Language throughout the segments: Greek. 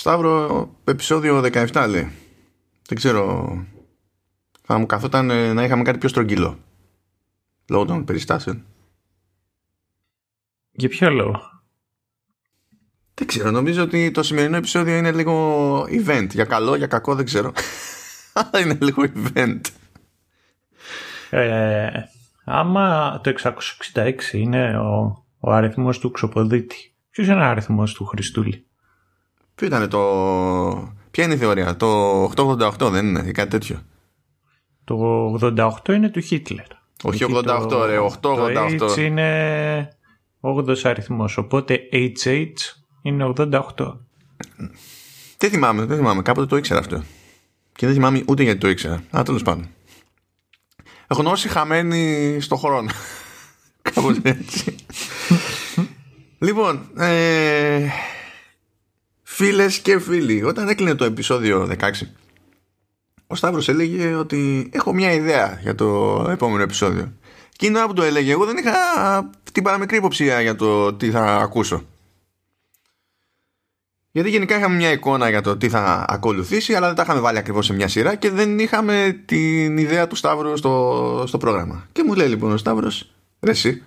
Σταύρο, επεισόδιο 17 λέει. Δεν ξέρω. Θα μου καθόταν ε, να είχαμε κάτι πιο στρογγυλό. Λόγω των περιστάσεων. Για ποιο λόγο; Δεν ξέρω. Νομίζω ότι το σημερινό επεισόδιο είναι λίγο event. Για καλό, για κακό, δεν ξέρω. Αλλά είναι λίγο event. Ε, άμα το 666 είναι ο, ο αριθμός του ξοποδίτη, ποιος είναι ο αριθμός του Χριστούλη; Ποιο ήταν το... Ποια είναι η θεωρία, το 888 δεν είναι ή κάτι τέτοιο; Το 88 είναι του Χίτλερ. Όχι 88 το, ρε, 888. Το H είναι 8 αριθμός, οπότε HH είναι 88. Δεν θυμάμαι, δεν θυμάμαι. Κάποτε το ήξερα αυτό. Και δεν θυμάμαι ούτε γιατί το ήξερα. Α, τέλος πάντων. Γνώση χαμένη στο χρόνο. Κάπως έτσι. λοιπόν, ε, φίλες και φίλοι, όταν έκλεινε το επεισόδιο 16, ο Σταύρος έλεγε ότι έχω μια ιδέα για το επόμενο επεισόδιο. Και η ώρα που το έλεγε, εγώ δεν είχα την παραμικρή υποψία για το τι θα ακούσω. Γιατί γενικά είχαμε μια εικόνα για το τι θα ακολουθήσει, αλλά δεν τα είχαμε βάλει ακριβώς σε μια σειρά και δεν είχαμε την ιδέα του Σταύρου στο, στο πρόγραμμα. Και μου λέει λοιπόν ο Σταύρος, ρε εσύ,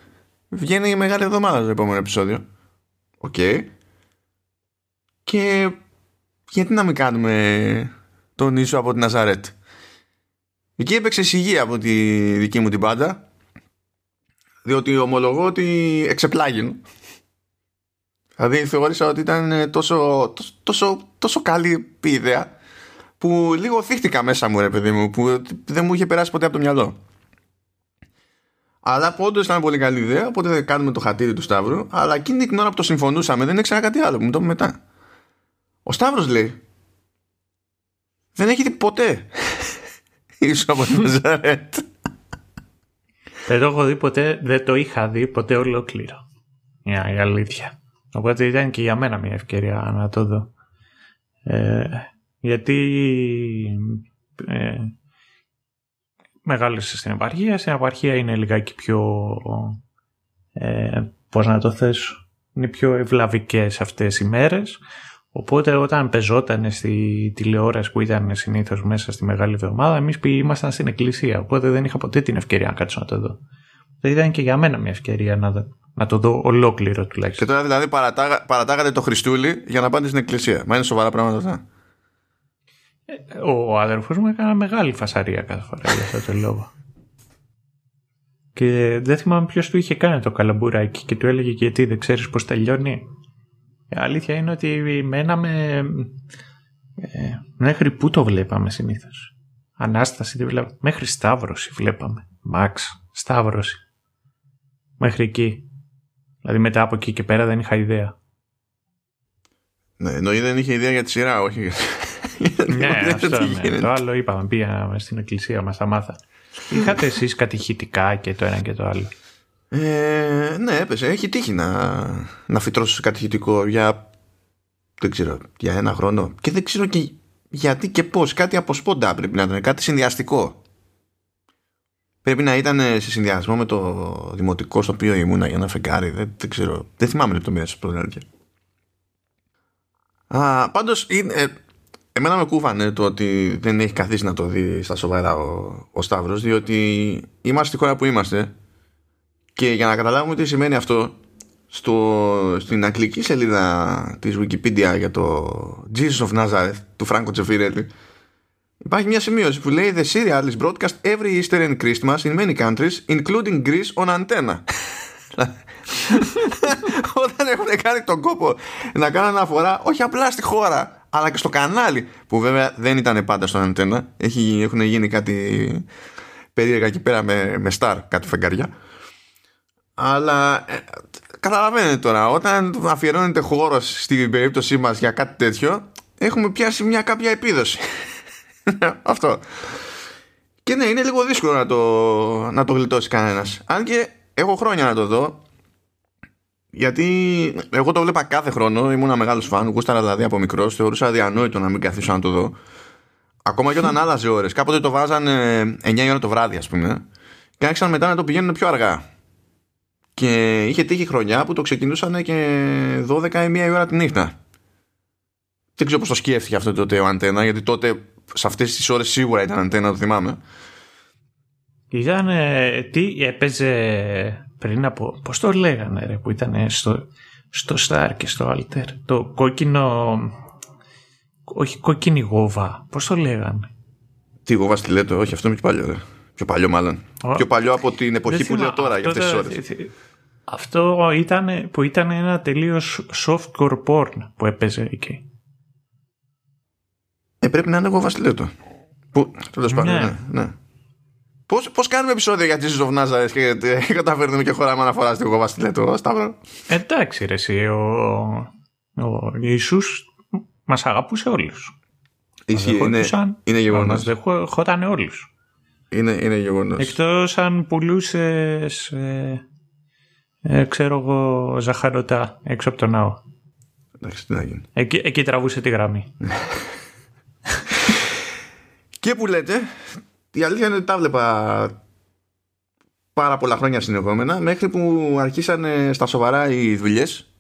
βγαίνει η μεγάλη εβδομάδα το επόμενο επεισόδιο. Οκ. Και γιατί να μην κάνουμε τον Ιησού από τη Ναζαρέτ. Εκεί έπαιξε σιγή από τη δική μου την πάντα, διότι ομολογώ ότι εξεπλάγη Δηλαδή θεώρησα ότι ήταν ε, τόσο, τόσο, τόσο καλή η ιδέα που λίγο θίχτηκα μέσα μου ρε παιδί μου που δεν μου είχε περάσει ποτέ από το μυαλό. Αλλά που όντως ήταν πολύ καλή ιδέα, οπότε δεν κάνουμε το χατήρι του Σταύρου. Αλλά εκείνη την ώρα που το συμφωνούσαμε δεν ήξερα κάτι άλλο που μου το μετά. Ο Σταύρος λέει δεν έχει δει ποτέ ίσως από την Ζαρέτ. Δεν το έχω δει ποτέ, δεν το είχα δει ποτέ ολόκληρο. Μια η αλήθεια. Οπότε ήταν και για μένα μια ευκαιρία να το δω. Ε, γιατί ε, μεγάλωσε στην επαρχία. Στην επαρχία είναι λιγάκι πιο... Ε, πώς να το θέσω. Είναι πιο ευλαβικές αυτές οι μέρες. Οπότε όταν πεζόταν στη τηλεόραση που ήταν συνήθως μέσα στη Μεγάλη Εβδομάδα, εμείς ήμασταν στην εκκλησία. Οπότε δεν είχα ποτέ την ευκαιρία να κάτσω να το δω. Δεν ήταν και για μένα μια ευκαιρία να δω να το δω ολόκληρο τουλάχιστον. Και τώρα δηλαδή παρατάγα, παρατάγατε το Χριστούλη για να πάτε στην εκκλησία. Μα είναι σοβαρά πράγματα αυτά. Ε, ο αδερφός μου έκανε μεγάλη φασαρία κάθε φορά για αυτό το λόγο. Και δεν θυμάμαι ποιος του είχε κάνει το καλαμπουράκι και του έλεγε γιατί δεν ξέρεις πώς τελειώνει; Η αλήθεια είναι ότι μέναμε ε, μέχρι πού το βλέπαμε συνήθως. Ανάσταση τη βλέπαμε. Μέχρι Σταύρωση βλέπαμε. Μαξ, Σταύρωση. Μέχρι εκεί. Δηλαδή μετά από εκεί και πέρα δεν είχα ιδέα. Ναι, εννοεί δεν είχε ιδέα για τη σειρά, όχι. ναι, αυτό ναι. Το άλλο είπαμε, πήγαμε στην εκκλησία μας, τα μάθα. Είχατε εσείς κατηχητικά και το ένα και το άλλο; Ε, ναι, έπεσε. Έχει τύχει να, να φυτρώσω σε κατηχητικό για, δεν ξέρω, για ένα χρόνο. Και δεν ξέρω και γιατί και πώς. Κάτι από σπόντα πρέπει να ήταν. Κάτι συνδυαστικό. Πρέπει να ήταν σε συνδυασμό με το δημοτικό στο οποίο ήμουνα για ένα φεγγάρι. Δεν, δεν ξέρω. Δεν θυμάμαι λεπτομέρειες από την Α, πάντως, ε, εμένα με κούβανε το ότι δεν έχει καθίσει να το δει στα σοβαρά ο, ο Σταύρος, διότι είμαστε στη χώρα που είμαστε και για να καταλάβουμε τι σημαίνει αυτό, στο, στην αγγλική σελίδα της Wikipedia για το Jesus of Nazareth του Φράγκο Τζεφιρέλη Υπάρχει μια σημείωση που λέει The serial is broadcast every Easter and Christmas in many countries, including Greece on antenna. Όταν έχουν κάνει τον κόπο να κάνουν αναφορά όχι απλά στη χώρα, αλλά και στο κανάλι, που βέβαια δεν ήταν πάντα στο αντένα. έχουν γίνει κάτι περίεργα εκεί πέρα με, με star, κάτι φεγγαριά. Αλλά ε, καταλαβαίνετε τώρα, όταν αφιερώνεται χώρος στην περίπτωσή μας για κάτι τέτοιο, έχουμε πιάσει μια κάποια επίδοση. Αυτό. Και ναι, είναι λίγο δύσκολο να το, να το γλιτώσει κανένας. Αν και έχω χρόνια να το δω. Γιατί εγώ το βλέπα κάθε χρόνο, ήμουν ένα μεγάλος φαν, γούσταρα δηλαδή από μικρός, θεωρούσα αδιανόητο να μην καθίσω να το δω. Ακόμα και όταν άλλαζε ώρες. Κάποτε το βάζαν 9 ώρα το βράδυ, ας πούμε, και άρχισαν μετά να το πηγαίνουν πιο αργά. Και είχε τύχει χρονιά που το ξεκινούσαν και 12 ή 1 ώρα τη νύχτα. Δεν ξέρω πώς το σκέφτηκε αυτό τότε ο Αντένα, γιατί τότε σε αυτές τις ώρες σίγουρα ήταν Αντένα, το θυμάμαι. Ήταν. Τι έπαιζε πριν από. Πώς το λέγανε, ρε, που ήταν στο, στο Star και στο Alter. Το κόκκινο. Όχι κόκκινη γόβα. Πώς το λέγανε; Τι γόβα στη λέτε, όχι, αυτό είναι πιο παλιό. Ρε. Πιο παλιό, μάλλον. Πιο παλιό από την εποχή που λέω τώρα για αυτές τις ώρες. Αυτό ήταν, που ήταν ένα τελείως softcore porn που έπαιζε εκεί. Ε, πρέπει να είναι εγώ βασιλέτο. Που, τέλος πάντων, ναι. ναι, ναι. Πώς, πώς κάνουμε επεισόδιο για Jesus of Nazareth και ε, καταφέρνουμε και χωράμε αναφοράς στο εγώ βασιλέτο, Σταύρο; Εντάξει ρε εσύ, ο, ο Ιησούς μας αγαπούσε όλους. Ισχύει, είναι, είναι γεγονός. Μας δεχόταν όλους. Είναι, είναι γεγονός. Εκτός αν πουλούσες ε, ξέρω εγώ, ζαχαρωτά έξω από τον ναό. Εντάξει, τι να γίνει. Εκεί, εκεί τραβούσε τη γραμμή. και που λέτε, η αλήθεια είναι ότι τα βλέπα πάρα πολλά χρόνια συνεχόμενα μέχρι που αρχίσαν στα σοβαρά οι δουλειές.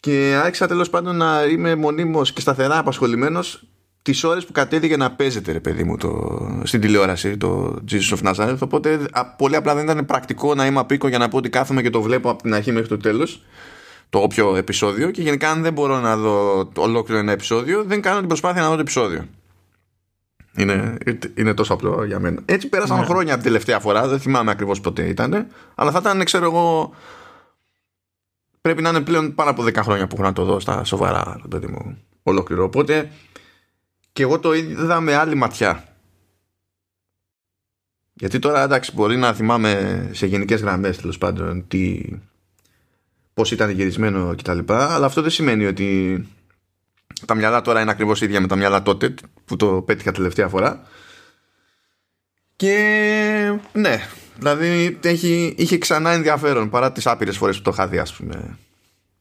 και άρχισα τέλος πάντων να είμαι μονίμως και σταθερά απασχολημένος τις ώρες που κατέβηκε να παίζεται, ρε παιδί μου, το, στην τηλεόραση το Jesus of Nazareth. Οπότε πολύ απλά δεν ήταν πρακτικό να είμαι απίκο για να πω ότι κάθομαι και το βλέπω από την αρχή μέχρι το τέλος. Το όποιο επεισόδιο. Και γενικά, αν δεν μπορώ να δω ολόκληρο ένα επεισόδιο, δεν κάνω την προσπάθεια να δω το επεισόδιο. Είναι, είναι τόσο απλό για μένα. Έτσι πέρασαν ναι. χρόνια από την τελευταία φορά. Δεν θυμάμαι ακριβώς πότε ήταν. Αλλά θα ήταν, ξέρω εγώ. Πρέπει να είναι πλέον πάνω από 10 χρόνια που έχω να το δω στα σοβαρά, παιδί μου, ολόκληρο. Οπότε και εγώ το είδα με άλλη ματιά. Γιατί τώρα εντάξει μπορεί να θυμάμαι σε γενικές γραμμές τέλος πάντων τι, πώς ήταν γυρισμένο κτλ. Αλλά αυτό δεν σημαίνει ότι τα μυαλά τώρα είναι ακριβώς ίδια με τα μυαλά τότε που το πέτυχα τελευταία φορά. Και ναι, δηλαδή έχει, είχε ξανά ενδιαφέρον παρά τις άπειρες φορές που το είχα δει ας πούμε.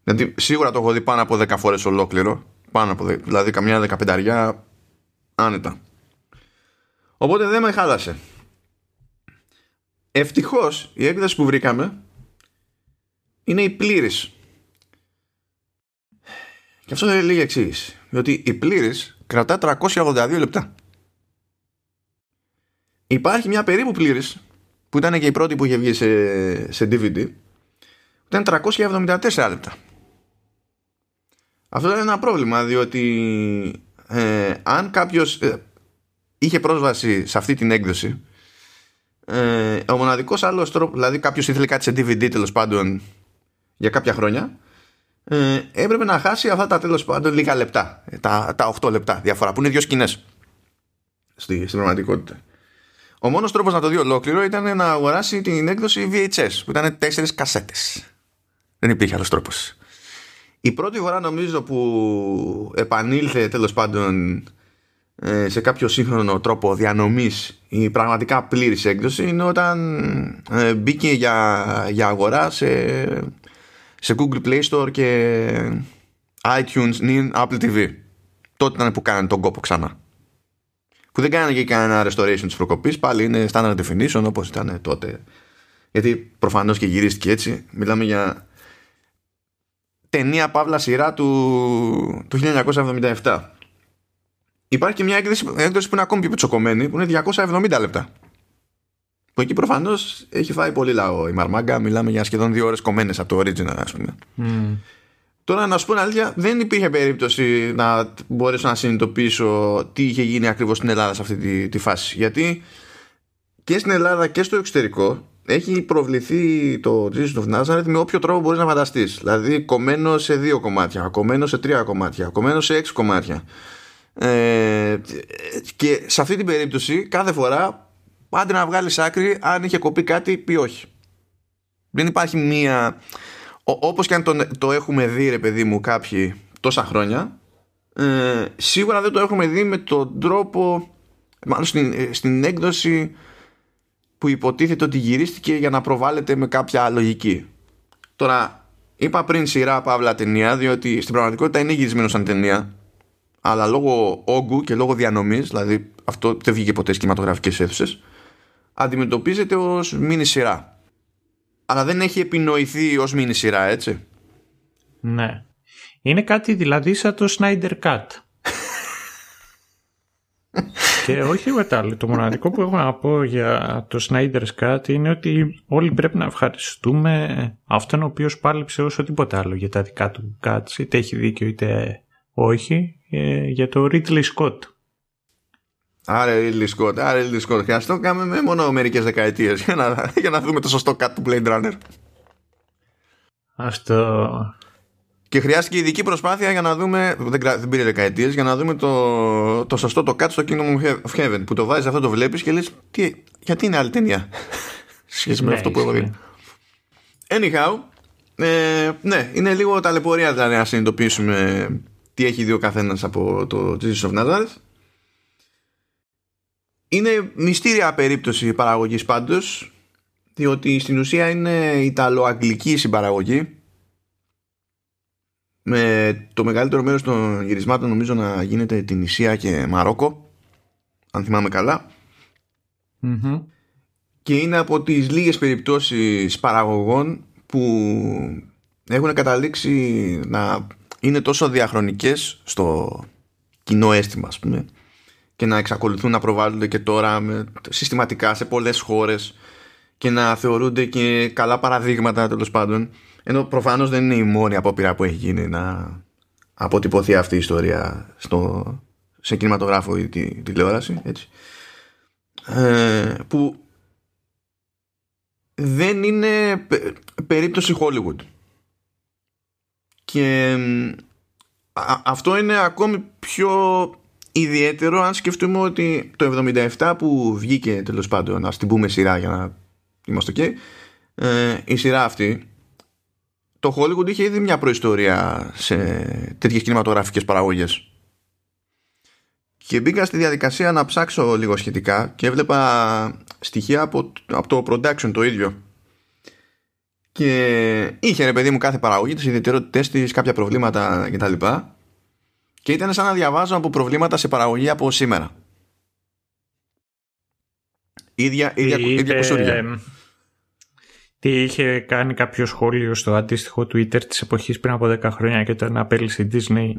Γιατί σίγουρα το έχω δει πάνω από 10 φορές ολόκληρο. Πάνω από, δηλαδή καμιά δεκαπενταριά άνετα. Οπότε δεν με χάλασε. Ευτυχώς η έκδοση που βρήκαμε είναι η πλήρης. Και αυτό δεν λέει εξή. Διότι η πλήρης κρατά 382 λεπτά. Υπάρχει μια περίπου πλήρης που ήταν και η πρώτη που είχε βγει σε, σε DVD που ήταν 374 λεπτά. Αυτό είναι ένα πρόβλημα διότι ε, αν κάποιος ε, είχε πρόσβαση σε αυτή την έκδοση ε, ο μοναδικός άλλος τρόπος δηλαδή κάποιος ήθελε κάτι σε DVD τέλος πάντων για κάποια χρόνια ε, έπρεπε να χάσει αυτά τα τέλος πάντων λίγα λεπτά. Τα, τα 8 λεπτά διαφορά που είναι δύο σκηνές στη, στην πραγματικότητα. Ο μόνος τρόπος να το δει ολόκληρο ήταν να αγοράσει την έκδοση VHS που ήταν τέσσερις κασέτες. Δεν υπήρχε άλλος τρόπος η πρώτη φορά νομίζω που επανήλθε τέλος πάντων ε, σε κάποιο σύγχρονο τρόπο διανομής η πραγματικά πλήρης έκδοση είναι όταν ε, μπήκε για, για αγορά σε, σε Google Play Store και iTunes, νυν Apple TV. Τότε ήταν που κάνανε τον κόπο ξανά. Που δεν κάνανε και κανένα restoration της προκοπής, πάλι είναι standard definition όπως ήταν τότε. Γιατί προφανώς και γυρίστηκε έτσι. Μιλάμε για ταινία παύλα σειρά του, του 1977. Υπάρχει και μια έκδοση, έκδοση που είναι ακόμη πιο πετσοκομμένη που είναι 270 λεπτά. Που εκεί προφανώς έχει φάει πολύ λαό η Μαρμάγκα. Μιλάμε για σχεδόν δύο ώρες κομμένες από το original, ας πούμε. Mm. Τώρα να σου πω αλήθεια, δεν υπήρχε περίπτωση να μπορέσω να συνειδητοποιήσω τι είχε γίνει ακριβώς στην Ελλάδα σε αυτή τη, τη φάση. Γιατί και στην Ελλάδα και στο εξωτερικό έχει προβληθεί το Jesus of Nazareth με όποιο τρόπο μπορείς να φανταστείς. Δηλαδή κομμένο σε δύο κομμάτια, κομμένο σε τρία κομμάτια, κομμένο σε έξι κομμάτια. Ε, και σε αυτή την περίπτωση κάθε φορά πάντα να βγάλεις άκρη αν είχε κοπεί κάτι ή όχι. Δεν υπάρχει μία... Όπως και αν το, το έχουμε δει ρε παιδί μου κάποιοι τόσα χρόνια ε, σίγουρα δεν το έχουμε δει με τον τρόπο μάλλον στην, ε, στην έκδοση που υποτίθεται ότι γυρίστηκε για να προβάλλεται με κάποια λογική. Τώρα, είπα πριν σειρά παύλα ταινία, διότι στην πραγματικότητα είναι γυρισμένος σαν ταινία, αλλά λόγω όγκου και λόγω διανομής, δηλαδή αυτό δεν βγήκε ποτέ στις κινηματογραφικές αίθουσες, αντιμετωπίζεται ως μίνι σειρά. Αλλά δεν έχει επινοηθεί ως μίνι σειρά, έτσι. Ναι. Είναι κάτι δηλαδή σαν το Snyder Cut. και όχι μετά, το μοναδικό που έχω να πω για το Snyder's Cut είναι ότι όλοι πρέπει να ευχαριστούμε αυτόν ο οποίος πάλεψε όσο τίποτα άλλο για τα δικά του cuts, είτε έχει δίκιο είτε όχι, ε, για το Ridley Scott. Άρε Ridley Scott, άρε Ridley Scott. Και το κάνουμε μόνο μερικές δεκαετίες για να, για να δούμε το σωστό cut του Blade Runner. Αυτό και χρειάστηκε ειδική προσπάθεια για να δούμε. Δεν, δεν πήρε δεκαετίες, για να δούμε το, το σωστό το cut στο Kingdom of Heaven. Που το βάζεις αυτό, το βλέπεις και λες, γιατί είναι άλλη ταινία; Σχέση με ναι, αυτό που έχω δει. Anyhow, ε, ναι, είναι λίγο ταλαιπωρία δηλαδή να συνειδητοποιήσουμε τι έχει δει ο καθένας από το Jesus of Nazareth. Είναι μυστήρια περίπτωση παραγωγής πάντως διότι στην ουσία είναι Ιταλο-Αγγλική συμπαραγωγή με το μεγαλύτερο μέρος των γυρισμάτων νομίζω να γίνεται την Ισία και Μαρόκο αν θυμάμαι και είναι από τις λίγες περιπτώσεις παραγωγών που έχουν καταλήξει να είναι τόσο διαχρονικές στο κοινό αίσθημα ας πούμε και να εξακολουθούν να προβάλλονται και τώρα με, συστηματικά σε πολλές χώρες και να θεωρούνται και καλά παραδείγματα τέλος πάντων ενώ προφανώς δεν είναι η μόνη απόπειρα που έχει γίνει να αποτυπωθεί αυτή η ιστορία στο, σε κινηματογράφο ή τη, τηλεόραση. Έτσι. Ε, που δεν είναι περίπτωση Hollywood. Και αυτό είναι ακόμη πιο ιδιαίτερο αν σκεφτούμε ότι το 77 που βγήκε τέλος πάντων, να την πούμε σειρά για να είμαστε ok, ε, η σειρά αυτή το Hollywood είχε ήδη μια προϊστορία σε τέτοιες κινηματογραφικές παραγωγές. Και μπήκα στη διαδικασία να ψάξω λίγο σχετικά και έβλεπα στοιχεία από, από το production το ίδιο. Και είχε ρε παιδί μου κάθε παραγωγή, τις ιδιαιτερότητες της, κάποια προβλήματα κτλ. Και ήταν σαν να διαβάζω από προβλήματα σε παραγωγή από σήμερα. Ίδια, ίδια, ίδια τι είχε κάνει κάποιο σχόλιο στο αντίστοιχο Twitter της εποχής πριν από 10 χρόνια και τον απέλησε η Disney;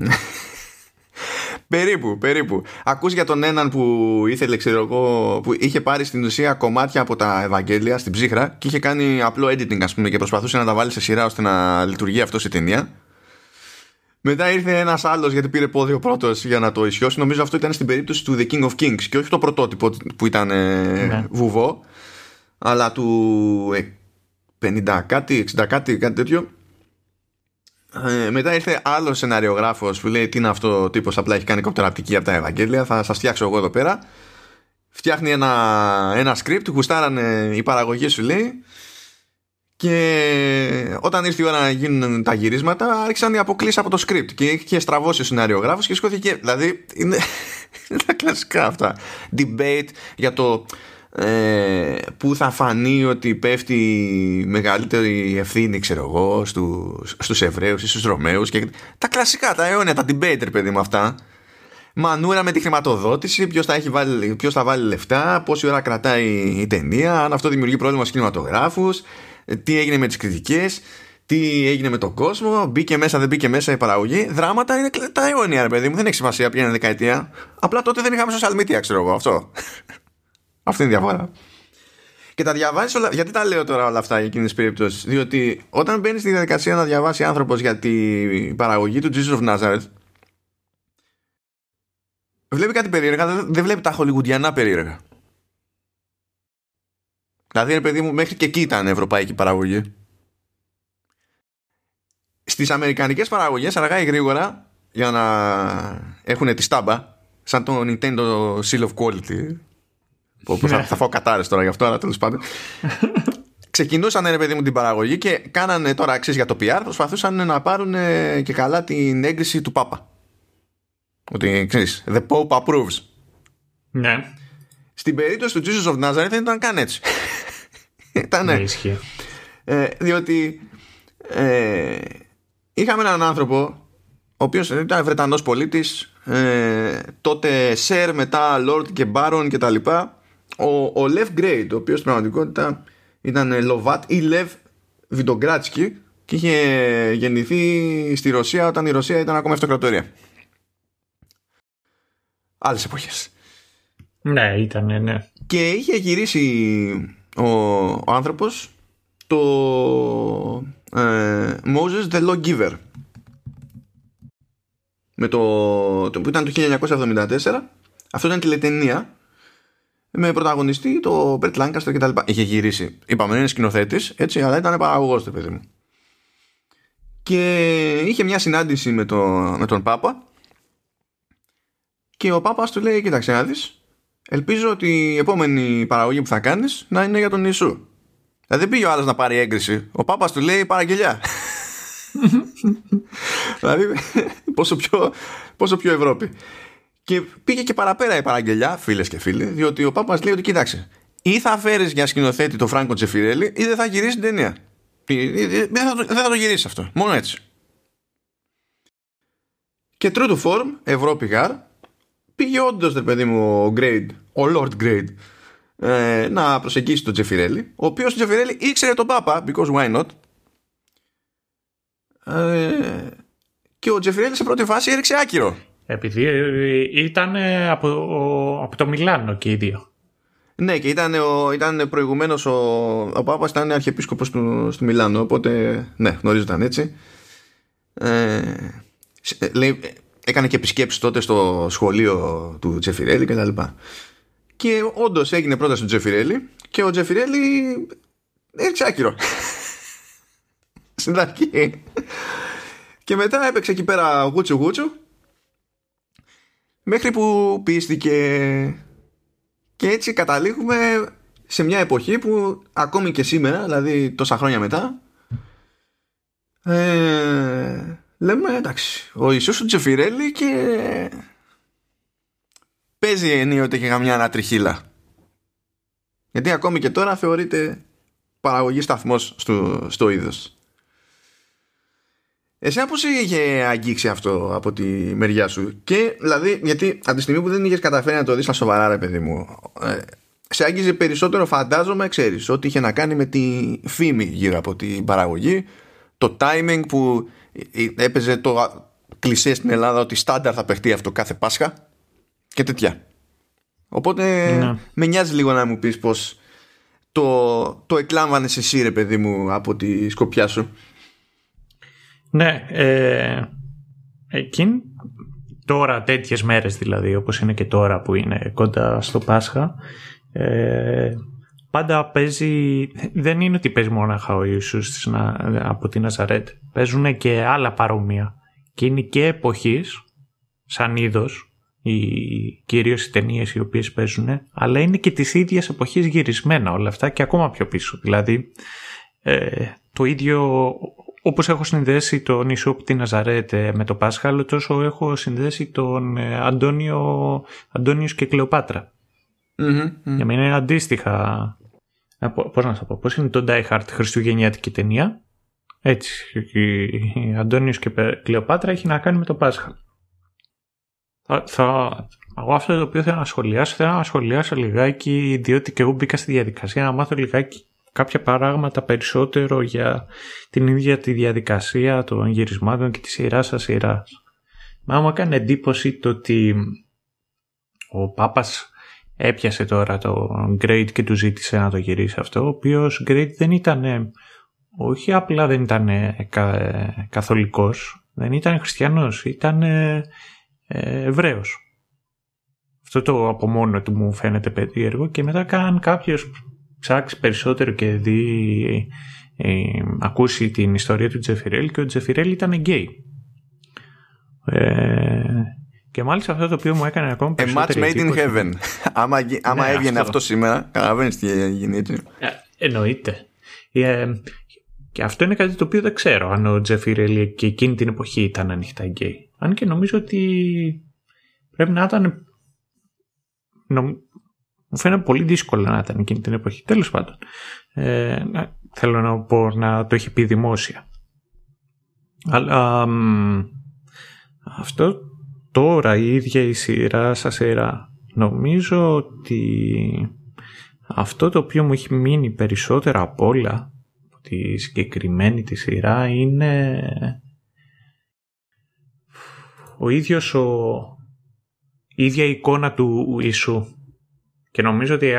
περίπου, περίπου. Ακούς για τον έναν που ήθελε, ξέρω εγώ, που είχε πάρει στην ουσία κομμάτια από τα Ευαγγέλια στην ψύχρα και είχε κάνει απλό editing, ας πούμε, και προσπαθούσε να τα βάλει σε σειρά ώστε να λειτουργεί αυτό η ταινία. Μετά ήρθε ένας άλλος γιατί πήρε πόδιο πρώτος για να το ισιώσει. Νομίζω αυτό ήταν στην περίπτωση του The King of Kings και όχι το πρωτότυπο που ήταν ε, ναι. βουβό, αλλά του 50 κάτι, 60 κάτι, κάτι τέτοιο. Ε, μετά ήρθε άλλος σεναριογράφος που λέει τι είναι αυτό ο τύπος, απλά έχει κάνει κοπτεραπτική από τα Ευαγγέλια. Θα σας φτιάξω εγώ εδώ πέρα. Φτιάχνει ένα, ένα script, γουστάρανε η παραγωγή σου λέει. Και όταν ήρθε η ώρα να γίνουν τα γυρίσματα, άρχισαν οι αποκλήσεις από το script. Και είχε στραβώσει ο σεναριογράφος και σκόθηκε. Δηλαδή, είναι, είναι τα κλασικά αυτά. Debate για το ε, που θα φανεί ότι πέφτει μεγαλύτερη ευθύνη ξέρω εγώ στους, στους Εβραίους ή στους Ρωμαίους και τα κλασικά, τα αιώνια, τα debater παιδί με αυτά μανούρα με τη χρηματοδότηση ποιος θα, έχει βάλει, ποιος θα βάλει λεφτά πόση ώρα κρατάει η ταινία αν αυτό δημιουργεί πρόβλημα στους κινηματογράφους τι έγινε με τις κριτικές τι έγινε με τον κόσμο, μπήκε μέσα, δεν μπήκε μέσα η παραγωγή. Δράματα είναι τα αιώνια, ρε παιδί μου. Δεν έχει σημασία ποια είναι δεκαετία. Απλά τότε δεν είχαμε social media, ξέρω εγώ αυτό. Αυτή είναι η διαφορά. Και τα διαβάζεις όλα. Γιατί τα λέω τώρα όλα αυτά για εκείνες τις περιπτώσεις; Διότι όταν μπαίνεις στη διαδικασία να διαβάσει άνθρωπος για την παραγωγή του Jesus of Nazareth, βλέπει κάτι περίεργα, δεν βλέπει τα χολιγουντιανά περίεργα. Δηλαδή, ρε παιδί μου, μέχρι και εκεί ήταν ευρωπαϊκή παραγωγή. Στις αμερικανικές παραγωγές, αργά ή γρήγορα, για να έχουν τη στάμπα, σαν το Nintendo Seal of Quality, που θα, θα φάω κατάρε τώρα γι' αυτό, αλλά τέλος πάντων. Ξεκινούσαν ρε παιδί μου την παραγωγή και κάνανε τώρα αξίες για το PR, προσπαθούσαν να πάρουν και καλά την έγκριση του Πάπα. Ότι ξέρεις, the Pope approves. Ναι. Στην περίπτωση του Jesus of Nazareth δεν ήταν καν έτσι. ήταν. Ναι, ε, διότι ε, είχαμε έναν άνθρωπο ο οποίος ήταν Βρετανός πολίτης ε, τότε Sir μετά Lord και Baron και τα λοιπά ο, ο Lev Grade, ο οποίος στην πραγματικότητα ήταν Λοβάτ ή Lev Βιντογκράτσκι, και είχε γεννηθεί στη Ρωσία όταν η Ρωσία ήταν ακόμα αυτοκρατορία. Άλλες εποχές. Ναι, ήταν, ναι. Και είχε γυρίσει ο, ο άνθρωπος το ε, Moses the Lawgiver με το, το, που ήταν το 1974 αυτό ήταν τηλετενία με πρωταγωνιστή το Μπρετ Lancaster και τα λοιπά. Είχε γυρίσει. Είπαμε, είναι σκηνοθέτης, έτσι, αλλά ήταν παραγωγός το παιδί μου. Και είχε μια συνάντηση με, το, με τον Πάπα. Και ο Πάπας του λέει: Κοίταξε να δεις, ελπίζω ότι η επόμενη παραγωγή που θα κάνεις να είναι για τον Ιησού. Δηλαδή δεν πήγε ο άλλος να πάρει έγκριση. Ο Πάπας του λέει: Παραγγελιά. δηλαδή πόσο πιο, πόσο πιο Ευρώπη. Και πήγε και παραπέρα η παραγγελιά, φίλες και φίλοι, διότι ο Πάπας λέει ότι κοίταξε, ή θα φέρεις για σκηνοθέτη το Φράγκο Τζεφιρέλη, ή δεν θα γυρίσεις την ταινία. Δεν θα, το, δεν θα το γυρίσεις αυτό. Μόνο έτσι. Και true to form, Ευρώπη γάρ, πήγε όντως, ρε παιδί μου, ο Grade, ο Lord Grade, ε, να προσεγγίσει τον Τζεφιρέλη, ο οποίος ο Τζεφιρέλη ήξερε τον Πάπα, because why not. Ε, και ο Τζεφιρέλη σε πρώτη φάση έριξε άκυρο. Επειδή ε, ήταν από, από το Μιλάνο και οι δύο. Ναι, και ήταν, ο, ήταν προηγουμένως ο, ο Πάπας ήταν αρχιεπίσκοπος του, στο Μιλάνο. Οπότε, ναι, γνωρίζονταν έτσι. Ε, λέει, έκανε και επισκέψεις τότε στο σχολείο του Τζεφιρέλη και τα λοιπά. Και όντως έγινε πρόταση του Τζεφιρέλη και ο Τζεφιρέλη έριξε άκυρο. Στην αρχή. Και μετά έπαιξε εκεί πέρα γούτσου γούτσου μέχρι που πίστηκε. Και έτσι καταλήγουμε σε μια εποχή που ακόμη και σήμερα, δηλαδή τόσα χρόνια μετά ε, λέμε εντάξει ο Ιησούς Τζεφιρέλη και παίζει ενίοτε και καμιά ανατριχίλα. Γιατί ακόμη και τώρα θεωρείται παραγωγή σταθμός στο, στο είδος Εσένα πώς είχε αγγίξει αυτό από τη μεριά σου; Και δηλαδή γιατί από τη στιγμή που δεν είχες καταφέρει να το δεις στα σοβαρά ρε παιδί μου ε, σε άγγιζε περισσότερο φαντάζομαι ξέρεις ότι είχε να κάνει με τη φήμη γύρω από την παραγωγή το timing που έπαιζε το κλισέ στην Ελλάδα ότι στάνταρ θα παιχτεί αυτό κάθε Πάσχα και τέτοια οπότε ναι. με νοιάζει λίγο να μου πεις πως το, το εκλάμβανες εσύ ρε παιδί μου από τη σκοπιά σου ναι, ε, εκείνη τώρα τέτοιες μέρες δηλαδή όπως είναι και τώρα που είναι κοντά στο Πάσχα ε, πάντα παίζει δεν είναι ότι παίζει μόνο ο Ιησούς από την Ναζαρέτ παίζουν και άλλα παρόμοια. Και είναι και εποχής σαν είδος οι, κυρίως οι ταινίες οι οποίες παίζουν αλλά είναι και τις ίδιες εποχής γυρισμένα όλα αυτά και ακόμα πιο πίσω. Δηλαδή ε, το ίδιο όπως έχω συνδέσει τον νησό από την Ναζαρέτ με το Πάσχαλο, τόσο έχω συνδέσει τον ε, Αντώνιο, Αντώνιος και Κλεοπάτρα. Mm-hmm, Για μένα είναι αντίστοιχα. Πώς να το πω, πώς είναι το Die Hard χριστουγεννιάτικη ταινία. Έτσι, Αντώνιος και Κλεοπάτρα έχει να κάνει με το Πάσχα. Θα, θα, εγώ αυτό το οποίο θέλω να σχολιάσω, θέλω να σχολιάσω λιγάκι, διότι και εγώ μπήκα στη διαδικασία να μάθω λιγάκι κάποια πράγματα περισσότερο για την ίδια τη διαδικασία των γυρισμάτων και τη σειρά σας σειράς. Μα μου έκανε εντύπωση το ότι ο Πάπας έπιασε τώρα το Great και του ζήτησε να το γυρίσει αυτό, ο οποίος Great δεν ήταν, όχι απλά δεν ήταν καθολικός, δεν ήταν χριστιανός, ήταν ε, Εβραίος. Αυτό το από μόνο του μου φαίνεται περίεργο και μετά καν κάποιος ψάξεις περισσότερο και δει, ε, ακούσει την ιστορία του Τζεφιρέλ και ο Τζεφιρέλ ήταν γκέι. Ε, και μάλιστα αυτό το οποίο μου έκανε ακόμα περισσότερο. A match made in heaven. άμα άμα ναι, έβγαινε αυτό. σήμερα, καταλαβαίνεις τι γίνει έτσι. Ε, εννοείται. Ε, και αυτό είναι κάτι το οποίο δεν ξέρω αν ο Τζεφιρέλ και εκείνη την εποχή ήταν ανοιχτά γκέι. Αν και νομίζω ότι πρέπει να ήταν μου φαίνεται πολύ δύσκολο να ήταν εκείνη την εποχή. Τέλος πάντων. Ε, θέλω να πω να το έχει πει δημόσια. Αλλά αυτό τώρα η ίδια η σειρά σα σειρά νομίζω ότι αυτό το οποίο μου έχει μείνει περισσότερα από όλα από τη συγκεκριμένη τη σειρά είναι ο ίδιος ο, η ίδια εικόνα του Ιησού. Και νομίζω ότι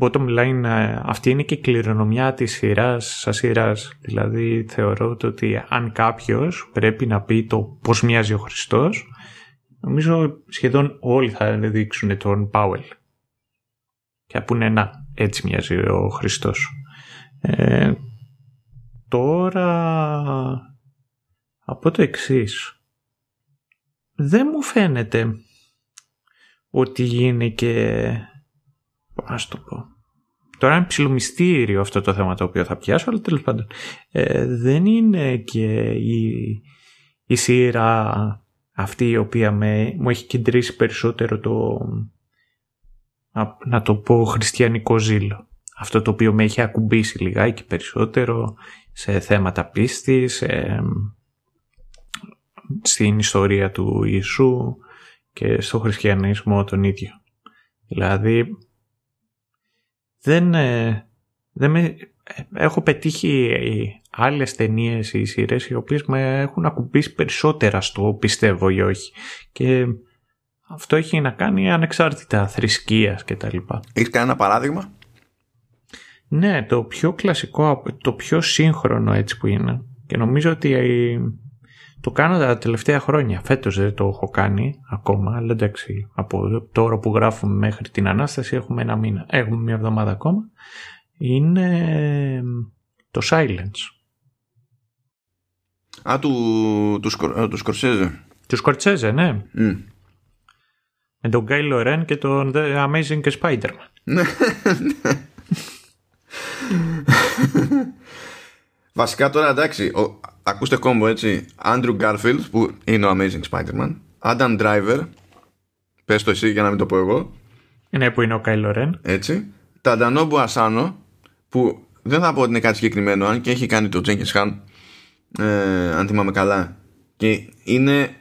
bottom line αυτή είναι και η κληρονομιά της σειράς σαν σειράς. Δηλαδή θεωρώ ότι αν κάποιος πρέπει να πει το πώς μοιάζει ο Χριστός νομίζω σχεδόν όλοι θα δείξουν τον Πάουελ. Και θα πούνε να έτσι μοιάζει ο Χριστός. Ε, τώρα από το εξής δεν μου φαίνεται ότι είναι και... Ας το πω. Τώρα είναι ψηλομυστήριο αυτό το θέμα το οποίο θα πιάσω, αλλά τέλος πάντων. Ε, δεν είναι και η, η σειρά αυτή η οποία με, μου έχει κεντρήσει περισσότερο το, να, να το πω, χριστιανικό ζήλο. Αυτό το οποίο με έχει ακουμπήσει λιγάκι περισσότερο σε θέματα πίστης, στην ιστορία του Ιησού και στο χριστιανισμό τον ίδιο. Δηλαδή, δεν, ε, δεν με, έχω πετύχει άλλες ταινίες ή σειρές οι οποίες με έχουν ακουμπήσει περισσότερα στο πιστεύω ή όχι. Και αυτό έχει να κάνει ανεξάρτητα θρησκείας και τα λοιπά. Έχεις κανένα παράδειγμα; Ναι, το πιο κλασικό, το πιο σύγχρονο έτσι που είναι και νομίζω ότι το κάνω τα τελευταία χρόνια. Φέτος δεν το έχω κάνει ακόμα, αλλά εντάξει, από τώρα που γράφουμε μέχρι την Ανάσταση έχουμε ένα μήνα. Έχουμε μια εβδομάδα ακόμα. Είναι το Silence. Α, του, του, Σκορ, του Σκορσέζε. Του Σκορσέζε, ναι. Mm. Με τον Γκάι Λορέν και τον The Amazing Spider-Man. Ναι, ναι. Βασικά τώρα εντάξει, ο, ακούστε κόμπο έτσι. Andrew Garfield που είναι ο Amazing Spider-Man. Adam Driver. Πες το εσύ για να μην το πω εγώ. Είναι που είναι ο Kylo Ren. Έτσι. Ταντανόμπου Ασάνο που δεν θα πω ότι είναι κάτι συγκεκριμένο αν και έχει κάνει το Jenkins Khan ε, αν θυμάμαι καλά και είναι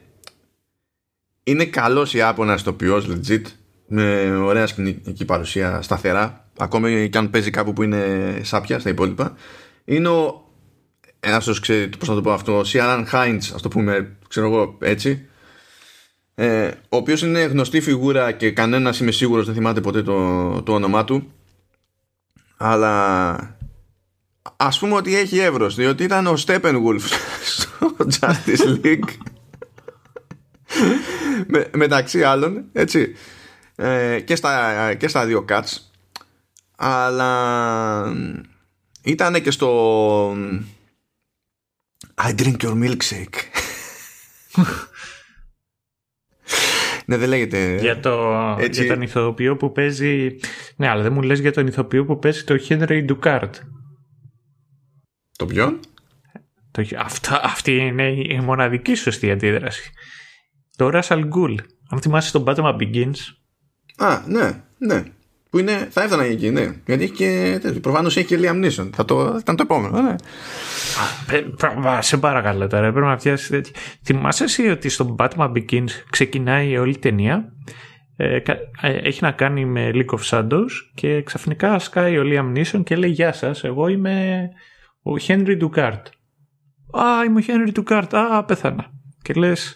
είναι καλός Ιάπωνας τοπιός legit με ωραία σκηνική παρουσία σταθερά ακόμη και αν παίζει κάπου που είναι σάπια στα υπόλοιπα είναι ο ένας σα ξέρει πώς να το πω αυτό, ο Σιάραν Χάιντς, ας το πούμε, ξέρω εγώ έτσι. Ε, ο οποίος είναι γνωστή φιγούρα και κανένας είμαι σίγουρος δεν θυμάται ποτέ το, το όνομά του. Αλλά ας πούμε ότι έχει εύρος, διότι ήταν ο Steppenwolf στο Justice League. Με, μεταξύ άλλων, έτσι. Ε, και, στα, και στα δύο cuts. Αλλά ήταν και στο I drink your milkshake. ναι, δεν λέγεται. Για, το, έτσι... για τον ηθοποιό που παίζει. Ναι, αλλά δεν μου λες για τον ηθοποιό που παίζει το Henry Ducard. Το ποιον; Το, αυτά, αυτή είναι η μοναδική σωστή αντίδραση. Το Russell Ghul. Αν θυμάσαι τον Batman Begins. Α, ναι, ναι. Που είναι, θα έφτανα εκεί, ναι. Γιατί έχει και. Προφανώς έχει και Liam Neeson. Θα το, ήταν το επόμενο, ναι. Α, σε παρακαλώ τώρα, πρέπει να φτιάξει Θυμάσαι εσύ ότι στο Batman Begins ξεκινάει όλη η ταινία; Ε, ε, έχει να κάνει με League of Shadows και ξαφνικά σκάει ο Liam Neeson και λέει Γεια σας, εγώ είμαι ο Henry Ducard. Α, είμαι ο Henry Ducard. Α, πέθανα. Και λες,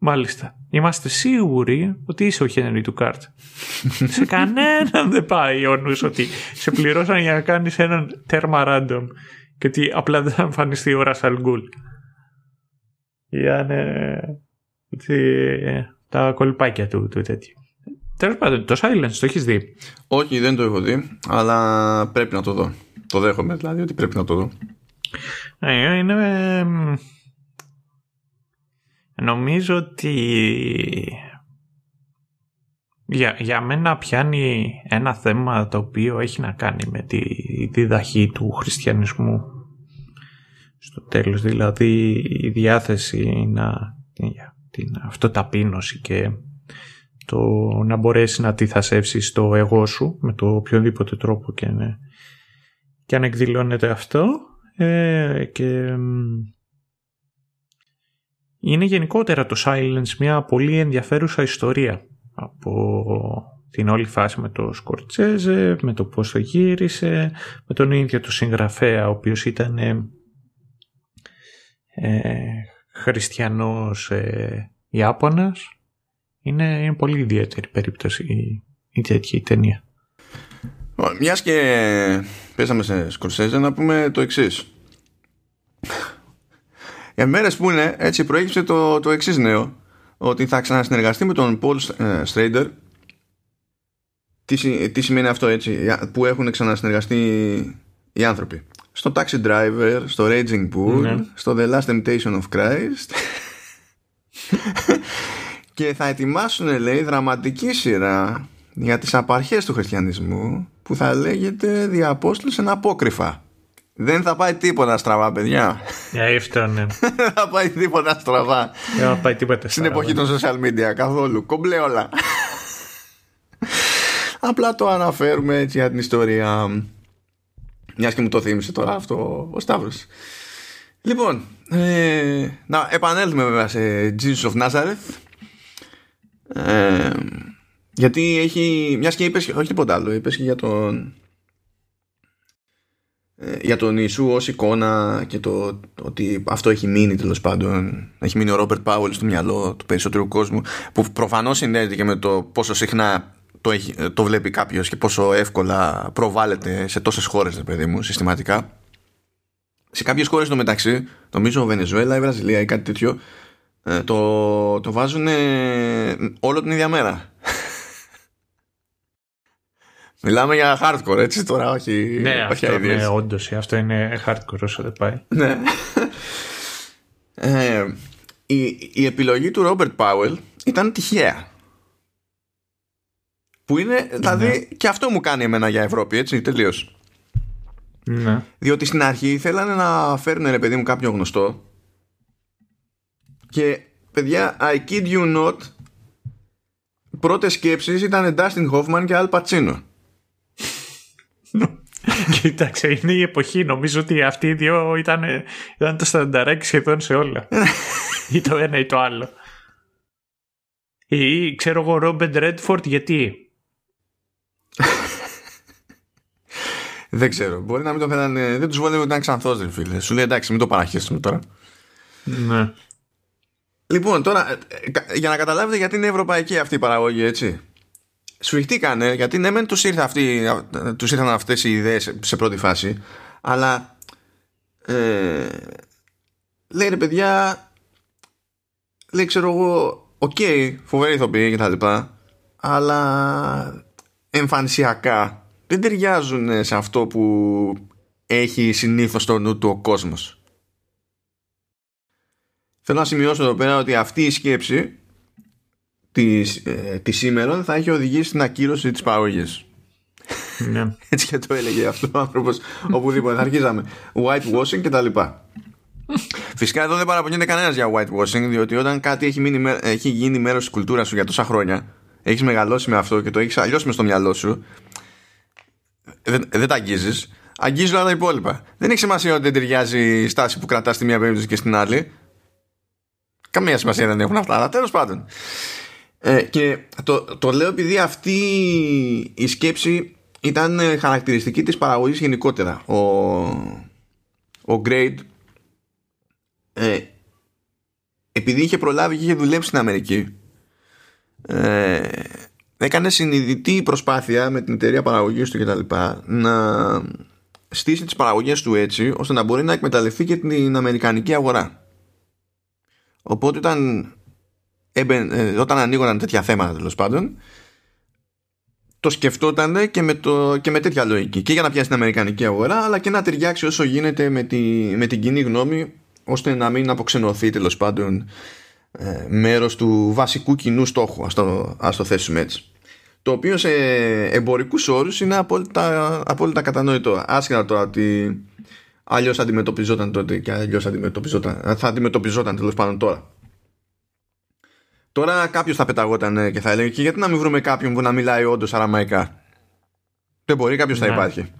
μάλιστα. Είμαστε σίγουροι ότι είσαι ο Henry Ducard. σε κανέναν δεν πάει ο νους ότι σε πληρώσαν για να κάνεις έναν τέρμα random και ότι απλά δεν θα εμφανιστεί ο Ρασαλ Γκούλ. Είναι τα κολπάκια του, του τέτοιου. Τέλος πάντων, το Silence το έχεις δει; Όχι, δεν το έχω δει, αλλά πρέπει να το δω. Το δέχομαι δηλαδή ότι πρέπει να το δω. Ε, είναι Νομίζω ότι για, για μένα πιάνει ένα θέμα το οποίο έχει να κάνει με τη διδαχή του χριστιανισμού. Στο τέλος δηλαδή η διάθεση να την αυτοταπείνωση και το να μπορέσει να αντιθασεύσεις το εγώ σου με το οποιοδήποτε τρόπο και, και αν εκδηλώνεται αυτό ε, και είναι γενικότερα το Silence μια πολύ ενδιαφέρουσα ιστορία από την όλη φάση με το Σκορτσέζε, με το πώς το γύρισε, με τον ίδιο του συγγραφέα, ο οποίος ήταν ε, ε χριστιανός ε, Ιάπωνας. Είναι, είναι πολύ ιδιαίτερη περίπτωση η, η τέτοια ταινία. Μιας και πέσαμε σε Σκορσέζε να πούμε το εξής. Για μέρες που είναι έτσι προέκυψε το, το εξής νέο ότι θα ξανασυνεργαστεί με τον Paul Strader τι, τι σημαίνει αυτό έτσι που έχουν ξανασυνεργαστεί οι άνθρωποι στο Taxi Driver, στο Raging Bull ναι. στο The Last Temptation of Christ και θα ετοιμάσουν λέει δραματική σειρά για τις απαρχές του χριστιανισμού που θα λέγεται «Διαπόστολους εν απόκριφα». Δεν θα πάει τίποτα στραβά, παιδιά. Για αυτό, ναι. Δεν θα πάει τίποτα στραβά. Δεν θα πάει τίποτα στραβά. Στην εποχή των social media, καθόλου. Κομπλέ όλα. Απλά το αναφέρουμε έτσι για την ιστορία. Μιας και μου το θύμισε τώρα αυτό ο Σταύρος. Λοιπόν, ε, να επανέλθουμε βέβαια σε Jesus of Nazareth. Ε, γιατί έχει, μιας και είπες, όχι τίποτα άλλο, είπες και για τον ε, για τον Ιησού ως εικόνα και το ότι αυτό έχει μείνει τέλος πάντων έχει μείνει ο Ρόμπερτ Πάουελ στο μυαλό του περισσότερου κόσμου που προφανώς συνδέεται και με το πόσο συχνά το, έχει, το βλέπει κάποιος και πόσο εύκολα προβάλλεται σε τόσες χώρες παιδί μου συστηματικά. Σε κάποιες χώρες το μεταξύ νομίζω Βενεζουέλα ή Βραζιλία ή κάτι τέτοιο ε, το, το βάζουν όλο την ίδια μέρα Μιλάμε για hardcore, έτσι τώρα, όχι. Ναι, όχι αυτό, ναι όντως, αυτό είναι hardcore όσο δεν πάει. Ναι. Ε, η, η επιλογή του Ρόμπερτ Πάουελ ήταν τυχαία. Που είναι, δηλαδή, ναι. και αυτό μου κάνει εμένα για Ευρώπη, έτσι, τελείως. Ναι. Διότι στην αρχή θέλανε να φέρουν ρε παιδί μου κάποιο γνωστό και παιδιά, I kid you not, πρώτες σκέψεις ήταν Dustin Hoffman και Al Pacino. Κοίταξε, είναι η εποχή. Νομίζω ότι αυτοί οι δύο ήταν, ήταν το στανταράκι σχεδόν σε όλα. ή το ένα ή το άλλο. Ή ξέρω εγώ, Ρόμπεντ Ρέντφορντ, γιατί; δεν ξέρω. Μπορεί να μην το θέλανε. Δεν τους βόλευε ότι ήταν ξανθός, δεν φίλε. Σου λέει εντάξει, μην το παραχέσουμε τώρα. Ναι. Λοιπόν, τώρα, ε, για να καταλάβετε γιατί είναι ευρωπαϊκή αυτή η παραγωγή, έτσι σφιχτήκανε γιατί ναι μεν τους, ήρθε αυτή, τους ήρθαν αυτές οι ιδέες σε πρώτη φάση αλλά ε, λέει ρε παιδιά λέει ξέρω εγώ ok okay, φοβερή ηθοποιή και τα λοιπά αλλά εμφανισιακά δεν ταιριάζουν σε αυτό που έχει συνήθως στο νου του ο κόσμος. Θέλω να σημειώσω εδώ πέρα ότι αυτή η σκέψη της, ε, της σήμερα θα έχει οδηγήσει στην ακύρωση της παραγωγής. Ναι. Έτσι και το έλεγε αυτό ο άνθρωπος οπουδήποτε. Θα αρχίζαμε. Whitewashing και τα λοιπά. Φυσικά εδώ δεν παραπονιέται κανένας για whitewashing διότι όταν κάτι έχει, μείνει, έχει γίνει μέρος της κουλτούρας σου για τόσα χρόνια έχεις μεγαλώσει με αυτό και το έχεις αλλιώς μες στο μυαλό σου δεν, δεν τα αγγίζεις αγγίζει όλα τα υπόλοιπα. Δεν έχει σημασία ότι δεν ταιριάζει η στάση που κρατάς στη μία περίπτωση και στην άλλη. Καμία σημασία δεν έχουν αυτά, αλλά τέλος πάντων. Ε, και το, το λέω επειδή αυτή η σκέψη ήταν ε, χαρακτηριστική της παραγωγής γενικότερα. Ο, ο Grade ε, επειδή είχε προλάβει και είχε δουλέψει στην Αμερική ε, έκανε συνειδητή προσπάθεια με την εταιρεία παραγωγής του κτλ να στήσει τις παραγωγές του έτσι ώστε να μπορεί να εκμεταλλευτεί και την αμερικανική αγορά οπότε ήταν ε, όταν ανοίγονταν τέτοια θέματα τέλος πάντων το σκεφτόταν και με, το, και με τέτοια λογική. Και για να πιάσει την Αμερικανική αγορά αλλά και να ταιριάξει όσο γίνεται με, τη, με την κοινή γνώμη ώστε να μην αποξενωθεί τέλος πάντων ε, μέρος του βασικού κοινού στόχου ας το, ας το θέσουμε έτσι. Το οποίο σε εμπορικούς όρους είναι απόλυτα, απόλυτα κατανοητό. Άσχετα τώρα ότι αλλιώς αντιμετωπιζόταν τότε και αλλιώς αντιμετωπιζόταν, θα αντιμετωπιζόταν τέλος πάντων τώρα Τώρα κάποιος θα πεταγόταν και θα έλεγε και γιατί να μην βρούμε κάποιον που να μιλάει όντως αραμαϊκά; Δεν μπορεί, κάποιος θα ναι. υπάρχει.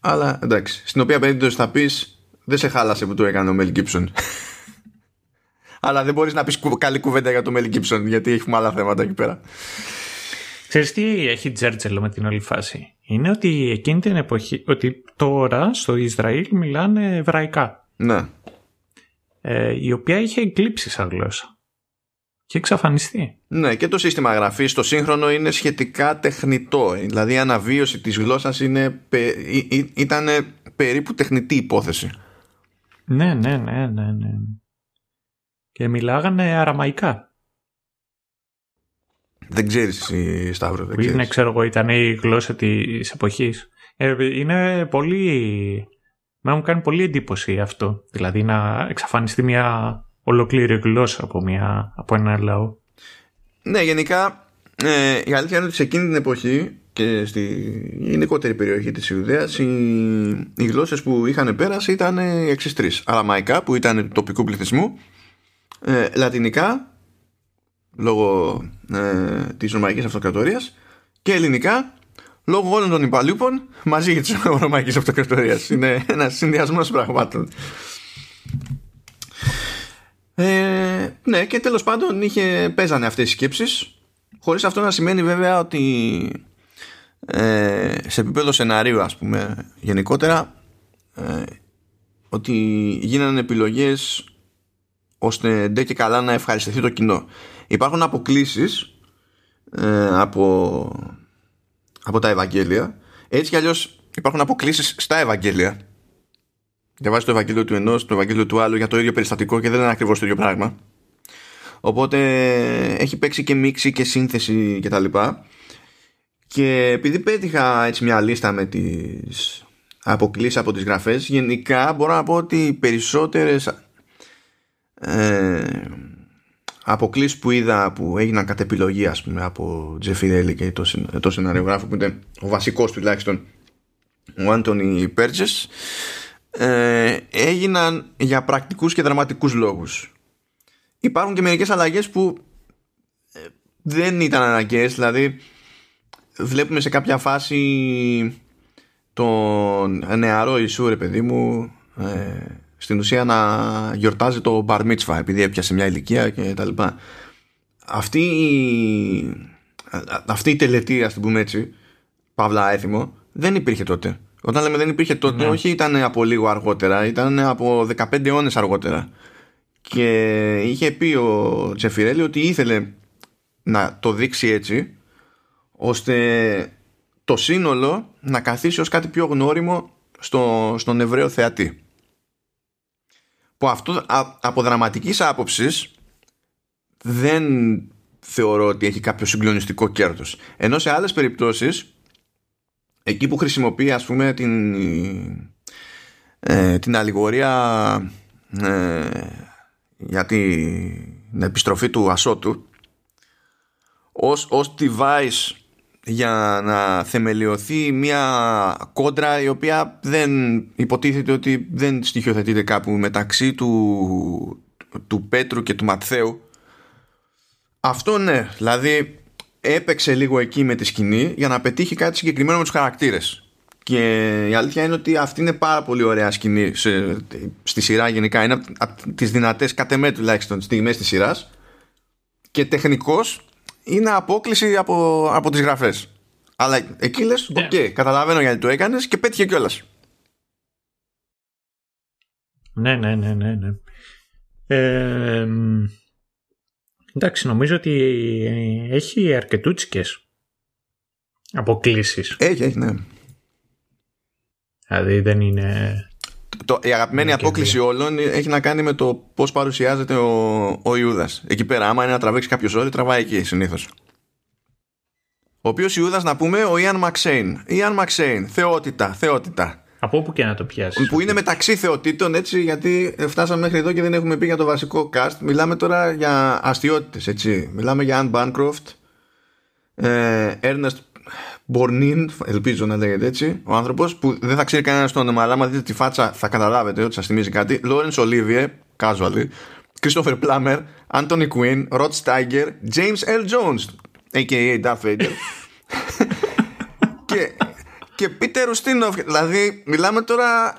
Αλλά εντάξει, στην οποία περίπτωση θα πεις δεν σε χάλασε που το έκανε ο Μέλ Γκίψον. Αλλά δεν μπορείς να πεις καλή κουβέντα για το Μέλ Γκίψον γιατί έχουμε άλλα θέματα εκεί πέρα. Ξέρεις τι έχει τζέρτζελο με την όλη φάση; Είναι ότι εκείνη την εποχή, ότι τώρα στο Ισραήλ μιλάνε εβραϊκά. Ναι. Ε, η οποία είχε εκλείψεις σαν γλώσσα. Και εξαφανιστεί. Ναι, και το σύστημα γραφής στο σύγχρονο είναι σχετικά τεχνητό. Δηλαδή η αναβίωση της γλώσσας είναι, ήταν περίπου τεχνητή υπόθεση. Ναι, ναι, ναι, ναι, ναι. Και μιλάγανε αραμαϊκά. Δεν ξέρεις εσύ, Σταύρο. Δεν ξέρεις. Είναι, ξέρω εγώ, ήταν η γλώσσα της εποχής. Ε, είναι πολύ... Με μου κάνει πολύ εντύπωση αυτό. Δηλαδή να εξαφανιστεί μια ολοκλήρη γλώσσα από, μια, από ένα λαό. Ναι, γενικά ε, η αλήθεια είναι ότι σε εκείνη την εποχή και στη γενικότερη περιοχή της Ιουδαίας οι, οι γλώσσες που είχαν πέρασει ήταν οι εξής τρεις. Αραμαϊκά που ήταν του τοπικού πληθυσμού, ε, λατινικά λόγω ε, της Ρωμαϊκής Αυτοκρατορίας και ελληνικά λόγω όλων των υπαλλούπων μαζί για της Ρωμαϊκής Αυτοκρατορίας. Είναι ένας συνδυασμός πραγμάτων. Ε, ναι και τέλος πάντων είχε, παίζανε αυτές οι σκέψεις. Χωρίς αυτό να σημαίνει βέβαια ότι ε, σε επίπεδο σεναρίου ας πούμε γενικότερα ε, ότι γίνανε επιλογές ώστε ντε και καλά να ευχαριστηθεί το κοινό. Υπάρχουν αποκλήσεις ε, από, από τα Ευαγγέλια. Έτσι κι αλλιώς υπάρχουν αποκλήσεις στα Ευαγγέλια διαβάζει το Ευαγγέλιο του ενός, το Ευαγγέλιο του άλλου για το ίδιο περιστατικό και δεν είναι ακριβώς το ίδιο πράγμα. Οπότε έχει παίξει και μίξη και σύνθεση κτλ. Και, και επειδή πέτυχα έτσι μια λίστα με τις αποκλήσεις από τις γραφές, γενικά μπορώ να πω ότι οι περισσότερες ε, αποκλήσεις που είδα που έγιναν κατ' επιλογή ας πούμε από Τζεφιρέλη και το, το σεναριογράφο που είναι ο βασικός τουλάχιστον ο Άντωνι Πέρτζες ε, έγιναν για πρακτικούς και δραματικούς λόγους. Υπάρχουν και μερικές αλλαγές που ε, δεν ήταν αναγκαίες, δηλαδή βλέπουμε σε κάποια φάση τον νεαρό Ιησού ρε παιδί μου ε, στην ουσία να γιορτάζει το Bar Mitzvah επειδή έπιασε μια ηλικία και τα λοιπά. Αυτή η, αυτή η τελετή ας την πούμε έτσι παύλα έθιμο δεν υπήρχε τότε όταν λέμε δεν υπήρχε τότε, ναι. όχι ήταν από λίγο αργότερα, ήταν από 15 αιώνες αργότερα. Και είχε πει ο Τσεφιρέλη ότι ήθελε να το δείξει έτσι, ώστε το σύνολο να καθίσει ως κάτι πιο γνώριμο στο, στον Εβραίο θεατή. Που αυτό από δραματικής άποψης δεν θεωρώ ότι έχει κάποιο συγκλονιστικό κέρδος. Ενώ σε άλλες περιπτώσεις εκεί που χρησιμοποιεί ας πούμε την, ε, την αλληγορία ε, για την επιστροφή του ασώτου ως, ως device για να θεμελιωθεί μια κόντρα η οποία δεν υποτίθεται ότι δεν στοιχειοθετείται κάπου μεταξύ του, του Πέτρου και του Ματθαίου. Αυτό ναι δηλαδή έπαιξε λίγο εκεί με τη σκηνή για να πετύχει κάτι συγκεκριμένο με τους χαρακτήρες και η αλήθεια είναι ότι αυτή είναι πάρα πολύ ωραία σκηνή σε, στη σειρά γενικά είναι από τις δυνατές κατ' εμέ τουλάχιστον στιγμές της σειράς και τεχνικώς είναι απόκλιση από, από τις γραφές αλλά εκεί λες, ναι. ok, okay, καταλαβαίνω γιατί το έκανες και πέτυχε κιόλας. Ναι, ναι, ναι, ναι. ναι. Ε, Εντάξει, νομίζω ότι έχει αρκετούτσικες αποκλήσεις. Έχει, έχει, ναι. Δηλαδή δεν είναι... Το, η αγαπημένη απόκληση όλων έχει να κάνει με το πώς παρουσιάζεται ο, ο Ιούδας. Εκεί πέρα, άμα είναι να τραβήξει κάποιος ζόρι, τραβάει εκεί συνήθως. Ο οποίος Ιούδας, να πούμε, ο Ιαν Μαξέιν. Ιαν Μαξέιν, θεότητα, θεότητα. Από όπου και να το πιάσεις. Που είναι μεταξύ θεοτήτων, έτσι, γιατί φτάσαμε μέχρι εδώ και δεν έχουμε πει για το βασικό cast. Μιλάμε τώρα για αστείωτητες, έτσι. Μιλάμε για Anne Bancroft, ε, Ernest Bornin, ελπίζω να λέγεται έτσι, ο άνθρωπος που δεν θα ξέρει κανένας το όνομα, αλλά άμα δείτε τη φάτσα θα καταλάβετε ότι σας θυμίζει κάτι. Lawrence Olivier, casually, Christopher Plummer, Anthony Quinn, Rod Steiger, James L. Jones, a.k.a. Darth Vader. και και Πίτερ Ουστίνοφ. Δηλαδή, μιλάμε τώρα.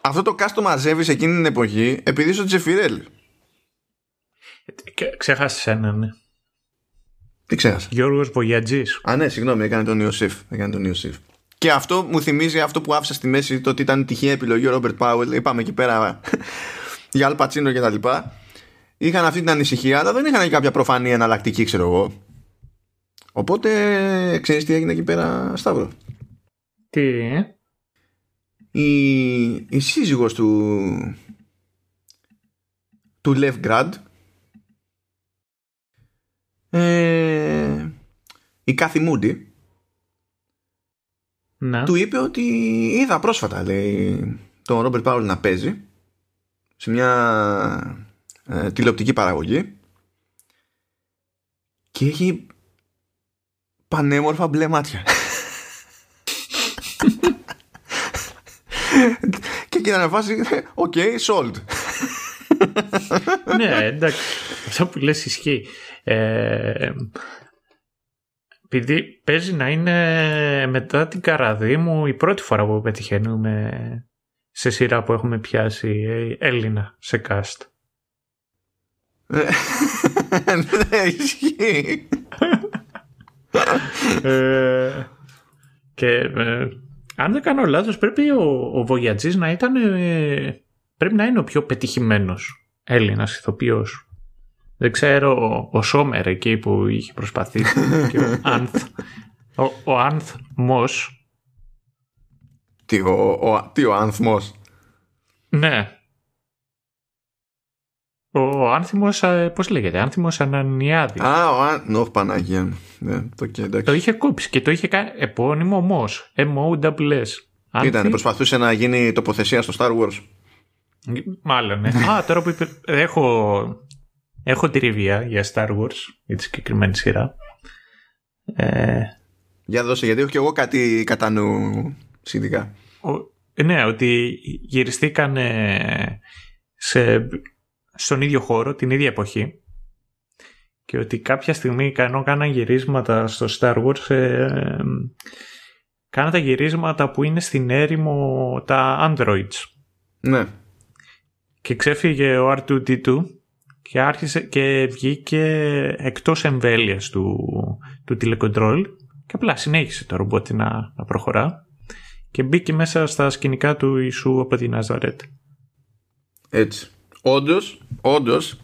Αυτό το cast το μαζεύεις εκείνη την εποχή επειδή είσαι ο Τζεφιρέλ. Ξέχασες ένα, ναι. Τι ξέχασα. Γιώργος Βογιατζής. Α, ναι, συγγνώμη, έκανε τον Ιωσήφ. Έκανε τον Ιωσήφ. Και αυτό μου θυμίζει αυτό που άφησα στη μέση, το ότι ήταν τυχαία επιλογή ο Ρόμπερτ Πάουελ. Είπαμε εκεί πέρα για Αλπατσίνο και τα λοιπά. Είχαν αυτή την ανησυχία, αλλά δεν είχαν και κάποια προφανή εναλλακτική, ξέρω εγώ. Οπότε, ξέρεις τι έγινε εκεί πέρα, Σταύρο; Τι, ε; Η, η σύζυγος του του Lev Grad ε, η Κάθη Μούντι Να. του είπε ότι είδα πρόσφατα λέει τον Ρόμπερτ Πάουλ να παίζει σε μια ε, τηλεοπτική παραγωγή και έχει πανέμορφα μπλε μάτια. Και εκεί ήταν φάση, ok, sold. ναι, εντάξει. Αυτό που λες ισχύει. Ε, επειδή παίζει να είναι μετά την Καραδήμου η πρώτη φορά που πετυχαίνουμε σε σειρά που έχουμε πιάσει Έλληνα σε cast. ναι, ισχύει. ε, και ε, αν δεν κάνω λάθος πρέπει ο, ο Βογιατζής να ήταν ε, πρέπει να είναι ο πιο πετυχημένος Έλληνας ηθοποιός. Δεν ξέρω ο Σόμερ εκεί που είχε προσπαθήσει και ο Άνθ. Ο, ο Άνθ Μος. Τι ο, ο, τι ο Άνθμος. Ναι. Ο Άνθιμος, ε, πώς λέγεται, Άνθιμος Ανανιάδης. Α, ο Άνθιμος, όχι Παναγία μου. Ναι, το, και, εντάξει. Το είχε κόψει και το είχε κάνει επώνυμο Μος. M-O-S. Τι ήταν, προσπαθούσε να γίνει τοποθεσία στο Star Wars. Μάλλον, ναι. Α, τώρα που είπε, έχω, έχω τριβία για Star Wars, για τη συγκεκριμένη σειρά. Ε, για δώσε, γιατί έχω και εγώ κάτι κατά νου σχετικά. Ναι, ότι γυριστήκαν σε, στον ίδιο χώρο, την ίδια εποχή και ότι κάποια στιγμή ενώ κάναν γυρίσματα στο Star Wars ε, κάναν τα γυρίσματα που είναι στην έρημο τα Androids. Ναι και ξέφυγε ο R2D2 και άρχισε και βγήκε εκτός εμβέλειας του, του τηλεκοντρόλ και απλά συνέχισε το ρομπότ να, να προχωρά και μπήκε μέσα στα σκηνικά του Ιησού από την Ναζαρέτ. Έτσι. Όντως, όντως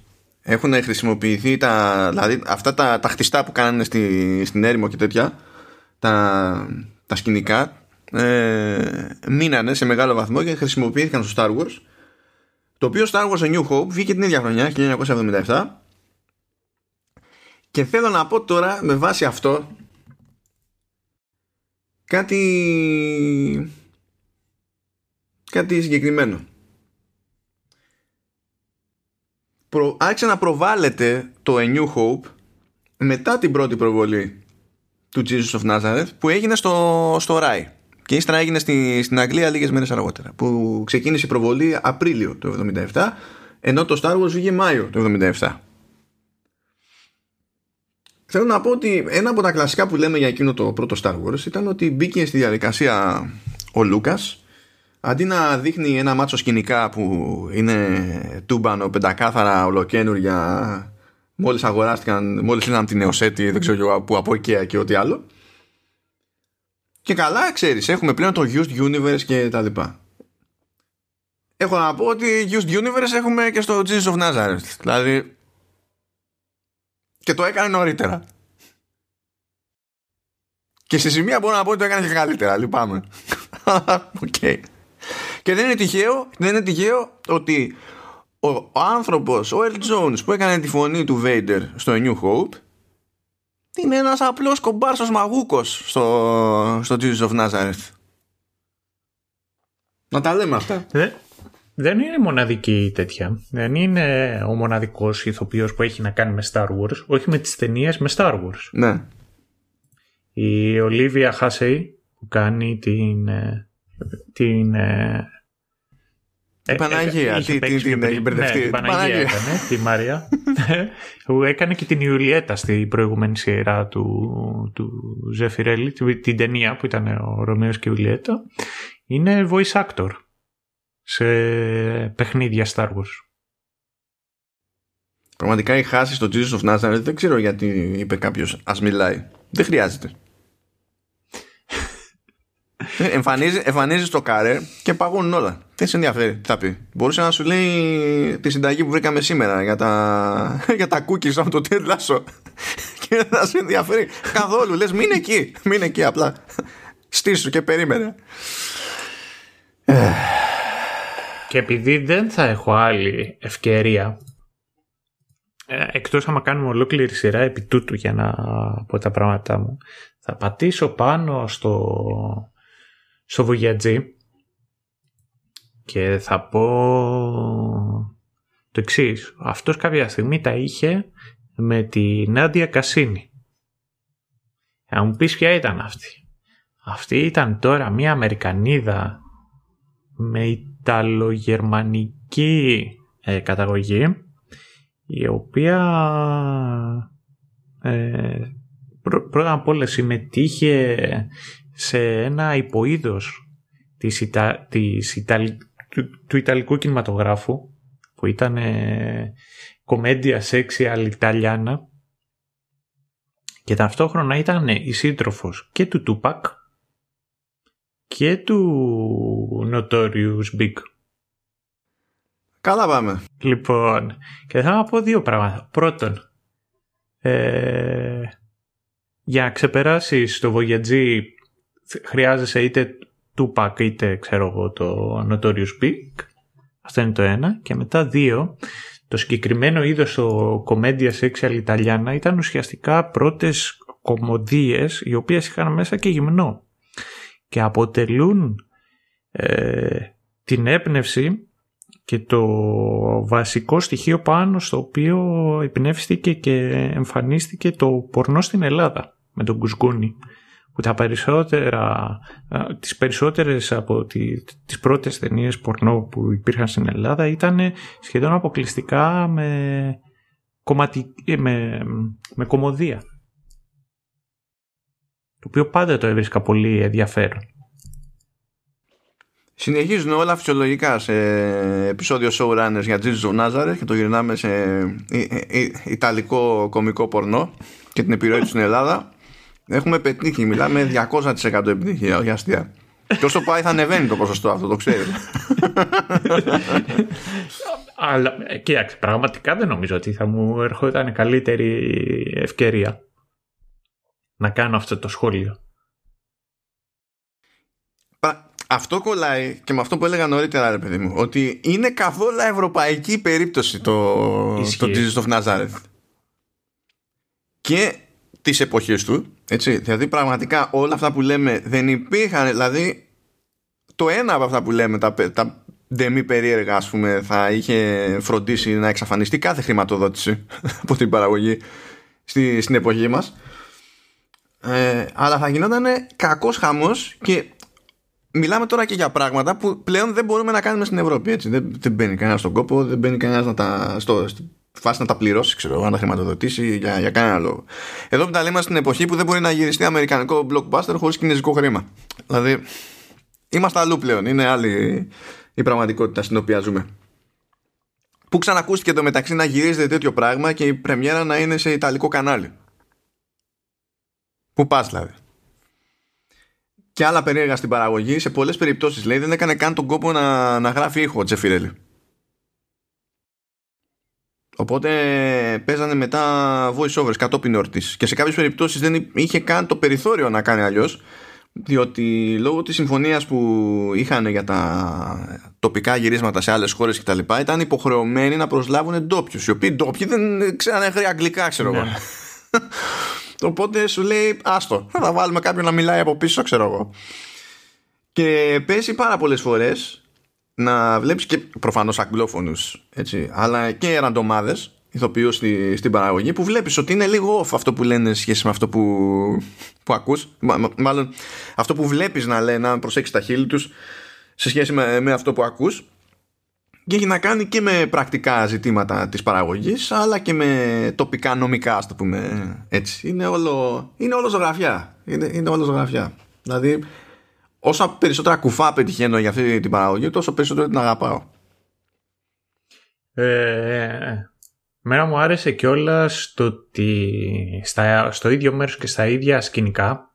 έχουν χρησιμοποιηθεί τα, δηλαδή αυτά τα, τα χτιστά που κάνανε στη, στην έρημο και τέτοια τα, τα σκηνικά ε, μείνανε σε μεγάλο βαθμό και χρησιμοποιήθηκαν στο Star Wars το οποίο Star Wars A New Hope βγήκε την ίδια χρονιά, 1977. Και θέλω να πω τώρα με βάση αυτό κάτι κάτι συγκεκριμένο. Προ, άρχισε να προβάλλεται το A New Hope μετά την πρώτη προβολή του Jesus of Nazareth που έγινε στο, στο Rai. Και ύστερα έγινε στη, στην Αγγλία λίγες μέρες αργότερα. Που ξεκίνησε η προβολή Απρίλιο του 1977, ενώ το Star Wars βγήκε Μάιο του 1977. Θέλω να πω ότι ένα από τα κλασικά που λέμε για εκείνο το πρώτο Star Wars ήταν ότι μπήκε στη διαδικασία ο Λούκας αντί να δείχνει ένα μάτσο σκηνικά που είναι τούμπανο, πεντακάθαρα, ολοκένουργια, μόλις αγοράστηκαν, μόλις είδαν την νεοσέτη, δεν ξέρω που από IKEA και ό,τι άλλο και καλά, ξέρεις, έχουμε πλέον το Used Universe και τα λοιπά. Έχω να πω ότι Used Universe έχουμε και στο Jesus of Nazareth. Δηλαδή, και το έκανε νωρίτερα. Και σε σημεία μπορώ να πω ότι το έκανε και καλύτερα. Λυπάμαι. okay. Και δεν είναι τυχαίο, δεν είναι τυχαίο ότι ο, ο άνθρωπος, ο Earl Jones που έκανε τη φωνή του Vader στο New Hope είναι ένας απλός κομπάρσος μαγούκος στο, στο Jesus of Nazareth. Να τα λέμε αυτά. δεν είναι μοναδική τέτοια. Δεν είναι ο μοναδικός ηθοποιός που έχει να κάνει με Star Wars, όχι με τις ταινίες, με Star Wars. Ναι. Η Olivia Hussey που κάνει την, ε, την ε, η Παναγία, τι, τι, την έχει μπερδευτεί. Ναι, την Παναγία έκανε, τη Μάρια. που έκανε και την Ιουλιέτα στην προηγούμενη σειρά του, του Ζεφιρέλη, την ταινία που ήταν ο Ρωμαίος και η Ιουλιέτα. Είναι voice actor σε παιχνίδια Star Wars. Πραγματικά η χάση στο Jesus of Nazareth δεν ξέρω γιατί είπε κάποιος Α μιλάει. Δεν χρειάζεται. Ε, εμφανίζει, εμφανίζει το καρέ και παγώνουν όλα. Δεν σε ενδιαφέρει τι θα πει. Μπορούσε να σου λέει τη συνταγή που βρήκαμε σήμερα για τα, για τα cookies από το Ted Lasso. και δεν θα σε ενδιαφέρει καθόλου. Λες, μην εκεί. Μην εκεί απλά. Στήσου και περίμενε. Και επειδή δεν θα έχω άλλη ευκαιρία ε, εκτός άμα κάνουμε ολόκληρη σειρά επί τούτου για να πω τα πράγματα μου θα πατήσω πάνω στο στο Voyager και θα πω το εξής. Αυτός κάποια στιγμή τα είχε με τη Νάντια Κασίνη. Να μου πεις ποια ήταν αυτή. Αυτή ήταν τώρα μια Αμερικανίδα με Ιταλογερμανική ε, καταγωγή η οποία ε, πρώτα απ' όλα συμμετείχε σε ένα υποείδος της Ιτα... της του... Ιταλικού κινηματογράφου που ήταν ε... κομμέντια σεξιαλ Ιταλιάνα και ταυτόχρονα ήταν η σύντροφος και του Τούπακ και του Notorious Big. Καλά πάμε. Λοιπόν, και θα να πω δύο πράγματα. Πρώτον, ε, για να ξεπεράσεις το Voyage χρειάζεσαι είτε Tupac είτε ξέρω εγώ το Notorious Big. Αυτό είναι το ένα. Και μετά δύο, το συγκεκριμένο είδος το Commedia Sexual Italiana ήταν ουσιαστικά πρώτες κομμωδίες οι οποίες είχαν μέσα και γυμνό και αποτελούν ε, την έπνευση και το βασικό στοιχείο πάνω στο οποίο εμπνεύστηκε και εμφανίστηκε το πορνό στην Ελλάδα με τον Κουσκούνη που τα περισσότερα, τις περισσότερες από τις πρώτες ταινίες πορνό που υπήρχαν στην Ελλάδα ήταν σχεδόν αποκλειστικά με, κομματι, ε, με, με κομμωδία. Το οποίο πάντα το έβρισκα πολύ ενδιαφέρον. Συνεχίζουν όλα φυσιολογικά σε επεισόδιο showrunners για Jesus of Nazareth και το γυρνάμε σε ιταλικό κομικό πορνό και την επιρροή του στην Ελλάδα Έχουμε πετύχει, μιλάμε 200% επιτυχία για αστεία. Και όσο πάει θα ανεβαίνει το ποσοστό αυτό, το ξέρει. Αλλά ε, κοίταξε, πραγματικά δεν νομίζω ότι θα μου ερχόταν καλύτερη ευκαιρία να κάνω αυτό το σχόλιο. Αυτό κολλάει και με αυτό που έλεγα νωρίτερα, ρε παιδί μου, ότι είναι καθόλου ευρωπαϊκή περίπτωση το, το Jesus of Nazareth. Και τις εποχές του έτσι, δηλαδή πραγματικά όλα αυτά που λέμε δεν υπήρχαν δηλαδή το ένα από αυτά που λέμε τα, τα δεμή περίεργα ας πούμε θα είχε φροντίσει να εξαφανιστεί κάθε χρηματοδότηση από την παραγωγή στη, στην εποχή μας ε, αλλά θα γινόταν κακός χαμός και μιλάμε τώρα και για πράγματα που πλέον δεν μπορούμε να κάνουμε στην Ευρώπη έτσι. Δεν, δεν μπαίνει κανένας στον κόπο δεν μπαίνει κανένας να τα, στο, φάση να τα πληρώσει, ξέρω, να τα χρηματοδοτήσει για, για κανένα λόγο. Εδώ που τα λέμε στην εποχή που δεν μπορεί να γυριστεί αμερικανικό blockbuster χωρίς κινέζικο χρήμα. Δηλαδή, είμαστε αλλού πλέον. Είναι άλλη η πραγματικότητα στην οποία ζούμε. Πού ξανακούστηκε το μεταξύ να γυρίζεται τέτοιο πράγμα και η πρεμιέρα να είναι σε ιταλικό κανάλι; Πού πας δηλαδή; Και άλλα περίεργα στην παραγωγή, σε πολλές περιπτώσεις λέει δεν έκανε καν τον κόπο να, να γράφει ήχο ο Τζεφιρέλη. Οπότε παίζανε μετά voice overs κατόπιν όρτη. Και σε κάποιες περιπτώσεις δεν είχε καν το περιθώριο να κάνει αλλιώς. Διότι λόγω της συμφωνίας που είχαν για τα τοπικά γυρίσματα σε άλλες χώρες κτλ., ήταν υποχρεωμένοι να προσλάβουν ντόπιους. Οι οποίοι ντόπιοι δεν ξέρανε αγγλικά, ξέρω εγώ. Ναι. Οπότε σου λέει, άστο, θα βάλουμε κάποιον να μιλάει από πίσω, ξέρω εγώ. Και πέσει πάρα πολλές φορές να βλέπεις και προφανώς αγγλόφωνους έτσι, αλλά και ραντομάδες ηθοποιούς στη, στην παραγωγή που βλέπεις ότι είναι λίγο off αυτό που λένε σχέση με αυτό που, που ακούς. Μάλλον αυτό που βλέπεις να λένε να προσέξεις τα χείλη τους σε σχέση με, με αυτό που ακούς. Και έχει να κάνει και με πρακτικά ζητήματα της παραγωγής αλλά και με τοπικά νομικά ας το πούμε έτσι. Είναι όλο, είναι όλο ζωγραφιά. Είναι, είναι όλο ζωγραφιά. Δηλαδή όσα περισσότερα κουφά πετυχαίνω για αυτή την παραγωγή, τόσο περισσότερο την αγαπάω. Ε, Μένα μου άρεσε κιόλας το ότι στα, στο ίδιο μέρος και στα ίδια σκηνικά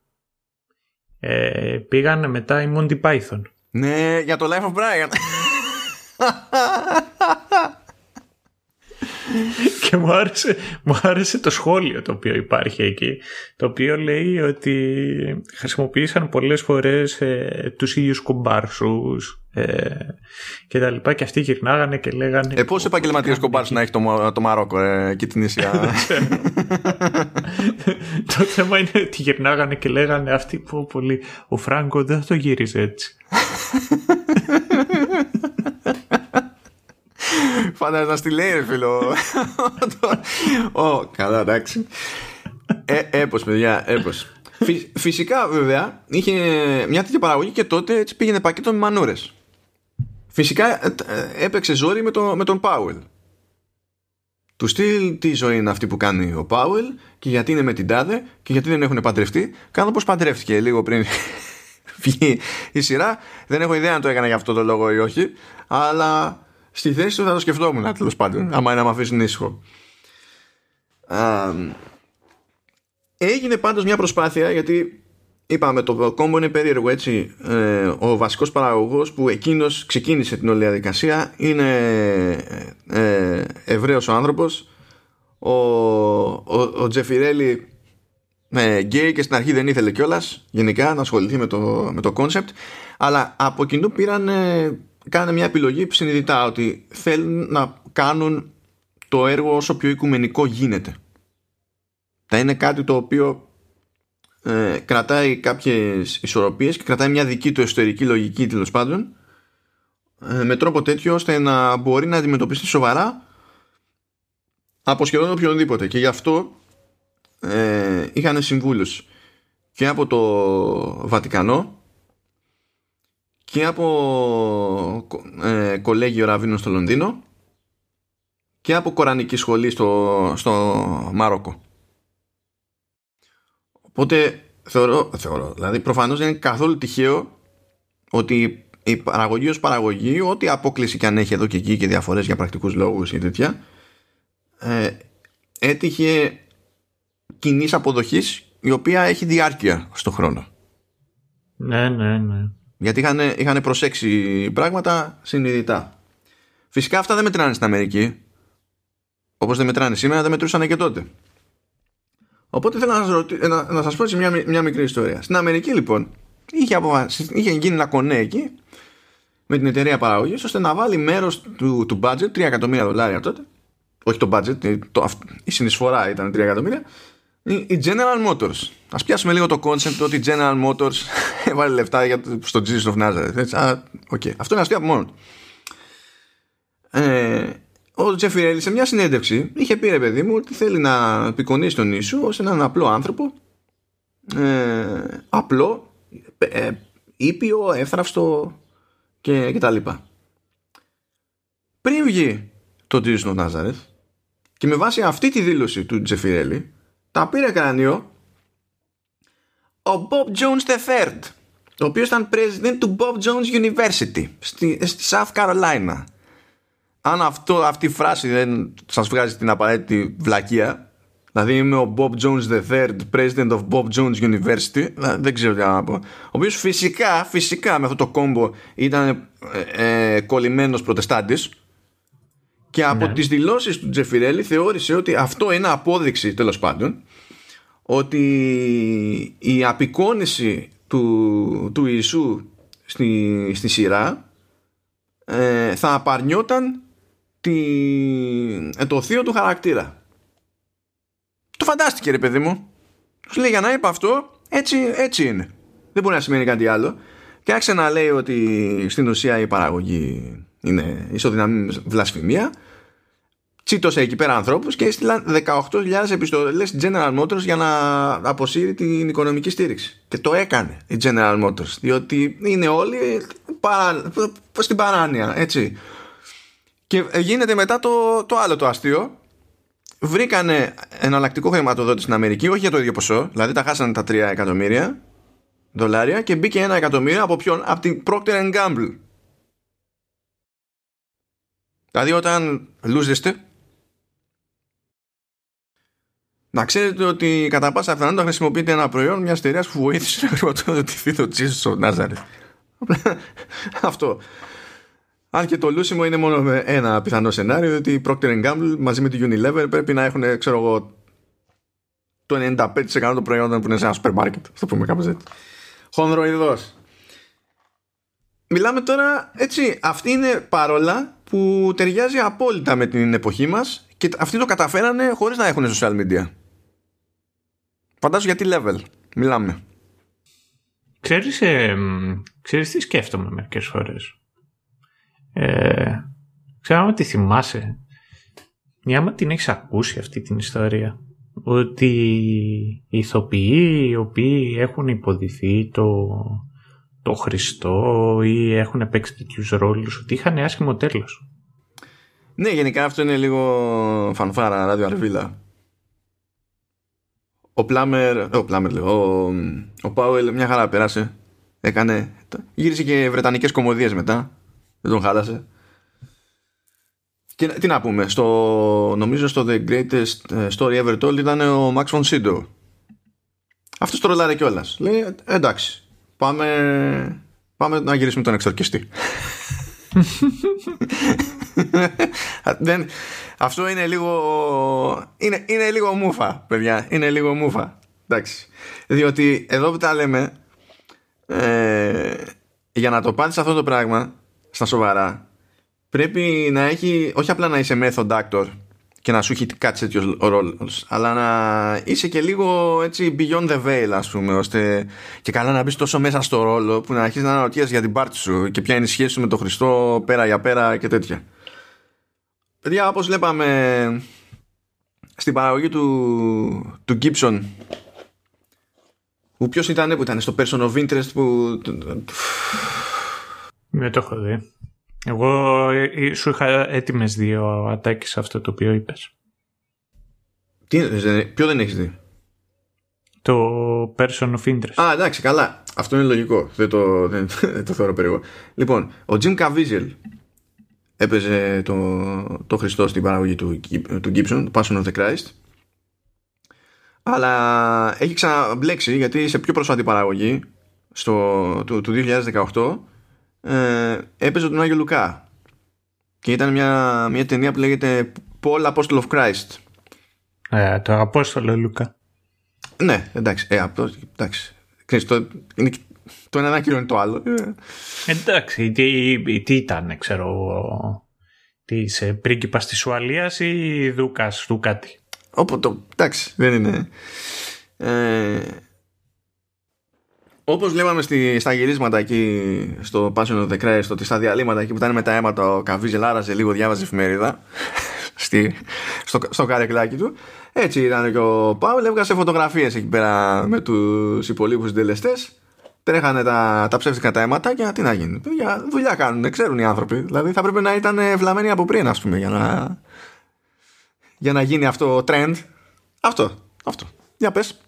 ε, πήγαν μετά οι Monty Python. Ναι, για το Life of Brian. και μου άρεσε, μου άρεσε το σχόλιο το οποίο υπάρχει εκεί το οποίο λέει ότι χρησιμοποίησαν πολλές φορές ε, τους ίδιους κομπάρσους ε, και τα λοιπά και αυτοί γυρνάγανε και λέγανε ε, πώς επαγγελματίες κομπάρσους να έχει το, το Μαρόκο ε, και την Ισία το θέμα είναι ότι γυρνάγανε και λέγανε αυτοί που πολύ ο Φράγκο δεν θα το γύριζε έτσι Φαντάζομαι να στη λέει, ρε φίλο. Ω, καλά, εντάξει. Ε, έπως, παιδιά, έπως. Φυσικά, βέβαια, είχε μια τέτοια παραγωγή και τότε έτσι πήγαινε πακέτο με μανούρες. Φυσικά ε, ε, έπαιξε ζόρι με, το, με τον Πάουελ. Του στυλ τι ζωή είναι αυτή που κάνει ο Πάουελ και γιατί είναι με την τάδε και γιατί δεν έχουν παντρευτεί. Κάνω πως παντρεύτηκε λίγο πριν βγει η σειρά. Δεν έχω ιδέα αν το έκανε για αυτό το λόγο ή όχι. Αλλά στη θέση του θα το σκεφτόμουν τέλος πάντων, άμα είναι να με αφήσουν ήσυχο. έγινε πάντως μια προσπάθεια γιατί είπαμε το κόμπο είναι περίεργο έτσι. Ε, ο βασικός παραγωγός που εκείνος ξεκίνησε την όλη διαδικασία είναι ε, Εβραίος ο άνθρωπος. Ο, ο, ο Τζεφιρέλη ε, γκέι και στην αρχή δεν ήθελε κιόλας γενικά να ασχοληθεί με το, με το concept. Αλλά από κοινού πήραν κάνανε μια επιλογή συνειδητά ότι θέλουν να κάνουν το έργο όσο πιο οικουμενικό γίνεται. Θα είναι κάτι το οποίο ε, κρατάει κάποιες ισορροπίες και κρατάει μια δική του εσωτερική λογική τέλος πάντων ε, με τρόπο τέτοιο ώστε να μπορεί να αντιμετωπιστεί σοβαρά από σχεδόν οποιονδήποτε και γι' αυτό ε, είχαν συμβούλους και από το Βατικανό και από ε, κολέγιο Ραβίνο στο Λονδίνο και από κορανική σχολή στο, στο Μαρόκο. Οπότε θεωρώ, θεωρώ, δηλαδή προφανώς δεν είναι καθόλου τυχαίο ότι η παραγωγή ως παραγωγή, ό,τι απόκληση και αν έχει εδώ και εκεί και διαφορές για πρακτικούς λόγους ή τέτοια, ε, έτυχε κοινής αποδοχής η οποία έχει διάρκεια στο χρόνο. Ναι, ναι, ναι. Γιατί είχαν, είχαν προσέξει πράγματα συνειδητά. Φυσικά αυτά δεν μετράνε στην Αμερική. Όπως δεν μετράνε σήμερα, δεν μετρούσαν και τότε. Οπότε θέλω να σας, ρωτη... να, να σας πω έτσι μια, μια μικρή ιστορία. Στην Αμερική λοιπόν είχε, είχε γίνει ένα κονέ εκεί με την εταιρεία παραγωγής ώστε να βάλει μέρος του, του budget 3 εκατομμύρια δολάρια τότε. Όχι το budget, το, η συνεισφορά ήταν 3 εκατομμύρια η General Motors. Ας πιάσουμε λίγο το concept ότι η General Motors έβαλε λεφτά για το, στο Jesus of Nazareth. Έτσι. Α, okay. Αυτό είναι αστείο από μόνο. Ε, ο Τζέφι Ρέλη σε μια συνέντευξη είχε πει ρε παιδί μου ότι θέλει να απεικονίσει τον Ιησού ως έναν απλό άνθρωπο ε, απλό ε, ήπιο, εύθραυστο και, και τα λοιπά. Πριν βγει το Jesus of Nazareth και με βάση αυτή τη δήλωση του Τζεφιρέλη τα πήρε κρανίο ο Bob Jones III ο οποίος ήταν president του Bob Jones University στη, στη South Carolina. Αν αυτό, αυτή η φράση δεν σας βγάζει την απαραίτητη βλακεία δηλαδή είμαι ο Bob Jones III president of Bob Jones University δεν ξέρω τι να πω. Ο οποίος φυσικά, φυσικά με αυτό το κόμπο ήταν ε, ε, κολλημένος προτεστάντης και από ναι. τις δηλώσεις του Τζεφιρέλη θεώρησε ότι αυτό είναι απόδειξη τέλος πάντων ότι η απεικόνηση του, του Ιησού στη, στη σειρά ε, θα απαρνιόταν τη, ε, το θείο του χαρακτήρα. Το φαντάστηκε ρε παιδί μου. Σου λέει για να είπα αυτό έτσι, έτσι είναι. Δεν μπορεί να σημαίνει κάτι άλλο. Και άρχισε να λέει ότι στην ουσία η παραγωγή είναι ισοδυναμή βλασφημία τσίτωσε εκεί πέρα ανθρώπους και έστειλαν 18.000 επιστολές General Motors για να αποσύρει την οικονομική στήριξη. Και το έκανε η General Motors, διότι είναι όλοι παρα... στην παράνοια, έτσι. Και γίνεται μετά το, το άλλο το αστείο. Βρήκανε εναλλακτικό χρηματοδότη στην Αμερική, όχι για το ίδιο ποσό, δηλαδή τα χάσανε τα 3 εκατομμύρια δολάρια και μπήκε ένα εκατομμύριο από ποιον, από την Procter Gamble. Δηλαδή όταν λούζεστε να ξέρετε ότι κατά πάσα πιθανότητα χρησιμοποιείται ένα προϊόν μιας εταιρείας που βοήθησε να χρηματοδοτηθεί το Τζίσο στο Νάζαρετ. Αυτό. Αν και το λούσιμο είναι μόνο ένα πιθανό σενάριο, ότι η Procter Gamble μαζί με τη Unilever πρέπει να έχουν, ξέρω εγώ, το 95% των προϊόντων που είναι σε ένα σούπερ μάρκετ. Θα πούμε κάπως έτσι. Χονδροειδός. Μιλάμε τώρα, έτσι, αυτή είναι παρόλα που ταιριάζει απόλυτα με την εποχή μας και αυτοί το καταφέρανε χωρίς να έχουν social media. Φαντάζομαι για τι level μιλάμε. Ξέρεις, ε, ξέρεις τι σκέφτομαι μερικές φορές. Ε, ξέρω τι θυμάσαι. Μια άμα την έχεις ακούσει αυτή την ιστορία. Ότι οι ηθοποιοί οι οποίοι έχουν υποδηθεί το, το Χριστό ή έχουν παίξει τέτοιους ρόλους ότι είχαν άσχημο τέλος. Ναι, γενικά αυτό είναι λίγο φανφάρα, ράδιο αρβίλα. Ο Πλάμερ, ο Πλάμερ λέω, ο, ο Πάουελ μια χαρά πέρασε. Έκανε, γύρισε και βρετανικές κομμωδίες μετά. Δεν τον χάλασε. Και τι να πούμε, στο, νομίζω στο The Greatest ε, Story Ever Told ήταν ο Max von Sydow. Αυτός το ρολάρε κιόλας. Λέει, «Ε, εντάξει, πάμε, πάμε να γυρίσουμε τον εξορκιστή. Δεν, αυτό είναι λίγο είναι, είναι λίγο μούφα παιδιά. Είναι λίγο μούφα εντάξει. Διότι εδώ που τα λέμε ε, για να το πάθεις αυτό το πράγμα στα σοβαρά πρέπει να έχει όχι απλά να είσαι method actor και να σου έχει κάτι τέτοιο ρόλος, αλλά να είσαι και λίγο έτσι beyond the veil, ας πούμε, ώστε και καλά να μπεις τόσο μέσα στο ρόλο που να αρχίσεις να αναρωτιέσαι για την πάρτι σου και ποια είναι η σχέση σου με τον Χριστό πέρα για πέρα και τέτοια. Παιδιά, όπως βλέπαμε στην παραγωγή του, του Gibson, που ποιος ήταν που ήταν στο Person of Interest που. Δεν το έχω δει. Εγώ ε, ε, σου είχα έτοιμες δύο ατάκες σε αυτό το οποίο είπες. Τι, ποιο δεν έχεις δει; Το person of interest. Α, εντάξει, καλά. Αυτό είναι λογικό. Δεν το, δεν, το θεωρώ περίεργο. Λοιπόν, ο Jim Caviezel έπαιζε το, το Χριστό στην παραγωγή του, του Gibson, Passion of the Christ. Αλλά έχει ξαναμπλέξει γιατί σε πιο πρόσφατη παραγωγή στο, του, του 2018 ε, έπαιζε τον Άγιο Λουκά και ήταν μια, μια ταινία που λέγεται Paul Apostle of Christ ε, το Απόστολο Λουκά ναι εντάξει, ε, αυτό, εντάξει. το, είναι, το ένα κύριο είναι το άλλο ε. εντάξει τι, τι ήταν ξέρω τι είσαι πρίγκιπας της Ουαλίας ή Δούκας του κάτι Όποτε, εντάξει δεν είναι ε, όπως λέμε στη, στα γυρίσματα εκεί στο Passion of the Christ, ότι στα διαλύματα εκεί που ήταν με τα αίματα ο Καβίζελ άραζε λίγο, διάβαζε εφημερίδα στη, στο, στο καρεκλάκι του. Έτσι ήταν και ο Πάουλ, έβγασε φωτογραφίες εκεί πέρα με τους υπολείπους συντελεστές. Τρέχανε τα, τα ψεύτικα τα αίματα και τι να γίνει. Για δουλειά κάνουν, ξέρουν οι άνθρωποι. Δηλαδή θα πρέπει να ήταν βλαμμένοι από πριν, ας πούμε, για να, για να γίνει αυτό trend. Αυτό, αυτό. Για πες.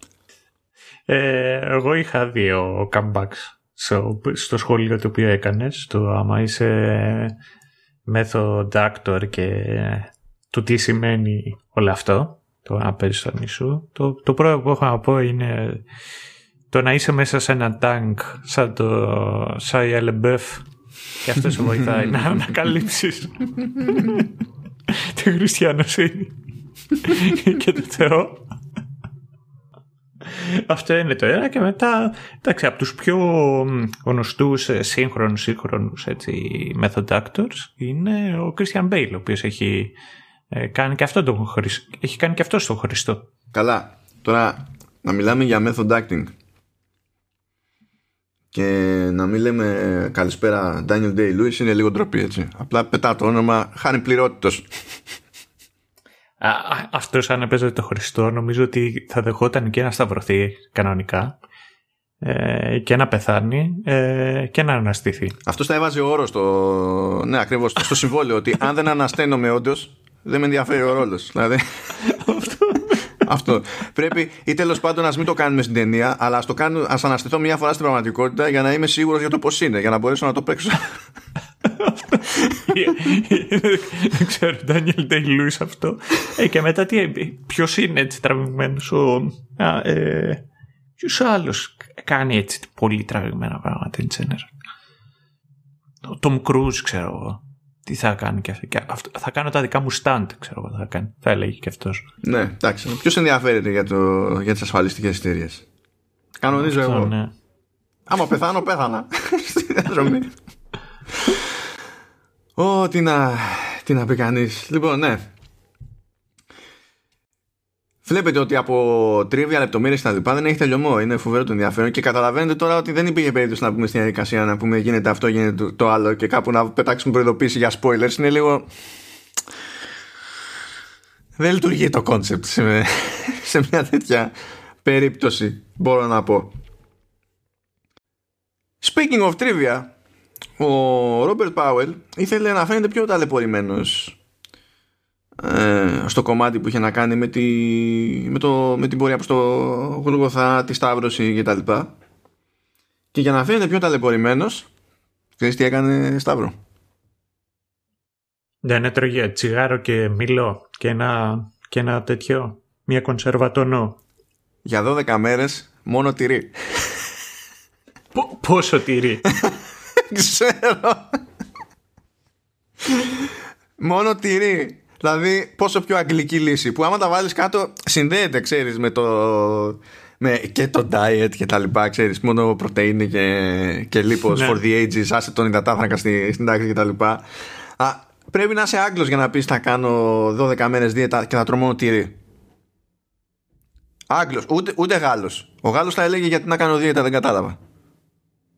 Ε, εγώ είχα δύο comebacks στο, στο σχολείο το οποίο έκανες. Το άμα είσαι method actor και του τι σημαίνει όλο αυτό, το να παίζεις στο νησού. Το, το πρώτο που έχω να πω είναι το να είσαι μέσα σε ένα τάγκ σαν το Σάι Λεμπεφ και αυτός σε βοηθάει να ανακαλύψεις τη χριστιανοσύνη και το Θεό. Αυτό είναι το ένα και μετά, εντάξει, από τους πιο γνωστούς ε, σύγχρονους, σύγχρονους έτσι, method actors είναι ο Christian Bale, ο οποίος έχει ε, κάνει και αυτό, το, έχει κάνει και αυτό στο Χριστό. Καλά, τώρα να μιλάμε για method acting και να μην λέμε καλησπέρα Daniel Day-Lewis είναι λίγο ντροπή έτσι. Απλά πετά το όνομα, χάνει πληρότητος. Αυτός αν έπαιζε το Χριστό νομίζω ότι θα δεχόταν και να σταυρωθεί κανονικά ε, και να πεθάνει ε, και να αναστηθεί. Αυτός θα έβαζε όρο στο, ναι, ακριβώς, στο συμβόλαιο ότι αν δεν ανασταίνομαι όντως, δεν με ενδιαφέρει ο ρόλος. Δηλαδή, αυτό. Πρέπει ή τέλος πάντων να μην το κάνουμε στην ταινία, αλλά ας το κάνω, ας αναστηθώ μια φορά στην πραγματικότητα για να είμαι σίγουρος για το πώς είναι, για να μπορέσω να το παίξω. Δεν ξέρω, Ντάνιελ Ντέι αυτό. Ε, και μετά τι, ποιος είναι έτσι τραβηγμένος. Ο. Ε, Ποιος άλλος κάνει έτσι πολύ τραβηγμένα πράγματα, την Τζένερ. Ο Τόμ Κρούζ, ξέρω εγώ. Τι θα κάνει και αυτό. Θα κάνω τα δικά μου stand, ξέρω εγώ. Θα, κάνει, θα έλεγε και αυτός. Ναι, εντάξει. Ποιος ενδιαφέρεται για, το, για τις ασφαλιστικές εταιρείες; Κανονίζω εγώ. Ναι. Άμα πεθάνω, πέθανα. Στη διαδρομή. Ω, τι να, τι να πει κανείς. Λοιπόν, ναι. Βλέπετε ότι από τρίβια λεπτομέρειες και τα λοιπά δεν έχει τελειωμό. Είναι φοβερό το ενδιαφέρον και καταλαβαίνετε τώρα ότι δεν υπήρχε περίπτωση να πούμε στην διαδικασία να πούμε γίνεται αυτό, γίνεται το άλλο και κάπου να πετάξουμε προειδοποίηση για spoilers. Είναι λίγο. Δεν λειτουργεί το concept σε, σε μια τέτοια περίπτωση, μπορώ να πω. Speaking of trivia, ο Ρόμπερτ Πάουελ ήθελε να φαίνεται πιο ταλαιπωρημένος ε, στο κομμάτι που είχε να κάνει με, τη, με, το, με την πορεία προς το Γολγοθά, τη Σταύρωση και τα λοιπά. Και για να φαίνεται πιο ταλαιπωρημένος, ξέρεις τι έκανε Σταύρο; Δεν έτρωγε τσιγάρο και μήλο και ένα, και ένα τέτοιο, μια κονσερβατονό. Για 12 μέρες μόνο τυρί. πόσο τυρί; Ξέρω. Μόνο τυρί. Δηλαδή, πόσο πιο αγγλική λύση. Που άμα τα βάλεις κάτω, συνδέεται, ξέρεις, με το. Με και το diet και τα λοιπά, ξέρεις, μόνο πρωτεΐνη και, και λίπος ναι. for the ages, άσε τον υδατάθρακα στη, στην τάξη και τα λοιπά. Α, πρέπει να είσαι Άγγλος για να πεις θα κάνω 12 μέρες δίαιτα και θα τρώω μόνο τυρί. Άγγλος, ούτε, ούτε Γάλλος. Ο Γάλλος θα έλεγε γιατί να κάνω δίαιτα, δεν κατάλαβα.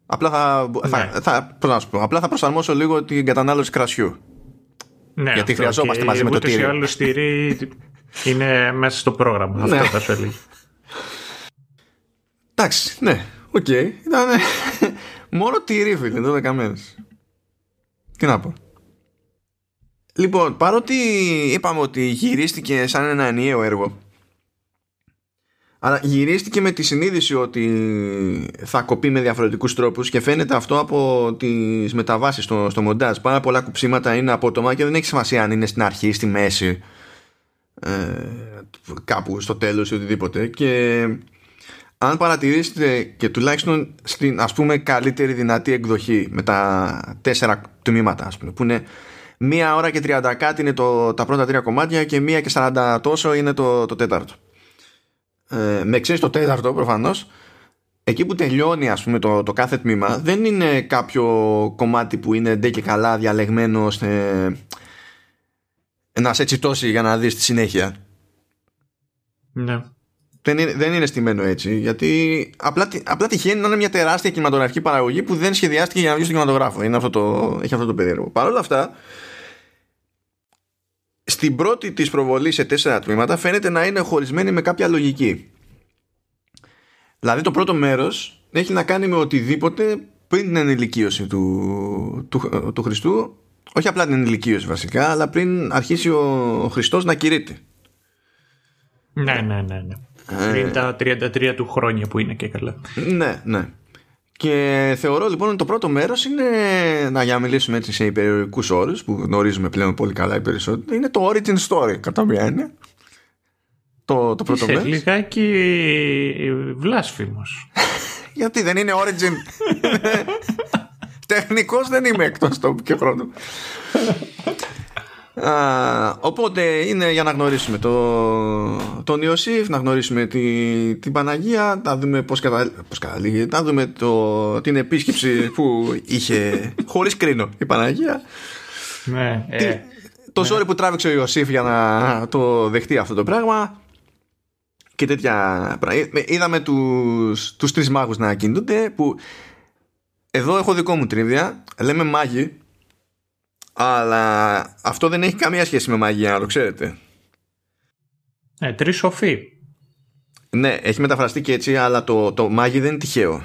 Απλά θα, θα, ναι. θα, θα, να σου πω, απλά θα προσαρμόσω λίγο την κατανάλωση κρασιού. Ναι, Γιατί χρειαζόμαστε μαζί με το τυρί. Ούτως ή άλλως τυρί είναι μέσα στο πρόγραμμα. Αυτό ναι. θα σου έλεγε. Εντάξει, ναι. Ok. Okay. Ήταν μόνο τυρί, φίλε, 12 μέρες. Τι να πω. Λοιπόν, παρότι είπαμε ότι γυρίστηκε σαν ένα ενιαίο έργο αλλά γυρίστηκε με τη συνείδηση ότι θα κοπεί με διαφορετικούς τρόπους και φαίνεται αυτό από τις μεταβάσεις στο, στο μοντάζ. Πάρα πολλά κουψίματα είναι απότομα και δεν έχει σημασία αν είναι στην αρχή, στη μέση, ε, κάπου στο τέλος ή οτιδήποτε. Και αν παρατηρήσετε και τουλάχιστον στην ας πούμε καλύτερη δυνατή εκδοχή με τα τέσσερα τμήματα ας πούμε, που είναι μία ώρα και 30 κάτι είναι το, τα πρώτα τρία κομμάτια και μία και 40 τόσο είναι το, το τέταρτο ε, με ξέρεις το τέταρτο προφανώς εκεί που τελειώνει ας πούμε το, το κάθε τμήμα δεν είναι κάποιο κομμάτι που είναι ντε και καλά διαλεγμένο ώστε να σε τσιτώσει για να δεις τη συνέχεια. Ναι. Δεν είναι, δεν είναι στημένο έτσι γιατί απλά, απλά τυχαίνει να είναι μια τεράστια κινηματογραφική παραγωγή που δεν σχεδιάστηκε για να βγει στο κινηματογράφο. Είναι αυτό το, έχει αυτό το περίεργο. Παρ' όλα αυτά στην πρώτη της προβολής σε τέσσερα τμήματα φαίνεται να είναι χωρισμένη με κάποια λογική. Δηλαδή το πρώτο μέρος έχει να κάνει με οτιδήποτε πριν την ενηλικίωση του, του, του Χριστού όχι απλά την ενηλικίωση βασικά αλλά πριν αρχίσει ο Χριστός να κηρύττει. Ναι, ναι, ναι. ναι. Ε... Πριν τα 33 του χρόνια που είναι και καλά. Ναι, ναι. Και θεωρώ λοιπόν ότι το πρώτο μέρος είναι, να για να μιλήσουμε έτσι σε υπερηρωτικού όρους που γνωρίζουμε πλέον πολύ καλά οι περισσότεροι, είναι το origin story κατά μία έννοια. Το, το πρώτο μέρος. λιγάκι βλάσφημος. Γιατί δεν είναι origin. Τεχνικός δεν είμαι εκτός τόπου και χρόνου οπότε είναι για να γνωρίσουμε το, τον Ιωσήφ, να γνωρίσουμε τη, την Παναγία, να δούμε πώς, κατα, πώς καταλήγει, να δούμε το, την επίσκεψη που είχε χωρίς κρίνο η Παναγία. Ναι, ε, το ναι. που τράβηξε ο Ιωσήφ για να το δεχτεί αυτό το πράγμα και τέτοια πράγματα. Ε, είδαμε τους, τους τρεις μάγους να κινούνται που εδώ έχω δικό μου τρίβια, λέμε μάγοι αλλά αυτό δεν έχει καμία σχέση με μαγεία, να το ξέρετε. Ε, τρεις σοφοί. Ναι, έχει μεταφραστεί και έτσι, αλλά το, το μάγι δεν είναι τυχαίο.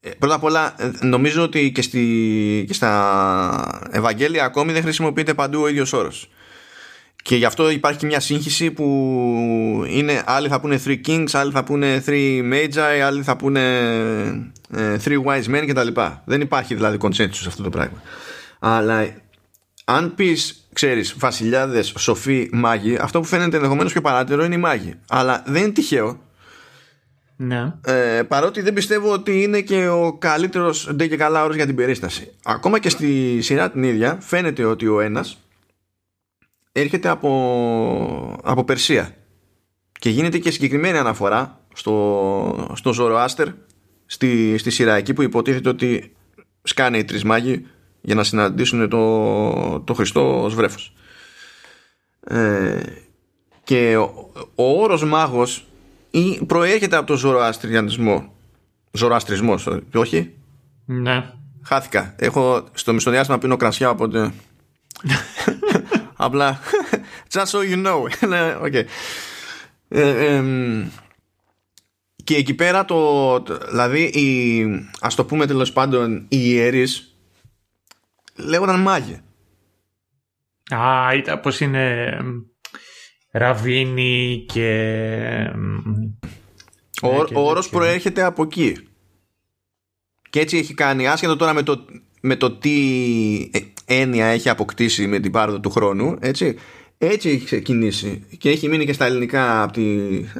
Ε, πρώτα απ' όλα, ε, νομίζω ότι και, στη, και στα Ευαγγέλια ακόμη δεν χρησιμοποιείται παντού ο ίδιος όρος. Και γι' αυτό υπάρχει μια σύγχυση που είναι άλλοι θα πούνε three kings, άλλοι θα πούνε three magi, άλλοι θα πούνε ε, three wise men κτλ. Δεν υπάρχει δηλαδή consensus σε αυτό το πράγμα. Αλλά αν πεις, ξέρεις, βασιλιάδες, σοφοί, μάγοι, αυτό που φαίνεται ενδεχομένως πιο παράτερο είναι οι μάγοι. Αλλά δεν είναι τυχαίο. Ναι. Ε, παρότι δεν πιστεύω ότι είναι και ο καλύτερος ντε και καλά όρος για την περίσταση. Ακόμα και στη σειρά την ίδια φαίνεται ότι ο ένας έρχεται από, από Περσία. Και γίνεται και συγκεκριμένη αναφορά στο, στο Ζωροάστερ στη, στη σειρά εκεί που υποτίθεται ότι σκάνε οι τρεις μάγοι για να συναντήσουν το, το Χριστό ως βρέφος. Ε, και ο, ο όρος μάγος ή προέρχεται από το ζωροαστριανισμό. Ζωροαστρισμός, όχι. Ναι. Χάθηκα. Έχω στο μισοδιάστημα πίνω κρασιά, οπότε. Απλά. Just so you know. Ναι, okay. ε, και εκεί πέρα το. Δηλαδή, οι, ας το πούμε τέλος πάντων, οι ιερείς λέγονταν μάγοι. Α, ήταν πως είναι Ραβίνι και... Ο, ναι, ο όρος προέρχεται από εκεί. Και έτσι έχει κάνει, άσχετο τώρα με το, με το τι ε, έννοια έχει αποκτήσει με την πάροδο του χρόνου, έτσι, έτσι έχει ξεκινήσει και έχει μείνει και στα ελληνικά από, τη,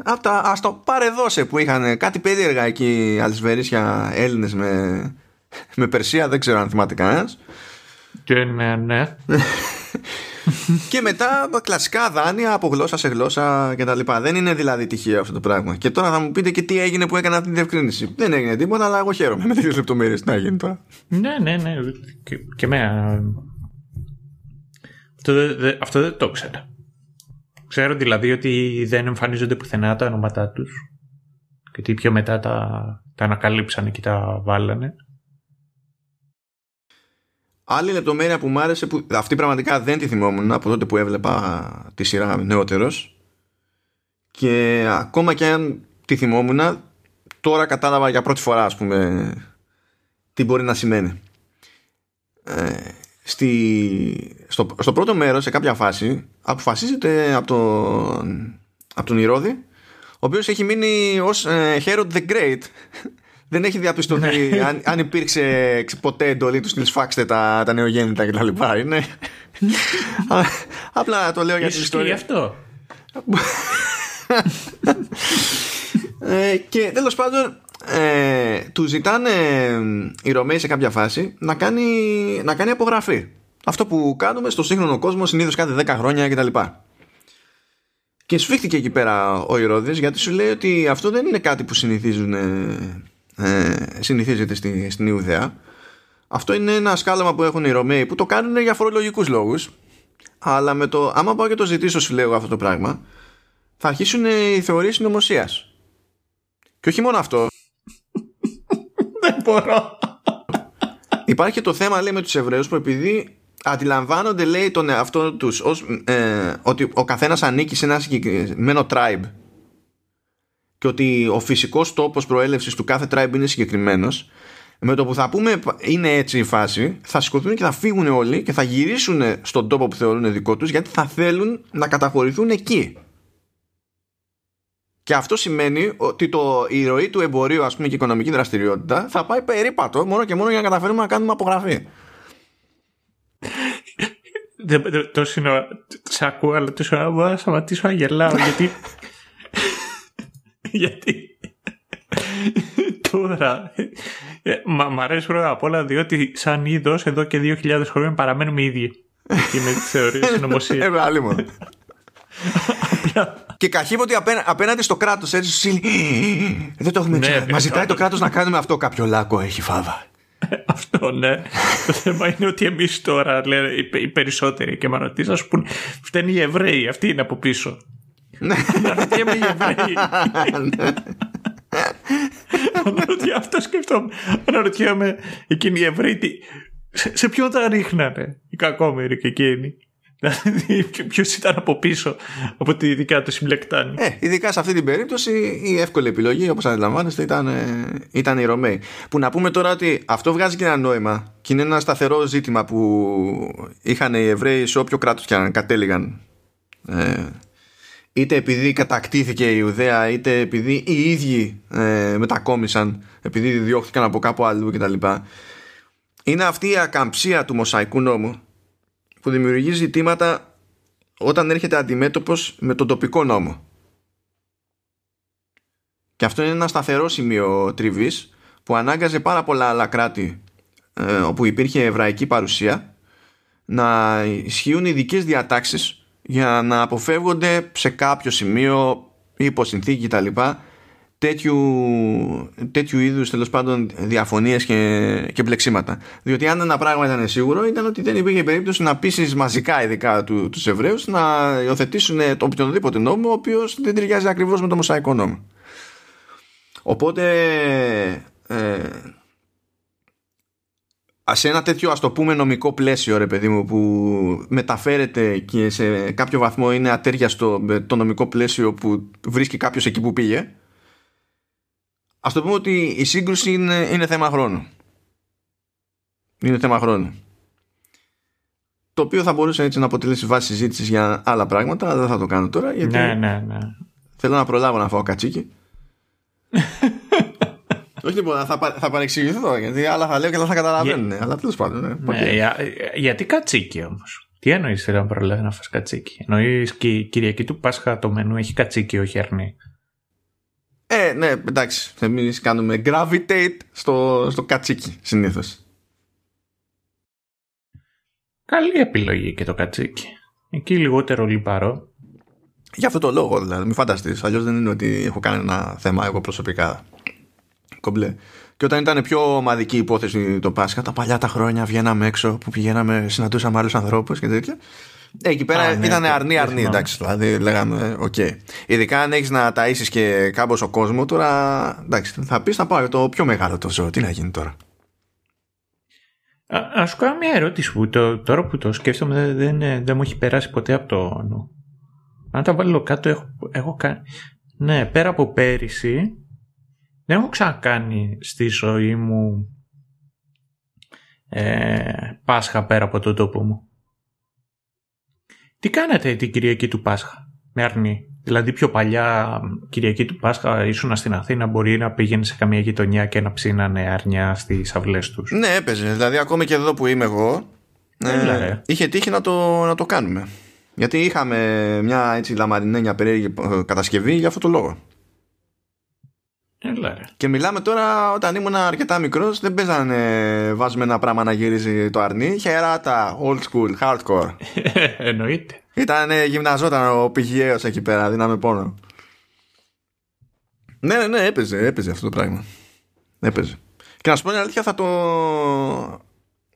από τα ας το πάρε δώσε που είχαν κάτι περίεργα εκεί αλυσβερίσια Έλληνες με, με Περσία, δεν ξέρω αν θυμάται κανένας. Και ναι, ναι. και μετά κλασικά δάνεια από γλώσσα σε γλώσσα κτλ. Δεν είναι δηλαδή τυχαίο αυτό το πράγμα. Και τώρα θα μου πείτε και τι έγινε που έκανα αυτή τη διευκρίνηση. Δεν έγινε τίποτα, αλλά εγώ χαίρομαι με τέτοιε λεπτομέρειες. να γίνει τώρα. Ναι, ναι, ναι. Και, και με. Αυτό, δε, αυτό δεν το ξέρω. Ξέρω δηλαδή ότι δεν εμφανίζονται πουθενά τα ονόματά τους. Και ότι πιο μετά τα, τα ανακαλύψανε και τα βάλανε. Άλλη λεπτομέρεια που μου άρεσε, που αυτή πραγματικά δεν τη θυμόμουν από τότε που έβλεπα τη σειρά νεότερος και ακόμα και αν τη θυμόμουν τώρα κατάλαβα για πρώτη φορά ας πούμε τι μπορεί να σημαίνει. Ε, στη, στο, στο πρώτο μέρος σε κάποια φάση αποφασίζεται από τον, από τον Ηρώδη ο οποίος έχει μείνει ως ε, Herod the Great δεν έχει διαπιστωθεί ναι. αν, αν υπήρξε ποτέ εντολή του στυλ σφάξτε τα, τα νεογέννητα κτλ. Είναι. Απλά το λέω για την ιστορία. γι' αυτό. ε, και τέλος πάντων ε, του ζητάνε οι Ρωμαίοι σε κάποια φάση να κάνει, να κάνει απογραφή. Αυτό που κάνουμε στο σύγχρονο κόσμο συνήθως κάθε 10 χρόνια κτλ. Και σφίχτηκε εκεί πέρα ο Ηρώδης γιατί σου λέει ότι αυτό δεν είναι κάτι που συνηθίζουν ε, συνηθίζεται στη, στην Ιουδαία. Αυτό είναι ένα σκάλαμα που έχουν οι Ρωμαίοι που το κάνουν για φορολογικούς λόγους. Αλλά με το, άμα πάω και το ζητήσω σου λέω αυτό το πράγμα, θα αρχίσουν οι θεωρίες συνωμοσίας. Και όχι μόνο αυτό. Δεν μπορώ. Υπάρχει και το θέμα λέει με τους Εβραίους που επειδή αντιλαμβάνονται λέει τον εαυτό τους ως, ε, ότι ο καθένας ανήκει σε ένα συγκεκριμένο tribe και ότι ο φυσικός τόπος προέλευσης του κάθε tribe είναι συγκεκριμένος με το που θα πούμε είναι έτσι η φάση θα σηκωθούν και θα φύγουν όλοι και θα γυρίσουν στον τόπο που θεωρούν δικό τους γιατί θα θέλουν να καταχωρηθούν εκεί. Και αυτό σημαίνει ότι το, η ροή του εμπορίου ας πούμε και η οικονομική δραστηριότητα θα πάει περίπατο μόνο και μόνο για να καταφέρουμε να κάνουμε απογραφή. Το σύνορα, σε ακούω, αλλά τόσο να μπορώ να σταματήσω να γελάω γιατί γιατί τώρα ε, μα, μ' αρέσει πρώτα απ' όλα διότι σαν είδος εδώ και 2.000 χρόνια παραμένουμε ίδιοι και με τις θεωρίες συνωμοσία. Ε, μου. και καχύποτε απέναντι στο κράτος έτσι σου δεν το έχουμε ναι, Μα ζητάει το κράτος να κάνουμε αυτό κάποιο λάκκο έχει φάβα. Αυτό ναι. το θέμα είναι ότι εμείς τώρα, λένε οι περισσότεροι και με ρωτήσει, α πούμε, φταίνει οι Εβραίοι. Αυτοί είναι από πίσω. Ναι. Αναρωτιέμαι οι Εβραίοι. Αναρωτιέμαι, αυτό σκέφτομαι. Αναρωτιέμαι εκείνοι οι Εβραίοι σε ποιον τα ρίχνανε οι κακόμεροι και εκείνοι; Δηλαδή, ποιο ήταν από πίσω από τη δικιά τους συμπλεκτάνη; Ε, ειδικά σε αυτή την περίπτωση η εύκολη επιλογή, όπως αντιλαμβάνεστε, ήταν, ήταν οι Ρωμαίοι. Που να πούμε τώρα ότι αυτό βγάζει και ένα νόημα και είναι ένα σταθερό ζήτημα που είχαν οι Εβραίοι σε όποιο κράτος και αν κατέληγαν ε, είτε επειδή κατακτήθηκε η Ιουδαία είτε επειδή οι ίδιοι ε, μετακόμισαν επειδή διώχθηκαν από κάπου αλλού κτλ. Είναι αυτή η ακαμψία του Μοσαϊκού νόμου που δημιουργεί ζητήματα όταν έρχεται αντιμέτωπος με τον τοπικό νόμο. Και αυτό είναι ένα σταθερό σημείο τριβής που ανάγκαζε πάρα πολλά άλλα κράτη ε, όπου υπήρχε εβραϊκή παρουσία να ισχύουν ειδικές διατάξεις για να αποφεύγονται σε κάποιο σημείο υπό συνθήκη κτλ τέτοιου, τέτοιου είδους τέλος πάντων διαφωνίες και, και μπλεξίματα. Διότι αν ένα πράγμα ήταν σίγουρο ήταν ότι δεν υπήρχε περίπτωση να πείσει μαζικά ειδικά του, τους Εβραίους να υιοθετήσουν το οποιονδήποτε νόμο ο οποίος δεν ταιριάζει ακριβώς με το Μοσαϊκό νόμο. Οπότε ε, σε ένα τέτοιο ας το πούμε νομικό πλαίσιο ρε παιδί μου που μεταφέρεται και σε κάποιο βαθμό είναι ατέριαστο με το νομικό πλαίσιο που βρίσκει κάποιος εκεί που πήγε ας το πούμε ότι η σύγκρουση είναι, είναι θέμα χρόνου. Είναι θέμα χρόνου. Το οποίο θα μπορούσε έτσι να αποτελέσει βάση συζήτησης για άλλα πράγματα αλλά δεν θα το κάνω τώρα γιατί ναι, ναι, ναι. θέλω να προλάβω να φάω κατσίκι όχι τίποτα, θα, θα παρεξηγηθώ γιατί άλλα θα λέω και άλλα θα καταλαβαίνουν. Για... Αλλά τέλος πάντων. Ναι, ναι, για, γιατί κατσίκι όμως; Τι εννοείς θέλω να προλάβει να φας κατσίκι; Εννοείς και η Κυριακή του Πάσχα το μενού έχει κατσίκι, όχι αρνί. Ε, ναι, εντάξει. Εμείς κάνουμε gravitate στο, στο κατσίκι συνήθως. Καλή επιλογή και το κατσίκι. Εκεί λιγότερο λιπαρό. Για αυτό το λόγο δηλαδή, μην φανταστείς. Αλλιώς δεν είναι ότι έχω κάνει ένα θέμα εγώ προσωπικά κομπλέ. Και όταν ήταν πιο ομαδική υπόθεση το Πάσχα, τα παλιά τα χρόνια βγαίναμε έξω που πηγαίναμε, συναντούσαμε άλλους ανθρώπους και τέτοια. Ε, εκεί πέρα ναι, ήταν ναι, αρνί αρνί, εντάξει. Δηλαδή λέγαμε, ok. Okay. Ειδικά αν έχεις να ταΐσεις και ο κόσμος, τώρα εντάξει, θα πεις να πάω το πιο μεγάλο το ζώο. Τι να γίνει τώρα. Α σου κάνω μια ερώτηση που το, τώρα που το σκέφτομαι δεν, δεν, δεν μου έχει περάσει ποτέ από το νου. Αν τα βάλω κάτω, έχω, έχω κάνει. Ναι, πέρα από πέρυσι, δεν έχω ξανακάνει στη ζωή μου ε, Πάσχα πέρα από τον τόπο μου. Τι κάνετε την Κυριακή του Πάσχα με αρνή. Δηλαδή πιο παλιά Κυριακή του Πάσχα ήσουν στην Αθήνα μπορεί να πήγαινε σε καμία γειτονιά και να ψήνανε αρνιά στις αυλές τους; Ναι έπαιζε. Δηλαδή ακόμη και εδώ που είμαι εγώ ε, είχε τύχει να το, να το κάνουμε. Γιατί είχαμε μια έτσι λαμαρινένια περίεργη ε, κατασκευή για αυτό το λόγο. Και μιλάμε τώρα όταν ήμουν αρκετά μικρός, δεν παίζανε βάζουμε ένα πράγμα να γυρίζει το αρνί. Χεράτα, old school, hardcore. Εννοείται. Ήταν γυμναζόταν ο πηγιαίο εκεί πέρα, δίναμε πόνο. Ναι, ναι, ναι, έπαιζε, έπαιζε αυτό το πράγμα. Έπαιζε. Και να σου πω την αλήθεια, θα το.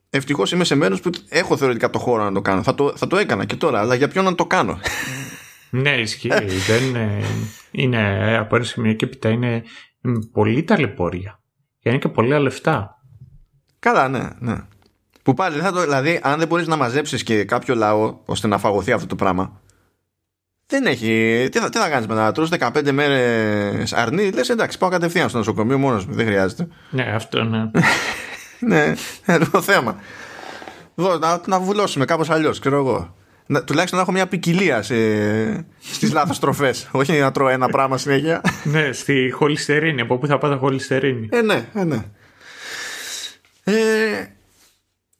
Ευτυχώς είμαι σε μέρος που έχω θεωρητικά το χώρο να το κάνω. Θα το, θα το έκανα και τώρα, αλλά για ποιον να το κάνω; ναι, ισχύει. δεν είναι, είναι από ένα σημείο και έπειτα είναι πολύ ταλαιπώρια. Και είναι και πολλά λεφτά. Καλά, ναι, ναι. Που πάλι, θα το, δηλαδή, αν δεν μπορείς να μαζέψεις και κάποιο λαό ώστε να φαγωθεί αυτό το πράγμα, δεν έχει. Τι θα, τι θα κάνεις μετά, να τρώσει 15 μέρες αρνί, λες εντάξει, πάω κατευθείαν στο νοσοκομείο μόνος μου, δεν χρειάζεται. Ναι, αυτό ναι. ναι, είναι το θέμα. Εδώ, να, να βουλώσουμε κάπως αλλιώς, ξέρω εγώ να, τουλάχιστον να έχω μια ποικιλία σε, στις λάθος τροφές. Όχι να τρώω ένα πράγμα συνέχεια. Ναι στη χολυστερίνη. Από πού θα πάω χολυστερίνη. Ε ναι, ε, ναι. Ε,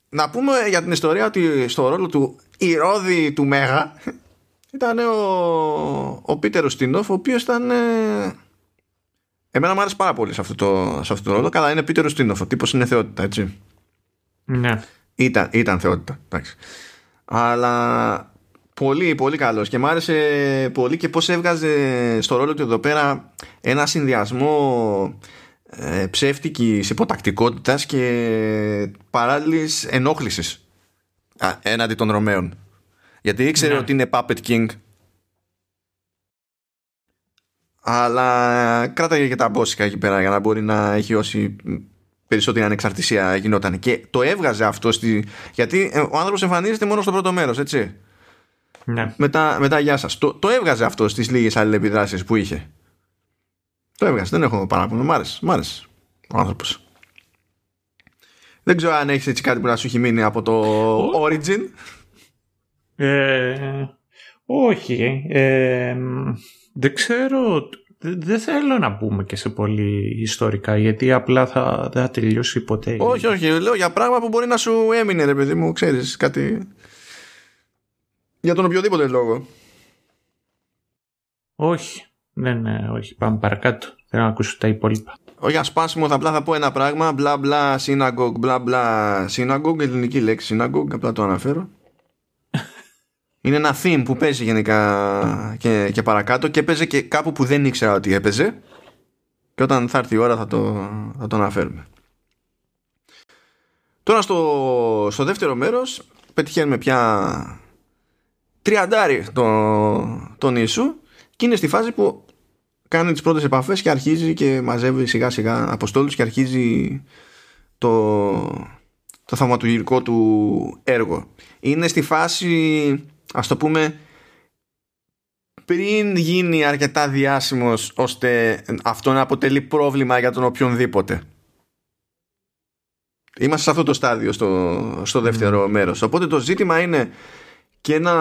να πούμε για την ιστορία ότι στο ρόλο του Ηρώδη του Μέγα ήταν ο, ο Πίτερ Στινόφ ο οποίος ήταν ε, εμένα μου άρεσε πάρα πολύ σε αυτό το, σε αυτό το ρόλο. Καλά είναι Πίτερ Στινόφ ο τύπος είναι θεότητα έτσι. Ναι. Ήταν, ήταν θεότητα εντάξει αλλά πολύ πολύ καλός. Και μου άρεσε πολύ και πως έβγαζε στο ρόλο του εδώ πέρα ένα συνδυασμό ε, ψεύτικης υποτακτικότητας και παράλληλης ενόχλησης έναντι των Ρωμαίων. Γιατί ήξερε ναι. ότι είναι Puppet King. Αλλά κράταγε και τα μπόσικα εκεί πέρα για να μπορεί να έχει όση περισσότερη ανεξαρτησία γινόταν. Και το έβγαζε αυτό στη. Γιατί ε, ο άνθρωπος εμφανίζεται μόνο στο πρώτο μέρος, έτσι. Ναι. Μετά, μετά γεια σας. Το, το έβγαζε αυτό στις λίγες αλληλεπιδράσεις που είχε. Το έβγαζε. Δεν έχω παράπονο. Μ' άρεσε. Μ' άρεσε ο άνθρωπος. Δεν ξέρω αν έχεις έτσι κάτι που να σου έχει μείνει από το Origin. Ε, όχι. Ε, δεν ξέρω δεν θέλω να μπούμε και σε πολύ ιστορικά γιατί απλά θα, δεν θα τελειώσει ποτέ. Όχι, όχι. Λέω για πράγμα που μπορεί να σου έμεινε, ρε παιδί μου, ξέρεις κάτι. Για τον οποιοδήποτε λόγο. Όχι. Ναι, ναι, όχι. Πάμε παρακάτω. Θέλω να ακούσω τα υπόλοιπα. Όχι για σπάσιμο, θα απλά θα πω ένα πράγμα. Μπλα μπλα synagogue, μπλα μπλα synagogue, ελληνική λέξη synagogue, απλά το αναφέρω. Είναι ένα theme που παίζει γενικά και, και παρακάτω και παίζει και κάπου που δεν ήξερα ότι έπαιζε. Και όταν θα έρθει η ώρα θα το, θα το αναφέρουμε. Τώρα στο, στο δεύτερο μέρος πετυχαίνουμε πια τριαντάρι τον, τον Ιησού και είναι στη φάση που κάνει τις πρώτες επαφές και αρχίζει και μαζεύει σιγά σιγά αποστόλους και αρχίζει το, το θαυματουργικό του έργο. Είναι στη φάση ας το πούμε πριν γίνει αρκετά διάσημος ώστε αυτό να αποτελεί πρόβλημα για τον οποιονδήποτε. Είμαστε σε αυτό το στάδιο στο, στο δεύτερο mm. μέρος. Οπότε το ζήτημα είναι και να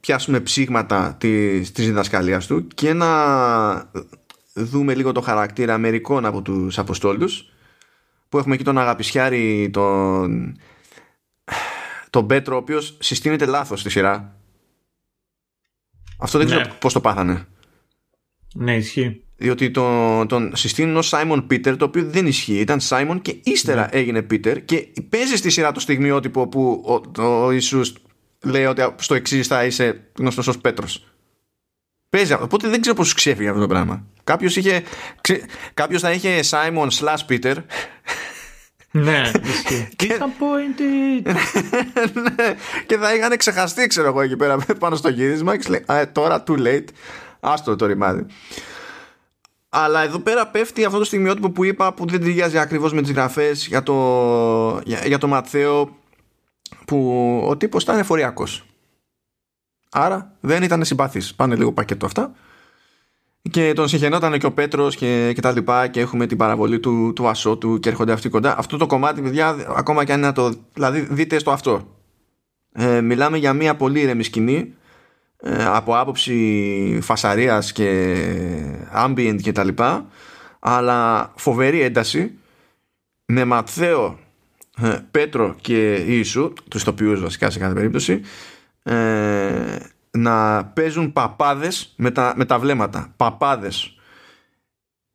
πιάσουμε ψήγματα της, της διδασκαλίας του και να δούμε λίγο το χαρακτήρα μερικών από τους Αποστόλους που έχουμε εκεί τον Αγαπησιάρη τον, τον Πέτρο ο οποίος συστήνεται λάθος στη σειρά αυτό δεν ξέρω ναι. πώς το πάθανε ναι ισχύει διότι τον, τον συστήνουν ως Σάιμον Πίτερ το οποίο δεν ισχύει ήταν Σάιμον και ύστερα ναι. έγινε Πίτερ και παίζει στη σειρά το στιγμιότυπο που ο, ο Ιησούς λέει ότι στο εξής θα είσαι γνωστός ως Πέτρος. Παίζει Οπότε δεν ξέρω πώς ξέφυγε αυτό το πράγμα. Κάποιος είχε. Κάποιος θα είχε Simon slash Peter. Ναι, ισχύει. ναι, και θα είχαν ξεχαστεί, ξέρω εγώ, εκεί πέρα πάνω στο γύρισμα και λέει Τώρα too late. Άστο το ρημάδι. Αλλά εδώ πέρα πέφτει αυτό το στιγμιότυπο που είπα που δεν ταιριάζει ακριβώς με τις γραφές για το, για, για το Ματθαίο που ο τύπος ήταν εφοριακός. Άρα δεν ήταν συμπαθής. Πάνε λίγο πακέτο αυτά. Και τον συγχαινόταν και ο Πέτρος και, και τα λοιπά και έχουμε την παραβολή του, του Ασώτου και έρχονται αυτοί κοντά. Αυτό το κομμάτι, παιδιά, ακόμα και αν είναι το... Δηλαδή δείτε στο αυτό. Ε, μιλάμε για μια πολύ ήρεμη σκηνή ε, από άποψη φασαρίας και ambient και τα λοιπά αλλά φοβερή ένταση με Ματθαίο ε, Πέτρο και Ιησού, τους τοπιούς βασικά σε κάθε περίπτωση, ε, να παίζουν παπάδες με τα, με τα βλέμματα. Παπάδες.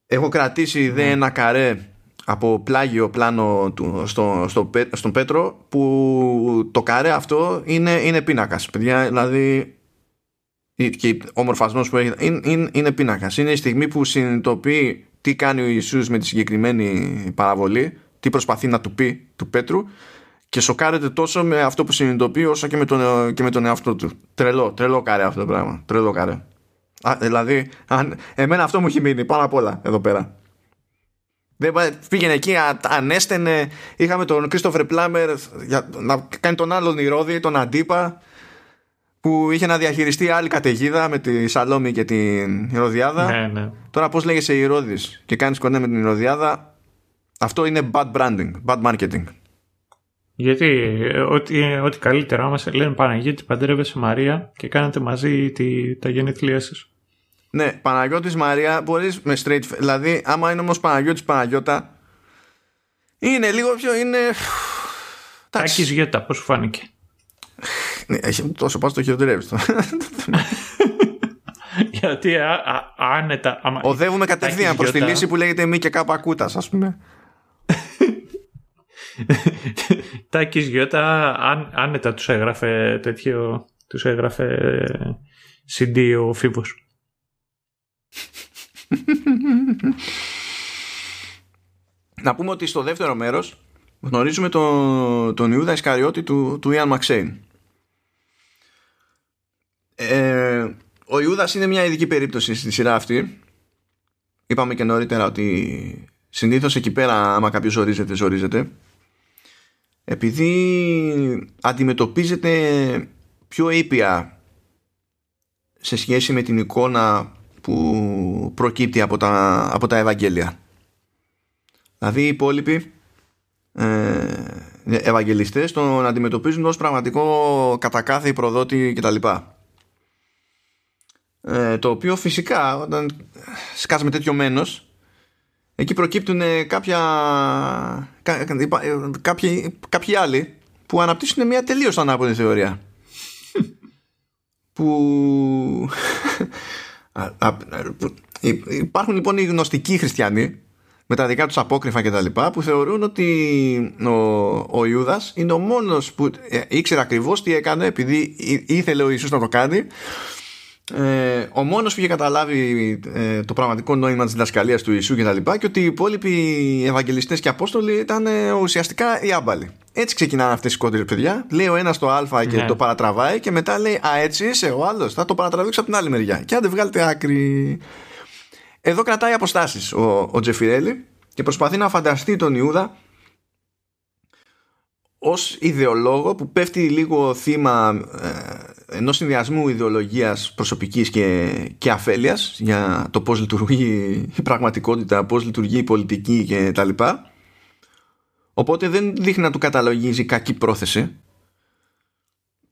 Έχω κρατήσει mm. ένα καρέ από πλάγιο πλάνο του, στο, στο, στον Πέτρο που το καρέ αυτό είναι, είναι πίνακας. Παιδιά, δηλαδή και ο μορφασμός που έχει είναι, είναι, είναι πίνακας. Είναι η στιγμή που συνειδητοποιεί τι κάνει ο Ιησούς με τη συγκεκριμένη παραβολή τι προσπαθεί να του πει του Πέτρου και σοκάρεται τόσο με αυτό που συνειδητοποιεί όσο και με τον, και με τον εαυτό του. Τρελό, τρελό καρέ αυτό το πράγμα. Τρελό καρέ. Α, δηλαδή, αν, εμένα αυτό μου έχει μείνει πάνω απ' όλα εδώ πέρα. Δεν πήγαινε εκεί, ανέστενε. Είχαμε τον Κρίστοφερ Πλάμερ για να κάνει τον άλλον Ηρώδη, τον Αντίπα, που είχε να διαχειριστεί άλλη καταιγίδα με τη Σαλόμη και την Ηρωδιάδα. Ναι, ναι. Τώρα πώς λέγεσαι Ηρώδης και κάνεις κονέ με την Ηρωδιάδα, αυτό είναι bad branding, bad marketing. Γιατί ό,τι, ό,τι καλύτερα μας λένε Παναγιώτη παντρεύεσαι Μαρία και κάνατε μαζί τη, τα γενέθλιά σας. Ναι, Παναγιώτης Μαρία μπορείς με straight Δηλαδή άμα είναι όμως Παναγιώτης Παναγιώτα είναι λίγο πιο είναι... Τάκης Γιώτα, πώς σου φάνηκε; Ναι, έχει τόσο πας το χειροτερεύεις Γιατί α, α, άνετα... Άμα... Οδεύουμε κατευθείαν προς τη λύση που λέγεται μη και κάπου ακούτας ας πούμε. Τάκης Γιώτα αν, άνετα τους έγραφε τέτοιο τους έγραφε CD ο Φίβος. Να πούμε ότι στο δεύτερο μέρος γνωρίζουμε τον, τον Ιούδα Ισκαριώτη του, του Ιαν Μαξέιν. Ε, ο Ιούδας είναι μια ειδική περίπτωση στη σειρά αυτή. Είπαμε και νωρίτερα ότι συνήθως εκεί πέρα άμα κάποιος ζορίζεται ζορίζεται επειδή αντιμετωπίζεται πιο ήπια σε σχέση με την εικόνα που προκύπτει από τα, από τα Ευαγγέλια. Δηλαδή οι υπόλοιποι ε, Ευαγγελιστές τον αντιμετωπίζουν ως πραγματικό κατά κάθε προδότη κτλ. Ε, το οποίο φυσικά όταν σκάς με τέτοιο μένος εκεί προκύπτουν κάποια, κάποιοι, κάποιοι άλλοι που αναπτύσσουν μια τελείως ανάποδη θεωρία. που υπάρχουν λοιπόν οι γνωστικοί χριστιανοί με τα δικά τους απόκριφα και τα λοιπά που θεωρούν ότι ο, ο Ιούδας είναι ο μόνος που ε, ήξερε ακριβώς τι έκανε επειδή ήθελε ο Ιησούς να το κάνει ε, ο μόνος που είχε καταλάβει ε, το πραγματικό νόημα της διδασκαλίας του Ιησού και τα λοιπά και ότι οι υπόλοιποι Ευαγγελιστές και Απόστολοι ήταν ε, ουσιαστικά οι άμπαλοι. Έτσι ξεκινάνε αυτές οι κόντρες παιδιά. Λέει ο ένας το α και ναι. το παρατραβάει και μετά λέει α έτσι είσαι ο άλλος. Θα το παρατραβήξω από την άλλη μεριά και αν δεν βγάλετε άκρη. Εδώ κρατάει αποστάσεις ο, ο Τζεφιρέλη και προσπαθεί να φανταστεί τον Ιούδα ως ιδεολόγο που πέφτει λίγο θύμα ε, ενός συνδυασμού ιδεολογίας προσωπικής και, και αφέλειας για το πώς λειτουργεί η πραγματικότητα, πώς λειτουργεί η πολιτική και τα λοιπά. Οπότε δεν δείχνει να του καταλογίζει κακή πρόθεση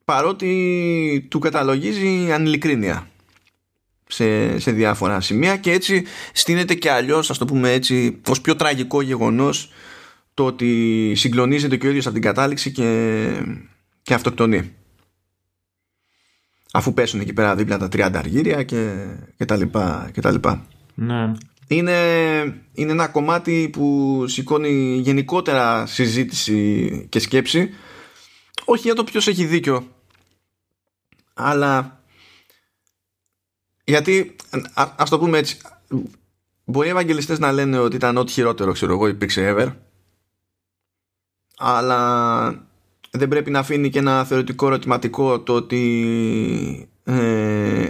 παρότι του καταλογίζει ανηλικρίνεια σε, σε διάφορα σημεία και έτσι στείνεται και αλλιώς ας το πούμε έτσι ως πιο τραγικό γεγονός το ότι συγκλονίζεται και ο ίδιος από την κατάληξη και, και αυτοκτονεί αφού πέσουν εκεί πέρα δίπλα τα 30 αργύρια και, και τα λοιπά και τα λοιπά. Ναι. Είναι, είναι ένα κομμάτι που σηκώνει γενικότερα συζήτηση και σκέψη όχι για το ποιος έχει δίκιο αλλά γιατί, α ας το πούμε έτσι, μπορεί οι Ευαγγελιστές να λένε ότι ήταν ό,τι χειρότερο, ξέρω εγώ, υπήρξε ever, αλλά δεν πρέπει να αφήνει και ένα θεωρητικό ερωτηματικό το ότι ε,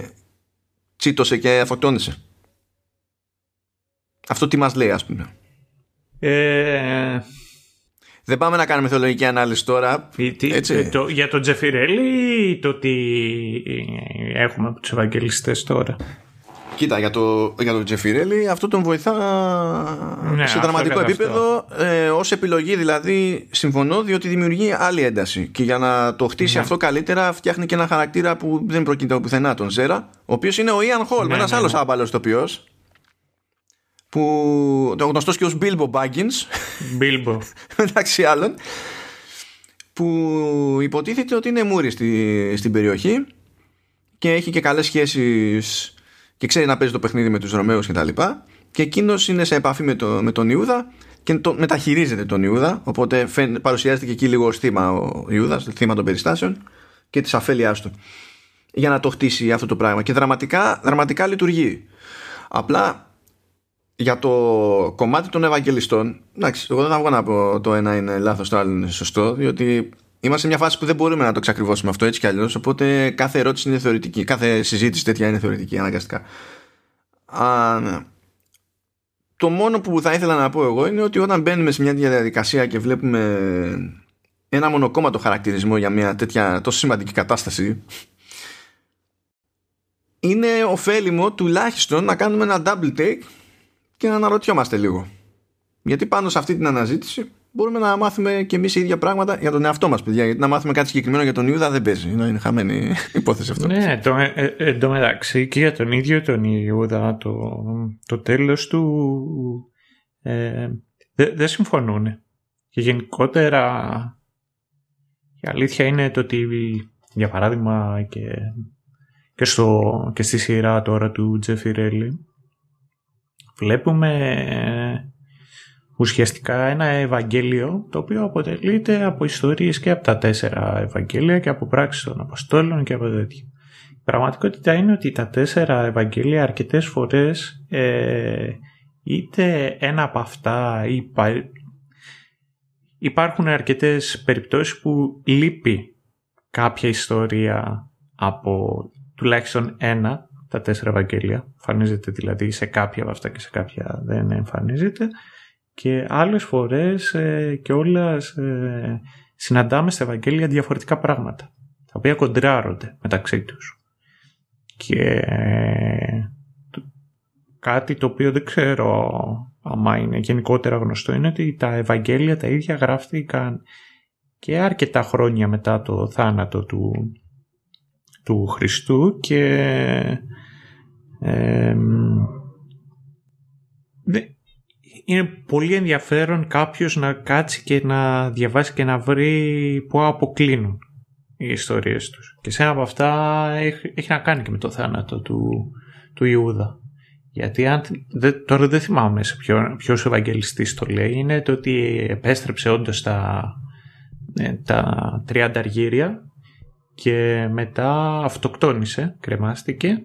τσίτωσε και αυτοκτόνησε. Αυτό τι μας λέει, ας πούμε. Ε, δεν πάμε να κάνουμε θεολογική ανάλυση τώρα. έτσι. Ε, το, για τον Τζεφιρέλη ή το τι έχουμε από τους Ευαγγελιστές τώρα; Κοίτα, για, το, για τον Τζεφιρέλη αυτό τον βοηθά ναι, σε δραματικό επίπεδο ε, ως επιλογή δηλαδή συμφωνώ διότι δημιουργεί άλλη ένταση. Και για να το χτίσει ναι. αυτό καλύτερα φτιάχνει και ένα χαρακτήρα που δεν προκείται πουθενά τον Ζέρα ο οποίος είναι ο Ιαν Χολ, ναι, ένας ναι, άλλος ναι. άμπαλος τοπιός που το γνωστός και ως Bilbo Baggins. Bilbo. Μεταξύ άλλων. Που υποτίθεται ότι είναι μούρη στη, στην περιοχή και έχει και καλές σχέσεις και ξέρει να παίζει το παιχνίδι με τους Ρωμαίους και τα λοιπά. Και εκείνος είναι σε επαφή με, το, με τον Ιούδα και το, μεταχειρίζεται τον Ιούδα. Οπότε φαίν, παρουσιάζεται και εκεί λίγο ως θύμα ο Ιούδας, θύμα των περιστάσεων και της αφέλειάς του για να το χτίσει αυτό το πράγμα. Και δραματικά, δραματικά λειτουργεί. Απλά για το κομμάτι των Ευαγγελιστών, εντάξει, εγώ δεν θα βγω να πω το ένα είναι λάθος, το άλλο είναι σωστό, διότι είμαστε σε μια φάση που δεν μπορούμε να το εξακριβώσουμε αυτό έτσι κι αλλιώς. Οπότε κάθε ερώτηση είναι θεωρητική. Κάθε συζήτηση τέτοια είναι θεωρητική, αναγκαστικά. Α, ναι. Το μόνο που θα ήθελα να πω εγώ είναι ότι όταν μπαίνουμε σε μια διαδικασία και βλέπουμε ένα μονοκόμματο χαρακτηρισμό για μια τέτοια τόσο σημαντική κατάσταση είναι ωφέλιμο τουλάχιστον να κάνουμε ένα double take και να αναρωτιόμαστε λίγο. Γιατί πάνω σε αυτή την αναζήτηση μπορούμε να μάθουμε και εμείς ίδια πράγματα για τον εαυτό μας, παιδιά. Γιατί να μάθουμε κάτι συγκεκριμένο για τον Ιούδα δεν παίζει. Είναι χαμένη υπόθεση αυτό. Ναι, το, ε, ε, εν τω μεταξύ και για τον ίδιο τον Ιούδα το, το τέλος του ε, δεν συμφωνούν. Και γενικότερα η αλήθεια είναι το ότι για παράδειγμα και, και, στο, και στη σειρά τώρα του Τζέφι Ρέλι βλέπουμε ουσιαστικά ένα Ευαγγέλιο το οποίο αποτελείται από ιστορίες και από τα τέσσερα Ευαγγέλια και από πράξεις των Αποστόλων και από τέτοια. Η πραγματικότητα είναι ότι τα τέσσερα Ευαγγέλια αρκετές φορές ε, είτε ένα από αυτά υπάρχουν αρκετές περιπτώσεις που λείπει κάποια ιστορία από τουλάχιστον ένα τα τέσσερα Ευαγγέλια. Εμφανίζεται δηλαδή σε κάποια από αυτά και σε κάποια δεν εμφανίζεται. Και άλλες φορές ε, και όλες ε, συναντάμε στα Ευαγγέλια διαφορετικά πράγματα. Τα οποία κοντράρονται μεταξύ τους. Και ε, κάτι το οποίο δεν ξέρω άμα είναι γενικότερα γνωστό είναι ότι τα Ευαγγέλια τα ίδια γράφτηκαν και αρκετά χρόνια μετά το θάνατο του, του Χριστού και είναι πολύ ενδιαφέρον κάποιος να κάτσει και να διαβάσει και να βρει που αποκλίνουν. οι ιστορίες τους. Και σε ένα από αυτά έχει, έχει να κάνει και με το θάνατο του, του Ιούδα. Γιατί αν, δε, τώρα δεν θυμάμαι σε ποιο, ποιος Ευαγγελιστής το λέει, είναι το ότι επέστρεψε όντως τα, ε, τα 30 αργύρια και μετά αυτοκτόνησε, κρεμάστηκε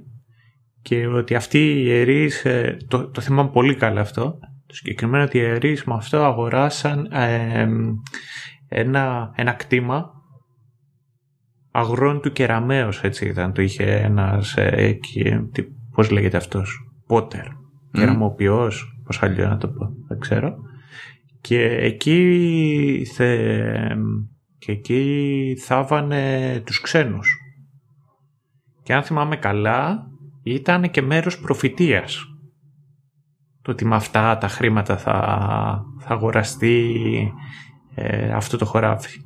και ότι αυτοί οι ιερείς, ε, το, το θυμάμαι πολύ καλά αυτό, το συγκεκριμένο ότι οι ιερείς με αυτό αγοράσαν ε, ένα, ένα κτήμα αγρών του κεραμέως έτσι ήταν, το είχε ένας, ε, πώς λέγεται αυτός, Πότερ, mm. κεραμοποιός, πώς αλλιώς να το πω, δεν ξέρω. Και εκεί, θε, και εκεί θάβανε τους ξένους. Και αν θυμάμαι καλά, ήταν και μέρος προφητείας. Το ότι με αυτά τα χρήματα θα, θα αγοραστεί ε, αυτό το χωράφι.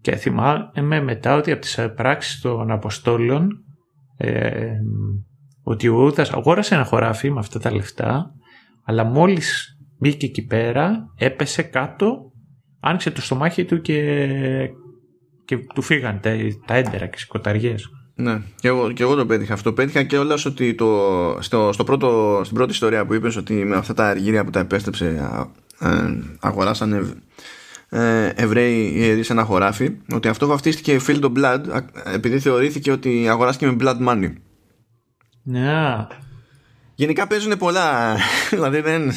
Και θυμάμαι μετά ότι από τις πράξεις των Αποστόλων ε, ότι ο Ούδας αγόρασε ένα χωράφι με αυτά τα λεφτά αλλά μόλις μπήκε εκεί πέρα έπεσε κάτω άνοιξε το στομάχι του και, και του φύγαν τα, τα έντερα και οι σκοταριές. Ναι, και εγώ, και εγώ το πέτυχα αυτό. Πέτυχα και όλας ότι το, στο, στο πρώτο, στην πρώτη ιστορία που είπες ότι με αυτά τα αργύρια που τα επέστρεψε ε, αγοράσανε ε, Εβραίοι ιερείς ένα χωράφι ότι αυτό βαφτίστηκε Field of Blood επειδή θεωρήθηκε ότι αγοράστηκε με blood money. Ναι. Γενικά παίζουν πολλά. δηλαδή δεν,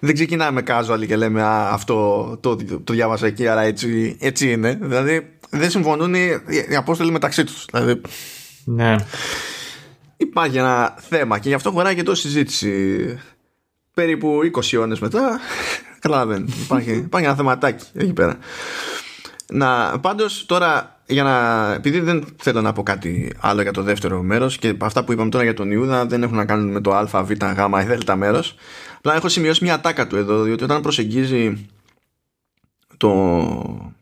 δεν ξεκινάμε casual και λέμε Α, αυτό το, το, το διάβασα εκεί, αλλά έτσι, έτσι είναι. Δηλαδή δεν συμφωνούν οι, οι απόστολοι μεταξύ τους. Δηλαδή, ναι. Υπάρχει ένα θέμα και γι' αυτό χωράει και το συζήτηση. Περίπου 20 αιώνες μετά. Καταλαβαίνετε. Υπάρχει, υπάρχει ένα θεματάκι εκεί πέρα. Να, πάντως τώρα για να, επειδή δεν θέλω να πω κάτι άλλο για το δεύτερο μέρος και αυτά που είπαμε τώρα για τον Ιούδα δεν έχουν να κάνουν με το α, β, γ ή δ μέρος απλά έχω σημειώσει μια τάκα του εδώ διότι όταν προσεγγίζει το,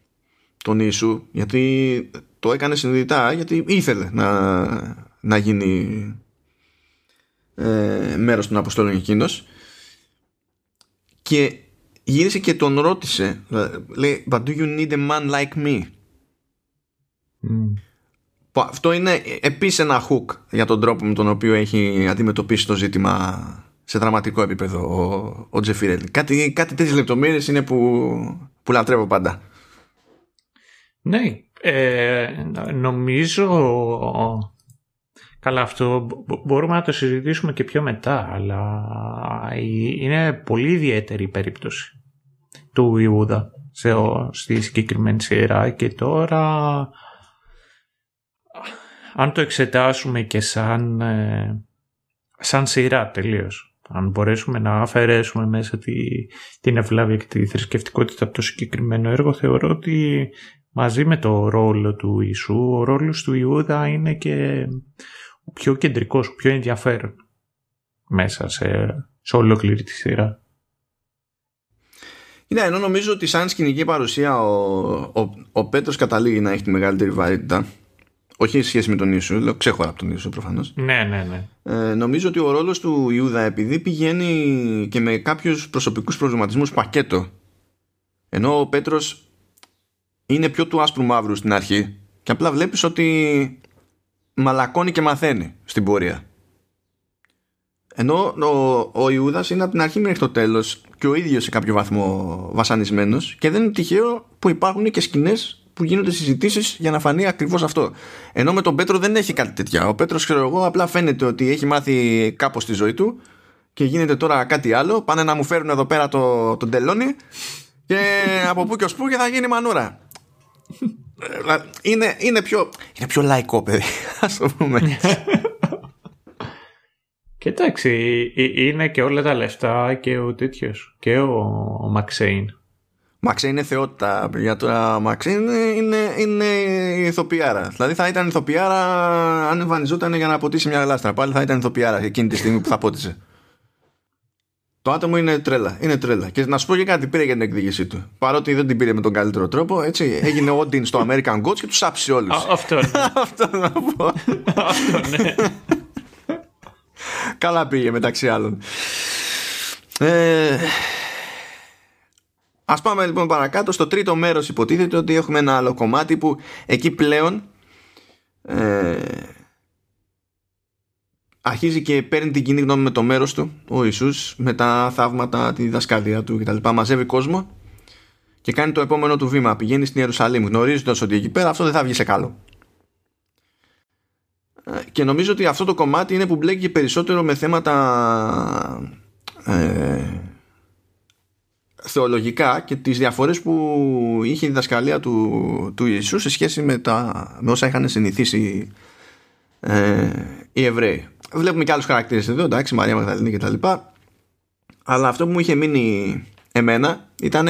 τον Ιησού γιατί το έκανε συνειδητά γιατί ήθελε να, να γίνει ε, μέρος των Αποστόλων εκείνος και γύρισε και τον ρώτησε λέει but do you need a man like me; Αυτό είναι επίσης ένα hook για τον τρόπο με τον οποίο έχει αντιμετωπίσει το ζήτημα σε δραματικό επίπεδο ο, ο Τζεφίρελ. Κάτι, κάτι τέτοιες λεπτομέρειες είναι που, που λατρεύω πάντα. Ναι, ε, νομίζω καλά αυτό μπορούμε να το συζητήσουμε και πιο μετά αλλά είναι πολύ ιδιαίτερη η περίπτωση του Ιούδα σε, στη συγκεκριμένη σειρά και τώρα αν το εξετάσουμε και σαν, ε, σαν σειρά τελείως, αν μπορέσουμε να αφαιρέσουμε μέσα τη, την ευλάβεια και τη θρησκευτικότητα από το συγκεκριμένο έργο, θεωρώ ότι μαζί με το ρόλο του Ιησού, ο ρόλος του Ιούδα είναι και ο πιο κεντρικός, ο πιο ενδιαφέρον μέσα σε, σε ολόκληρη τη σειρά. Ναι, ενώ νομίζω ότι σαν σκηνική παρουσία ο, ο, ο Πέτρος καταλήγει να έχει τη μεγαλύτερη βαρύτητα όχι σε σχέση με τον Ιησού, λέω ξέχωρα από τον Ιησού προφανώς. Ναι, ναι, ναι. Ε, νομίζω ότι ο ρόλος του Ιούδα επειδή πηγαίνει και με κάποιους προσωπικούς προβληματισμούς πακέτο. Ενώ ο Πέτρος είναι πιο του άσπρου μαύρου στην αρχή και απλά βλέπεις ότι μαλακώνει και μαθαίνει στην πορεία. Ενώ ο, ο Ιούδας είναι από την αρχή μέχρι το τέλος και ο ίδιος σε κάποιο βαθμό βασανισμένος και δεν είναι τυχαίο που υπάρχουν και σκηνές που γίνονται συζητήσεις για να φανεί ακριβώς αυτό. Ενώ με τον Πέτρο δεν έχει κάτι τέτοια. Ο Πέτρος, ξέρω εγώ, απλά φαίνεται ότι έχει μάθει κάπως στη ζωή του και γίνεται τώρα κάτι άλλο. Πάνε να μου φέρουν εδώ πέρα το, τον τελώνι και από πού και ως πού και θα γίνει μανούρα. Είναι, είναι, πιο, είναι πιο λαϊκό, παιδί. Α το πούμε. Κοιτάξτε, είναι και όλα τα λεφτά και ο τέτοιος. Και ο, ο Μαξέιν Μαξέ είναι θεότητα. Για τώρα Μαξέ είναι, είναι, είναι ηθοποιάρα. Δηλαδή θα ήταν ηθοποιάρα αν εμφανιζόταν για να ποτίσει μια γλάστρα. Πάλι θα ήταν ηθοποιάρα εκείνη τη στιγμή που θα πότισε. Το άτομο είναι τρέλα. Είναι τρέλα. Και να σου πω και κάτι πήρε για την εκδίκησή του. Παρότι δεν την πήρε με τον καλύτερο τρόπο, έτσι. Έγινε Όντιν στο American Gods και τους άψησε όλους. Αυτό ναι. Αυτό να πω. Αυτό ναι. Καλά πήγε μεταξύ άλλων. Ε, Ας πάμε λοιπόν παρακάτω στο τρίτο μέρος υποτίθεται ότι έχουμε ένα άλλο κομμάτι που εκεί πλέον ε, αρχίζει και παίρνει την κοινή γνώμη με το μέρος του ο Ιησούς με τα θαύματα, τη διδασκαλία του κτλ. Μαζεύει κόσμο και κάνει το επόμενο του βήμα. Πηγαίνει στην Ιερουσαλήμ γνωρίζοντας ότι εκεί πέρα αυτό δεν θα βγει σε καλό. Ε, και νομίζω ότι αυτό το κομμάτι είναι που μπλέκει περισσότερο με θέματα ε, θεολογικά και τις διαφορές που είχε η διδασκαλία του, του Ιησού σε σχέση με, τα, με όσα είχαν συνηθίσει ε, οι Εβραίοι. Βλέπουμε και άλλους χαρακτήρες εδώ, εντάξει, Μαρία Μαγδαληνή και τα λοιπά. Αλλά αυτό που μου είχε μείνει εμένα ήταν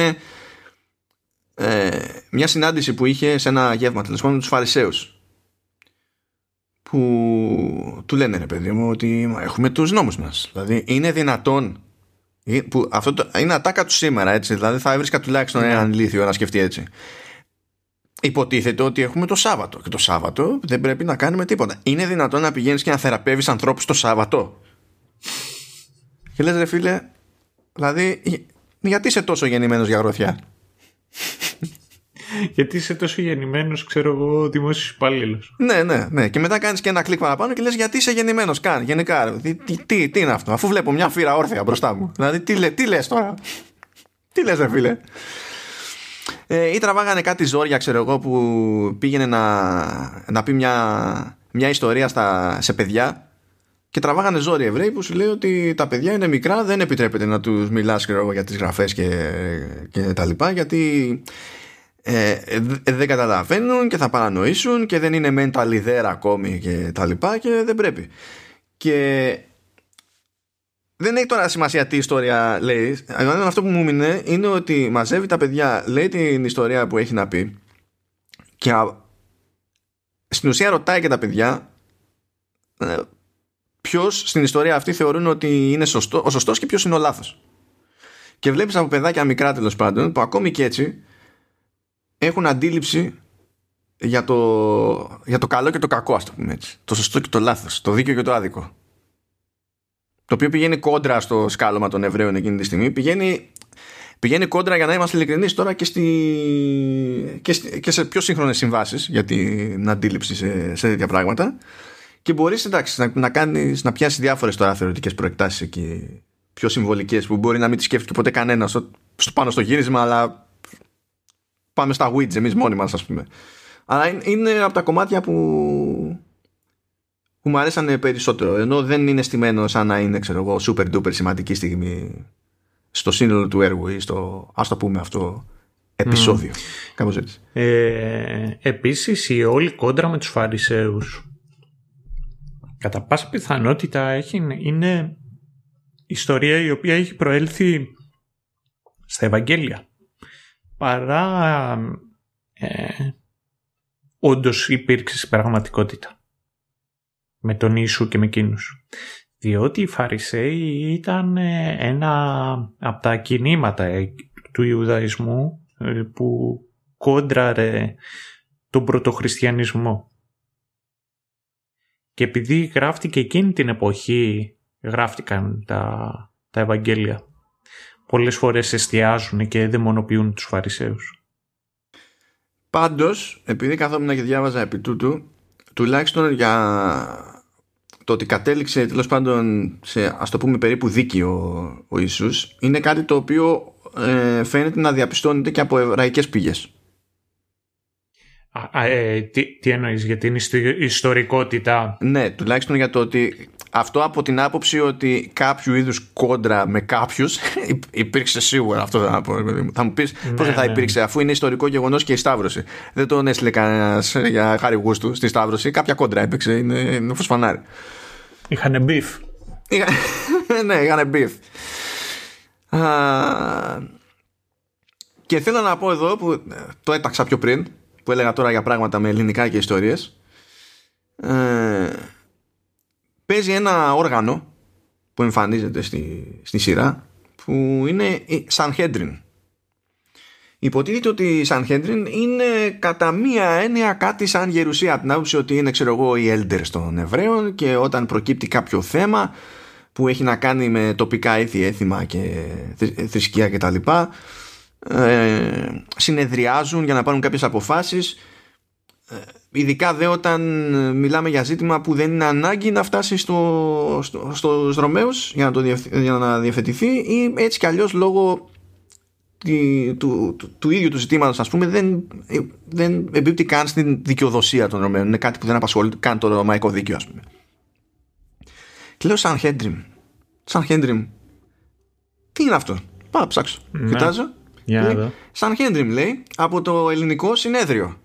ε, μια συνάντηση που είχε σε ένα γεύμα τέλος πάντων με τους Φαρισαίους που του λένε ρε παιδί μου ότι έχουμε τους νόμους μας δηλαδή είναι δυνατόν που αυτό το, είναι ατάκα τους σήμερα έτσι δηλαδή θα έβρισκα τουλάχιστον ναι. έναν λίθιο να σκεφτεί έτσι υποτίθεται ότι έχουμε το Σάββατο και το Σάββατο δεν πρέπει να κάνουμε τίποτα είναι δυνατόν να πηγαίνεις και να θεραπεύεις ανθρώπους το Σάββατο; Και λες ρε φίλε δηλαδή γιατί είσαι τόσο γεννημένος για γροθιά γιατί είσαι τόσο γεννημένος, ξέρω εγώ, δημόσιος υπάλληλος; Ναι, ναι, ναι. Και μετά κάνεις και ένα κλικ παραπάνω και λες γιατί είσαι γεννημένος, καν, γενικά. Τι, τι, τι, είναι αυτό, αφού βλέπω μια φύρα όρθια μπροστά μου. Δηλαδή, τι, λέ, τι λες τώρα; τι λες, ρε φίλε; Ε, ή τραβάγανε κάτι ζόρια, ξέρω εγώ, που πήγαινε να, να πει μια, μια ιστορία στα, σε παιδιά και τραβάγανε ζόρι Εβραίοι που σου λέει ότι τα παιδιά είναι μικρά, δεν επιτρέπεται να τους μιλάς για τις γραφές και, και τα λοιπά γιατί ε, ε, δεν καταλαβαίνουν και θα παρανοήσουν και δεν είναι mental there ακόμη και τα λοιπά και δεν πρέπει. Και δεν έχει τώρα σημασία τι ιστορία λέει. Αυτό που μου μείνε είναι ότι μαζεύει τα παιδιά, λέει την ιστορία που έχει να πει και στην ουσία ρωτάει και τα παιδιά ε, ποιος στην ιστορία αυτή θεωρούν ότι είναι σωστό, ο σωστός και ποιος είναι ο λάθος. Και βλέπεις από παιδάκια μικρά τέλος πάντων που ακόμη και έτσι έχουν αντίληψη για το, για το καλό και το κακό, ας το πούμε έτσι. Το σωστό και το λάθος, το δίκαιο και το άδικο. Το οποίο πηγαίνει κόντρα στο σκάλωμα των Εβραίων εκείνη τη στιγμή. Πηγαίνει, πηγαίνει κόντρα για να είμαστε ειλικρινείς τώρα και, στη, και, και σε πιο σύγχρονες συμβάσεις για την αντίληψη σε, σε τέτοια πράγματα. Και μπορείς να, να, κάνεις, να πιάσεις διάφορες τώρα θεωρητικές προεκτάσεις εκεί πιο συμβολικές που μπορεί να μην τις σκέφτηκε ποτέ κανένας στο, στο, πάνω στο γύρισμα, αλλά πάμε στα widgets εμείς μόνοι μας ας πούμε. Αλλά είναι από τα κομμάτια που που μου αρέσανε περισσότερο ενώ δεν είναι στημένο σαν να είναι ξέρω εγώ super duper σημαντική στιγμή στο σύνολο του έργου ή στο ας το πούμε αυτό επεισόδιο. Mm. κάπως έτσι. Ε, επίσης η όλη κόντρα με τους Φαρισαίους κατά πάσα πιθανότητα έχει, είναι ιστορία η οποία έχει προέλθει στα Ευαγγέλια. Παρά ε, όντως υπήρξε στην πραγματικότητα με τον Ιησού και με εκείνους. Διότι οι Φαρισαίοι ήταν ε, ένα από τα κινήματα ε, του Ιουδαϊσμού ε, που κόντραρε τον πρωτοχριστιανισμό. Και επειδή γράφτηκε εκείνη την εποχή, γράφτηκαν τα, τα Ευαγγέλια πολλές φορές εστιάζουν και δαιμονοποιούν τους Φαρισαίους. Πάντως, επειδή καθόμουν και διάβαζα επί τούτου, τουλάχιστον για το ότι κατέληξε τέλος πάντων σε ας το πούμε περίπου δίκαιο ο Ιησούς είναι κάτι το οποίο ε, φαίνεται να διαπιστώνεται και από εβραϊκές πηγές. Α, ε, τι, τι εννοείς για την ιστορικότητα; Ναι, τουλάχιστον για το ότι αυτό από την άποψη ότι κάποιο είδους κόντρα με κάποιους υπήρξε σίγουρα αυτό θα, πω, θα μου πεις ναι, πώς δεν θα ναι, ναι. υπήρξε αφού είναι ιστορικό γεγονός και η Σταύρωση. Δεν τον έστειλε κανένας για χάρη γούστου στη Σταύρωση. Κάποια κόντρα έπαιξε είναι, είναι φανάρι. Είχανε beef. Ναι είχανε beef. Και θέλω να πω εδώ που το έταξα πιο πριν που έλεγα τώρα για πράγματα με ελληνικά και ιστορίες ε, παίζει ένα όργανο που εμφανίζεται στη, στη σειρά που είναι η Sanhedrin. Υποτίθεται ότι η Sanhedrin είναι κατά μία έννοια κάτι σαν γερουσία από την άποψη ότι είναι ξέρω εγώ οι elders των Εβραίων και όταν προκύπτει κάποιο θέμα που έχει να κάνει με τοπικά ήθη, έθιμα και θρησκεία κτλ. Ε, συνεδριάζουν για να πάρουν κάποιες αποφάσεις. Ε, ειδικά δε όταν μιλάμε για ζήτημα που δεν είναι ανάγκη να φτάσει στο, στο, στους Ρωμαίους για να, το για να διευθετηθεί ή έτσι κι αλλιώς λόγω του, του, του, ίδιου του ζητήματος ας πούμε δεν, δεν εμπίπτει καν στην δικαιοδοσία των Ρωμαίων. Είναι κάτι που δεν απασχολεί καν το ρωμαϊκό δίκαιο ας πούμε. Και λέω σαν Χέντριμ σαν Χέντριμ τι είναι αυτό; Πάω ψάξω ναι. κοιτάζω σαν Χέντριμ λέει από το ελληνικό συνέδριο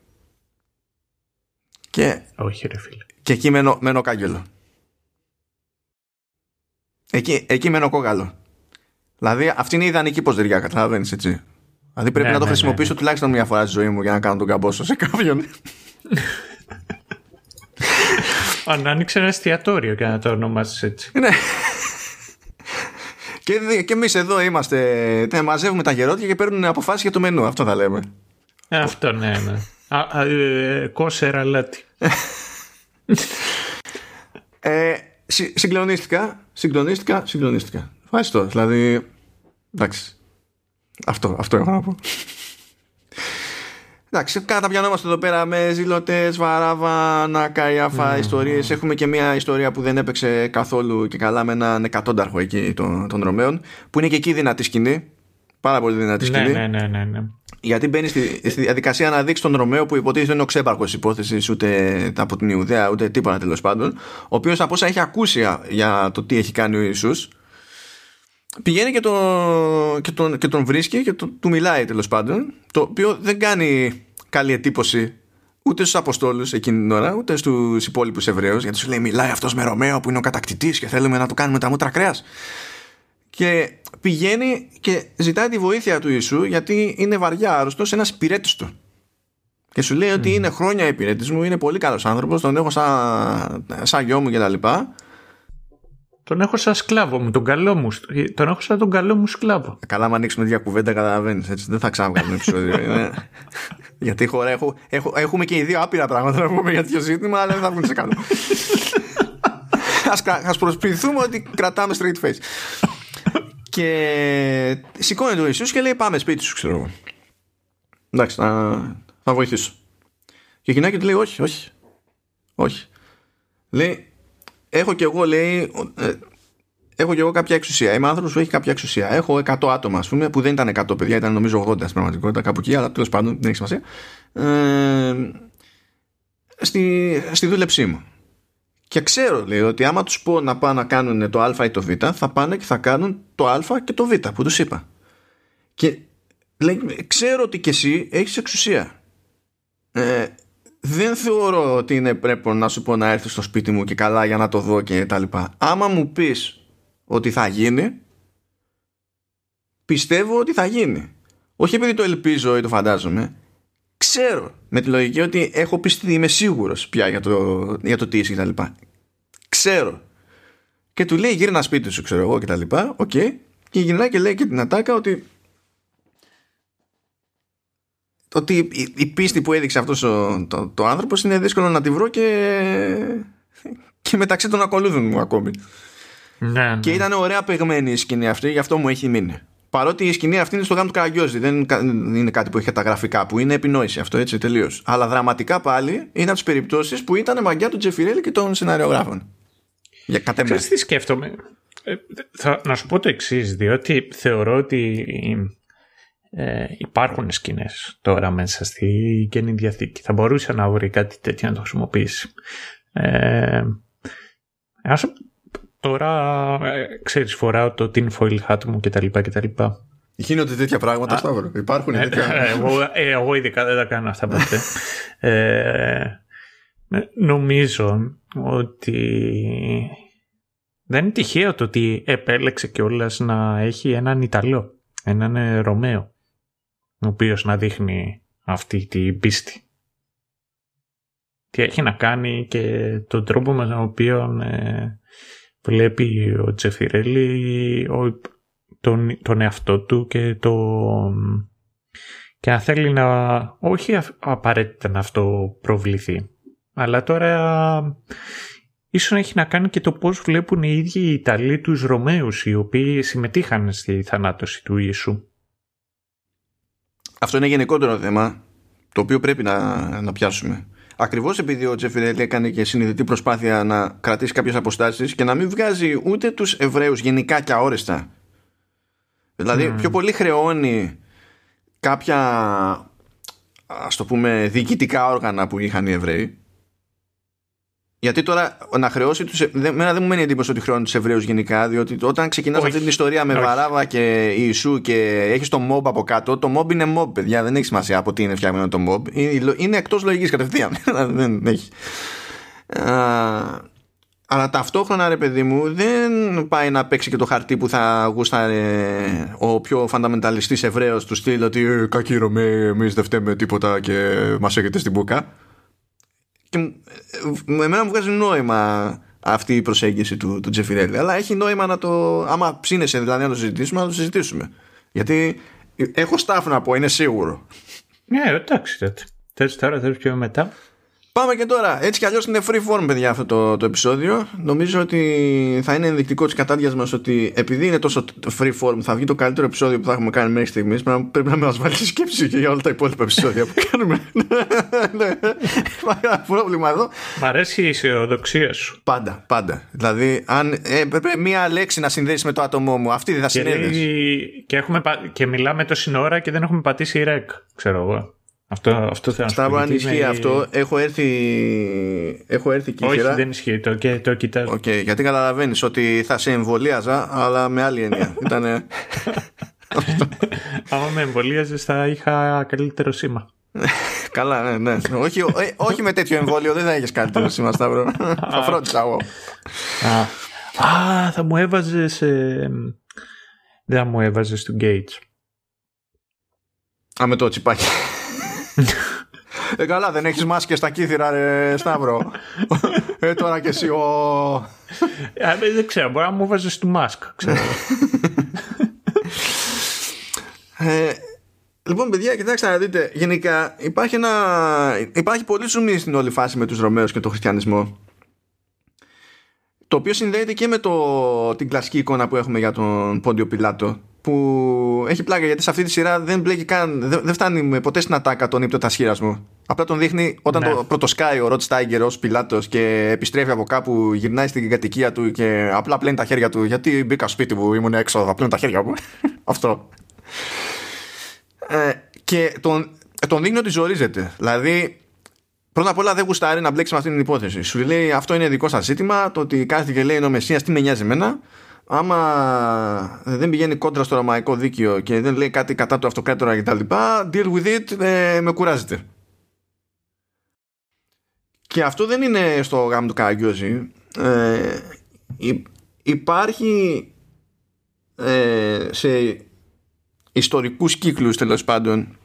και, Όχι ρε φίλε. Και εκεί μένω, μένω κάγκελο. Εκεί, εκεί μένω κόκαλο. Δηλαδή αυτή είναι η ιδανική ποζεριά, καταλαβαίνεις έτσι. Δηλαδή πρέπει ναι, να το ναι, χρησιμοποιήσω ναι, τουλάχιστον μια φορά στη ζωή μου για να κάνω τον καμπόσο σε κάποιον. Αν άνοιξε ένα εστιατόριο και να το ονομάσεις έτσι. Ναι. Και, και εμείς εδώ είμαστε. Μαζεύουμε τα γερότια και παίρνουν αποφάσεις για το μενού. Αυτό θα λέμε. Αυτό ναι, ναι. Ε, κόσερα λάτι. ε, συγκλονίστηκα, συγκλονίστηκα, συγκλονίστηκα. Ευχαριστώ. Δηλαδή, εντάξει. Αυτό, αυτό έχω να πω. Εντάξει, καταπιανόμαστε εδώ πέρα με ζηλωτές, βαράβα, να καϊάφα mm. ιστορίες. Έχουμε και μια ιστορία που δεν έπαιξε καθόλου και καλά με έναν εκατόνταρχο εκεί των, των Ρωμαίων, που είναι και εκεί δυνατή σκηνή. Πάρα πολύ δυνατή ναι, σκηνή. Ναι, ναι, ναι, ναι. Γιατί μπαίνει στη, στη διαδικασία να δείξει τον Ρωμαίο που υποτίθεται είναι ο ξέμπαρκος υπόθεσης ούτε από την Ιουδαία ούτε τίποτα τέλος πάντων. Ο οποίος από όσα έχει ακούσει για το τι έχει κάνει ο Ιησούς πηγαίνει και, το, και, τον, και τον βρίσκει και το, του μιλάει τέλος πάντων. Το οποίο δεν κάνει καλή εντύπωση ούτε στους Αποστόλους εκείνη την ώρα, ούτε στους υπόλοιπους Εβραίους, γιατί σου λέει: Μιλάει αυτός με Ρωμαίο που είναι ο κατακτητής και θέλουμε να το κάνουμε τα μούτρα κρέας. Και πηγαίνει και ζητάει τη βοήθεια του Ιησού γιατί είναι βαριά άρρωστος ένας υπηρέτη του. Και σου λέει ότι είναι χρόνια υπηρέτη μου, είναι πολύ καλός άνθρωπος, τον έχω σαν, σαν γιο μου κτλ. Τον έχω σαν σκλάβο μου, τον καλό μου. Τον έχω σαν τον καλό μου σκλάβο. Καλά, αν ανοίξουμε μια κουβέντα, καταλαβαίνεις. Δεν θα ξαναβγάλουμε επεισόδιο. Γιατί χώρα έχω, έχω, έχουμε και οι δύο άπειρα πράγματα να πούμε για τέτοιο ζήτημα, αλλά δεν θα βγουν σε καλό. Α προσποιηθούμε ότι κρατάμε straight face. Και σηκώνεται ο Ιησούς και λέει πάμε σπίτι σου ξέρω εγώ. Εντάξει θα, θα βοηθήσω. Και ο γυναίκα του λέει όχι, όχι. Όχι. Λέει έχω κι εγώ λέει ε, έχω κι εγώ κάποια εξουσία. Είμαι άνθρωπος που έχει κάποια εξουσία. Έχω 100 άτομα, ας πούμε, που δεν ήταν 100 παιδιά, ήταν νομίζω 80 στην πραγματικότητα, κάπου εκεί, αλλά τέλος πάντων δεν έχει σημασία. Ε, στη, στη δούλεψή μου. Και ξέρω, λέει, ότι άμα τους πω να πάνε να κάνουν το Α ή το Β, θα πάνε και θα κάνουν το Α και το Β που τους είπα. Και λέει, ξέρω ότι και εσύ έχεις εξουσία. Ε, δεν θεωρώ ότι είναι πρέπει να σου πω να έρθεις στο σπίτι μου και καλά για να το δω και τα λοιπά. Άμα μου πεις ότι θα γίνει, πιστεύω ότι θα γίνει. Όχι επειδή το ελπίζω ή το φαντάζομαι. Ξέρω με τη λογική ότι έχω πειστεί, είμαι σίγουρος πια για το, για το τι είσαι και τα λοιπά. Ξέρω. Και του λέει γύρνα σπίτι σου ξέρω εγώ και τα λοιπά. OK. Okay. Και γυρνάει και λέει και την ατάκα ότι ότι η πίστη που έδειξε αυτός ο, το, το άνθρωπος είναι δύσκολο να τη βρω και, και μεταξύ των ακολούθων μου ακόμη. Ναι, Και ήταν ωραία παιγμένη η σκηνή αυτή, γι' αυτό μου έχει μείνει. Παρότι η σκηνή αυτή είναι στο γάμο του Καραγκιόζη, δεν είναι κάτι που έχει τα γραφικά, που είναι επινόηση αυτό έτσι τελείως. Αλλά δραματικά πάλι είναι από τις περιπτώσεις που ήταν μαγιά του Τζεφιρέλη και των σεναριογράφων. Για κατά Ξέρεις τι σκέφτομαι; Ε, θα, να σου πω το εξής, διότι θεωρώ ότι ε, υπάρχουν σκηνές τώρα μέσα στη Καινή Διαθήκη. Θα μπορούσε να βρει κάτι τέτοιο να το χρησιμοποιήσει. Ε, ας, τώρα, ε, ξέρεις, φοράω το tinfoil hat μου κτλ. κτλ. Γίνονται τέτοια πράγματα, Σταύρο. Υπάρχουν ε, τέτοια. Ε, εγώ, ε, εγώ ειδικά δεν τα κάνω αυτά ποτέ. ε, νομίζω ότι δεν είναι τυχαίο το ότι επέλεξε κιόλας να έχει έναν Ιταλό, έναν Ρωμαίο ο οποίος να δείχνει αυτή την πίστη. Τι έχει να κάνει και τον τρόπο με τον οποίο ε, βλέπει ο Τζεφιρέλη ο, τον, τον εαυτό του και το και αν θέλει να όχι απαραίτητα να αυτό προβληθεί αλλά τώρα ίσως έχει να κάνει και το πώς βλέπουν οι ίδιοι οι Ιταλοί τους Ρωμαίους οι οποίοι συμμετείχαν στη θανάτωση του Ιησού αυτό είναι γενικότερο θέμα το οποίο πρέπει να, να πιάσουμε. Ακριβώς επειδή ο Τζεφιρέλη έκανε και συνειδητή προσπάθεια να κρατήσει κάποιες αποστάσεις και να μην βγάζει ούτε τους Εβραίους γενικά και αόριστα. Δηλαδή πιο πολύ χρεώνει κάποια ας το πούμε διοικητικά όργανα που είχαν οι Εβραίοι γιατί τώρα να χρεώσει τους. Μένα δεν μου μένει εντύπωση ότι χρεώνει τους Εβραίους γενικά, διότι όταν ξεκινάς αυτή την ιστορία με Βαράβα και Ιησού και έχεις το mob από κάτω, το mob είναι mob, παιδιά. Δεν έχει σημασία από τι είναι φτιαγμένο το mob. Είναι εκτός λογικής κατευθείαν. δεν έχει. Αλλά ταυτόχρονα ρε παιδί μου δεν πάει να παίξει και το χαρτί που θα γούσταρε ο πιο φανταμενταλιστής Εβραίος του στυλ ότι «Ε, κακοί Ρωμαίοι εμείς δεν φταίμε τίποτα και μας έχετε στην μπουκα και ε, εμένα μου βγάζει νόημα αυτή η προσέγγιση του, του Τζεφιρέλη. Αλλά έχει νόημα να το. Άμα ψήνεσαι δηλαδή να το συζητήσουμε, να το συζητήσουμε. Γιατί έχω στάφ να πω, είναι σίγουρο. Ναι, εντάξει. Θες τώρα, θες πιο μετά. Πάμε και τώρα. Έτσι κι αλλιώς είναι free form, παιδιά, αυτό το, το επεισόδιο. Νομίζω ότι θα είναι ενδεικτικό της κατάδεια μας ότι επειδή είναι τόσο free form, θα βγει το καλύτερο επεισόδιο που θα έχουμε κάνει μέχρι στιγμής. Πρέπει να μα βάλει σκέψη και για όλα τα υπόλοιπα επεισόδια που κάνουμε. Ναι. ένα πρόβλημα εδώ. Μ' αρέσει η αισιοδοξία σου. Πάντα, πάντα. Δηλαδή, αν έπρεπε μία λέξη να συνδέσει με το άτομό μου, αυτή δεν θα συνέδεσαι. Και, έχουμε, και μιλάμε τόση ώρα και δεν έχουμε πατήσει ρεκ, ξέρω εγώ. Αυτό, αυτό θέλω να αν ισχύει αυτό, έχω έρθει, έχω έρθει Όχι, δεν ισχύει, το, και, το κοιτάζω. Okay, γιατί καταλαβαίνεις ότι θα σε εμβολίαζα, αλλά με άλλη έννοια. Ήτανε... Άμα με εμβολίαζες, θα είχα καλύτερο σήμα. Καλά, ναι, ναι. όχι, ε, όχι με τέτοιο εμβόλιο, δεν θα έχει καλύτερο σήμα, Σταύρο. θα φρόντισα εγώ. Α, θα μου έβαζες. Δεν θα μου έβαζες του Gates. Α, με το τσιπάκι. Ε, καλά, δεν έχεις μάσκες στα κύθυρα, ρε Σταύρο. ε, τώρα και εσύ ο... Ε, δεν ξέρω, μπορεί να μου βάζεις του μάσκ, ξέρω. ε, λοιπόν, παιδιά, κοιτάξτε να δείτε. Γενικά, υπάρχει, ένα... υπάρχει πολύ ζουμί στην όλη φάση με τους Ρωμαίους και τον χριστιανισμό. Το οποίο συνδέεται και με το... την κλασική εικόνα που έχουμε για τον Πόντιο Πιλάτο που έχει πλάκα γιατί σε αυτή τη σειρά δεν μπλέκει καν, δεν, δεν φτάνει ποτέ στην ατάκα τον ύπτο μου. Απλά τον δείχνει όταν ναι. το πρωτοσκάει ο Ροτ Στάιγκερ ως πιλάτος και επιστρέφει από κάπου, γυρνάει στην κατοικία του και απλά πλένει τα χέρια του. Γιατί μπήκα σπίτι μου, ήμουν έξω, θα πλένω τα χέρια μου. Αυτό. Ε, και τον, τον δείχνει ότι ζορίζεται. Δηλαδή, πρώτα απ' όλα δεν γουστάρει να μπλέξει με αυτή την υπόθεση. Σου λέει αυτό είναι δικό σας ζήτημα. Το ότι κάθεται και λέει είναι ο Μεσσίας, τι με νοιάζει εμένα άμα δεν πηγαίνει κόντρα στο ρωμαϊκό δίκαιο και δεν λέει κάτι κατά του αυτοκράτορα και τα λοιπά, deal with it, ε, με κουράζεται. Και αυτό δεν είναι στο γάμο του Καραγκιόζη. Ε, υπάρχει ε, σε ιστορικούς κύκλους τέλος πάντων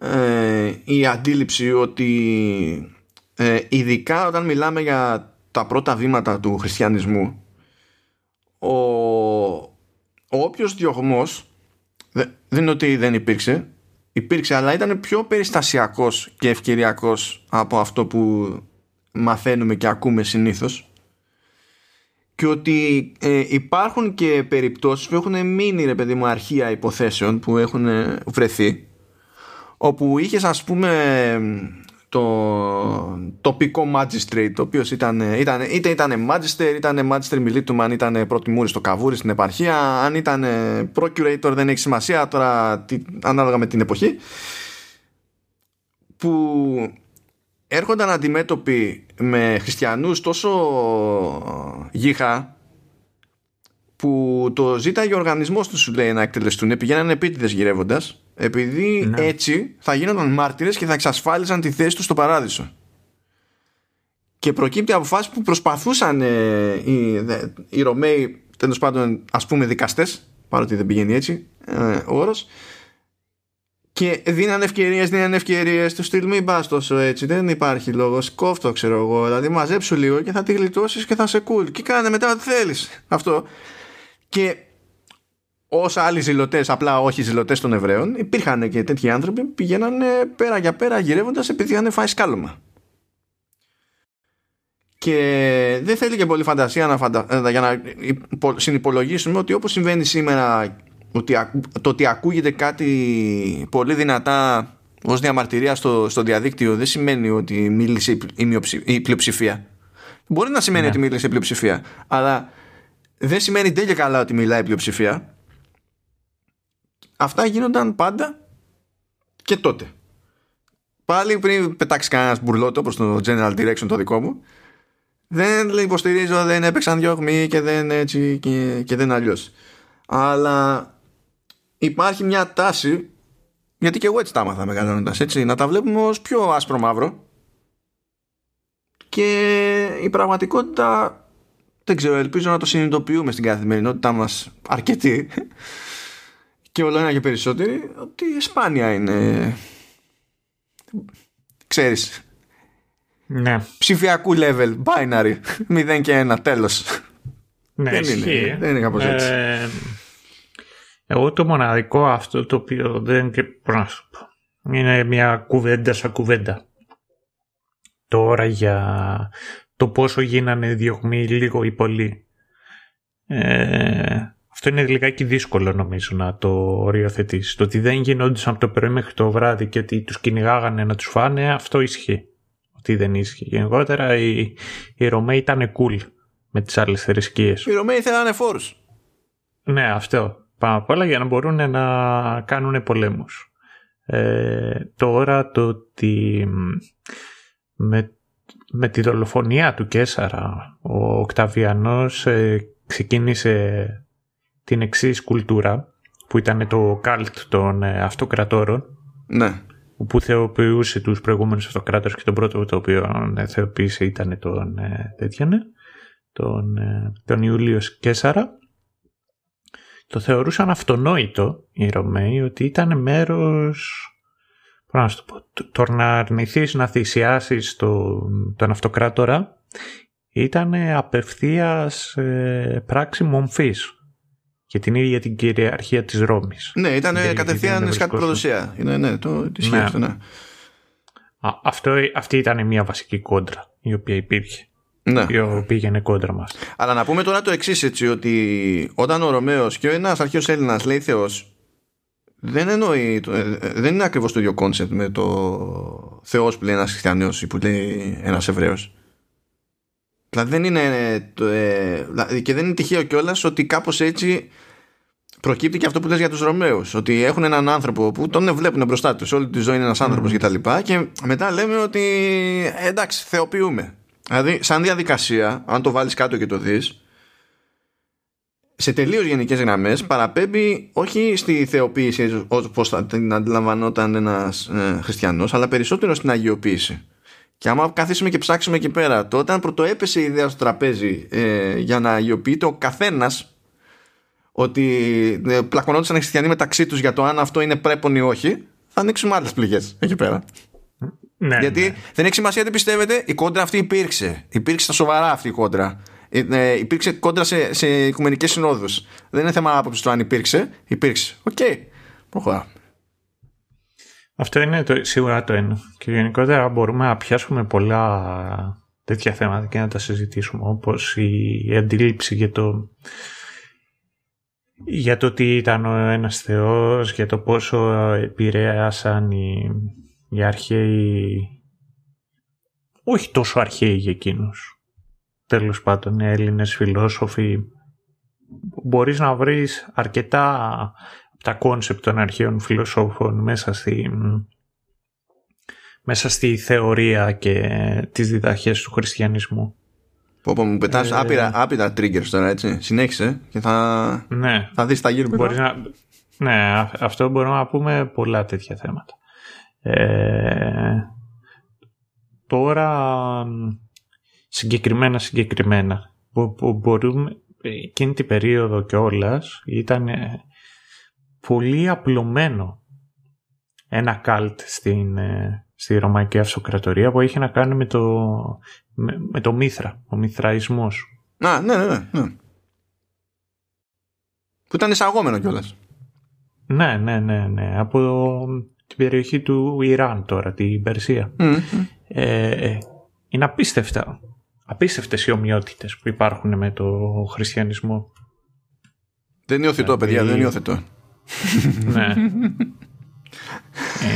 ε, η αντίληψη ότι ε, ειδικά όταν μιλάμε για τα πρώτα βήματα του χριστιανισμού ο, ο όποιος διωγμός δεν είναι ότι δεν υπήρξε. Υπήρξε αλλά ήταν πιο περιστασιακός και ευκαιριακός από αυτό που μαθαίνουμε και ακούμε συνήθως. Και ότι ε, υπάρχουν και περιπτώσεις που έχουν μείνει ρε παιδί μου αρχεία υποθέσεων που έχουν βρεθεί όπου είχες ας πούμε το τοπικό magistrate το οποίος ήταν, ήταν, είτε ήταν magister ήταν magister μιλίτουμαν ήταν πρώτη μούρη στο καβούρι στην επαρχία αν ήταν procurator δεν έχει σημασία τώρα τι, ανάλογα με την εποχή που έρχονταν αντιμέτωποι με χριστιανούς τόσο γύχα που το ζήταγε ο οργανισμός τους σου λέει να εκτελεστούν πηγαίνανε επίτηδες γυρεύοντας επειδή ναι. έτσι θα γίνονταν μάρτυρες και θα εξασφάλιζαν τη θέση τους στο παράδεισο και προκύπτει από φάση που προσπαθούσαν ε, οι, οι Ρωμαίοι τέλος πάντων ας πούμε δικαστές παρότι δεν πηγαίνει έτσι ε, ο όρος και δίνανε ευκαιρίες, δίνανε ευκαιρίες. Του στυλ μην πας τόσο έτσι. Δεν υπάρχει λόγος. Κόφτο, ξέρω εγώ. Δηλαδή, μαζέψου λίγο και θα τη γλιτώσεις και θα σε cool. Και κάνε μετά ό,τι θέλεις. Αυτό. Και όσα άλλοι ζηλωτές, απλά όχι ζηλωτές των Εβραίων, υπήρχαν και τέτοιοι άνθρωποι που πηγαίνανε πέρα για πέρα γυρεύοντας επειδή είχαν φάει σκάλωμα. Και δεν θέλει και πολύ φαντασία να φαντα... Ε, για να συνυπολογίσουμε ότι όπως συμβαίνει σήμερα ότι το ότι ακούγεται κάτι πολύ δυνατά ως διαμαρτυρία στο, στο διαδίκτυο δεν σημαίνει ότι μίλησε η, η, πλειοψηφία. Μπορεί να σημαίνει ναι. ότι μίλησε η πλειοψηφία, αλλά δεν σημαίνει τέλεια καλά ότι μιλάει η πλειοψηφία. Αυτά γίνονταν πάντα και τότε. Πάλι πριν πετάξει κανένας μπουρλότο προς το general direction το δικό μου, δεν υποστηρίζω, δεν έπαιξαν διώγμοι και δεν έτσι και, και δεν αλλιώς. Αλλά υπάρχει μια τάση, γιατί και εγώ έτσι τα άμαθα μεγαλώνοντας, έτσι, να τα βλέπουμε ως πιο άσπρο μαύρο. Και η πραγματικότητα δεν ξέρω, ελπίζω να το συνειδητοποιούμε στην καθημερινότητά μας αρκετοί και όλο ένα και περισσότεροι ότι η σπάνια είναι. Ξέρεις. Ναι. ψηφιακού level, binary 0 και 1, τέλος. Ναι, δεν, είναι, δεν είναι κάπως έτσι. Ε, εγώ το μοναδικό αυτό το οποίο δεν και είναι μια κουβέντα σαν κουβέντα. Τώρα για το πόσο γίνανε διωγμοί λίγο ή πολύ. Ε, αυτό είναι λιγάκι δύσκολο νομίζω να το οριοθετήσεις. Το ότι δεν γινόντουσαν από το πρωί μέχρι το βράδυ και ότι τους κυνηγάγανε να τους φάνε, αυτό ισχύει. Ότι δεν ισχύει. Γενικότερα οι, οι Ρωμαίοι ήταν cool με τις άλλες θρησκείες. Οι Ρωμαίοι θέλανε φόρους. Ναι, αυτό. Πάνω απ' όλα για να μπορούν να κάνουν πολέμους. Ε, τώρα το ότι με με τη δολοφονία του Κέσαρα ο Οκταβιανός ε, ξεκίνησε την εξής κουλτούρα που ήταν το καλτ των ε, αυτοκρατόρων ναι. που θεοποιούσε τους προηγούμενους αυτοκράτορες και τον πρώτο το οποίο ε, θεοποίησε ήταν τον, ε, τον, ε, τον Ιούλιο Κέσαρα το θεωρούσαν αυτονόητο οι Ρωμαίοι ότι ήταν μέρος Πώς να το πω, το να αρνηθείς να θυσιάσεις το, τον αυτοκράτορα ήταν απευθείας ε, πράξη μομφής για την ίδια την κυριαρχία της Ρώμης. Ναι, ήταν κατευθείαν κάτι προδοσία. Είναι, ναι, το τι ναι. αυτό, ναι. Α, αυτό, αυτή ήταν μια βασική κόντρα η οποία υπήρχε. Ναι. Η οποία πήγαινε κόντρα μας. Αλλά να πούμε τώρα το εξής έτσι, ότι όταν ο Ρωμαίος και ο ένας αρχαίος Έλληνας λέει Θεός, δεν εννοεί, ε, δεν είναι ακριβώς το ίδιο concept με το Θεός που λέει ένας χριστιανός ή που λέει ένας Εβραίος. Δηλαδή δεν είναι ε, και δεν είναι τυχαίο κιόλας ότι κάπως έτσι προκύπτει και αυτό που λες για τους Ρωμαίους ότι έχουν έναν άνθρωπο που τον βλέπουν μπροστά τους όλη τη ζωή είναι ένας άνθρωπος mm. και και μετά λέμε ότι ε, εντάξει θεοποιούμε δηλαδή σαν διαδικασία αν το βάλεις κάτω και το δεις σε τελείως γενικές γραμμές παραπέμπει όχι στη θεοποίηση όπω θα την αντιλαμβανόταν ένας ε, χριστιανός, αλλά περισσότερο στην αγιοποίηση. Και άμα καθίσουμε και ψάξουμε εκεί πέρα, το όταν πρωτοέπεσε η ιδέα στο τραπέζι ε, για να αγιοποιείται ο καθένας ότι ε, πλακωνόντουσαν οι χριστιανοί μεταξύ τους για το αν αυτό είναι πρέπον ή όχι, θα ανοίξουμε άλλες πληγές εκεί πέρα. Ναι, Γιατί ναι. δεν έχει σημασία τι πιστεύετε, η κόντρα αυτή υπήρξε. Υπήρξε στα σοβαρά αυτή η κόντρα. Ε, ε, υπήρξε κόντρα σε, σε οικουμενικές συνόδους. Δεν είναι θέμα άποψης του αν υπήρξε. Υπήρξε. OK. Okay. Προχωράμε. Αυτό είναι το, σίγουρα το ένα. Και γενικότερα μπορούμε να πιάσουμε πολλά τέτοια θέματα και να τα συζητήσουμε όπως η αντίληψη για το για το τι ήταν ο ένας θεός, για το πόσο επηρέασαν οι, οι αρχαίοι. Όχι τόσο αρχαίοι για εκείνους. Τέλος πάντων Έλληνες φιλόσοφοι. Μπορείς να βρεις αρκετά από τα concepts των αρχαίων φιλοσόφων μέσα στη, μέσα στη θεωρία και τις διδαχές του χριστιανισμού. Πω, πω μου πετάς ε, άπειρα, άπειρα triggers τώρα έτσι. Συνέχισε και θα, ναι, θα δεις τα γύρω να, Ναι, αυτό μπορούμε να πούμε πολλά τέτοια θέματα. Ε, τώρα συγκεκριμένα συγκεκριμένα που, που μπορούμε εκείνη την περίοδο και ήταν ε, πολύ απλωμένο ένα καλτ στην, ε, στη Ρωμαϊκή Αυτοκρατορία που είχε να κάνει με το, με, το Μήθρα, ο Μηθραϊσμός. Α, ναι, ναι, ναι, ναι. Που ήταν εισαγόμενο κιόλας. Ναι, ναι, ναι, ναι. Από την περιοχή του Ιράν τώρα, την Περσία. Ε, είναι απίστευτα απίστευτες οι ομοιότητες που υπάρχουν με το χριστιανισμό. Δεν είναι οθετό, δηλαδή... παιδιά, δεν είναι οθετό. ναι.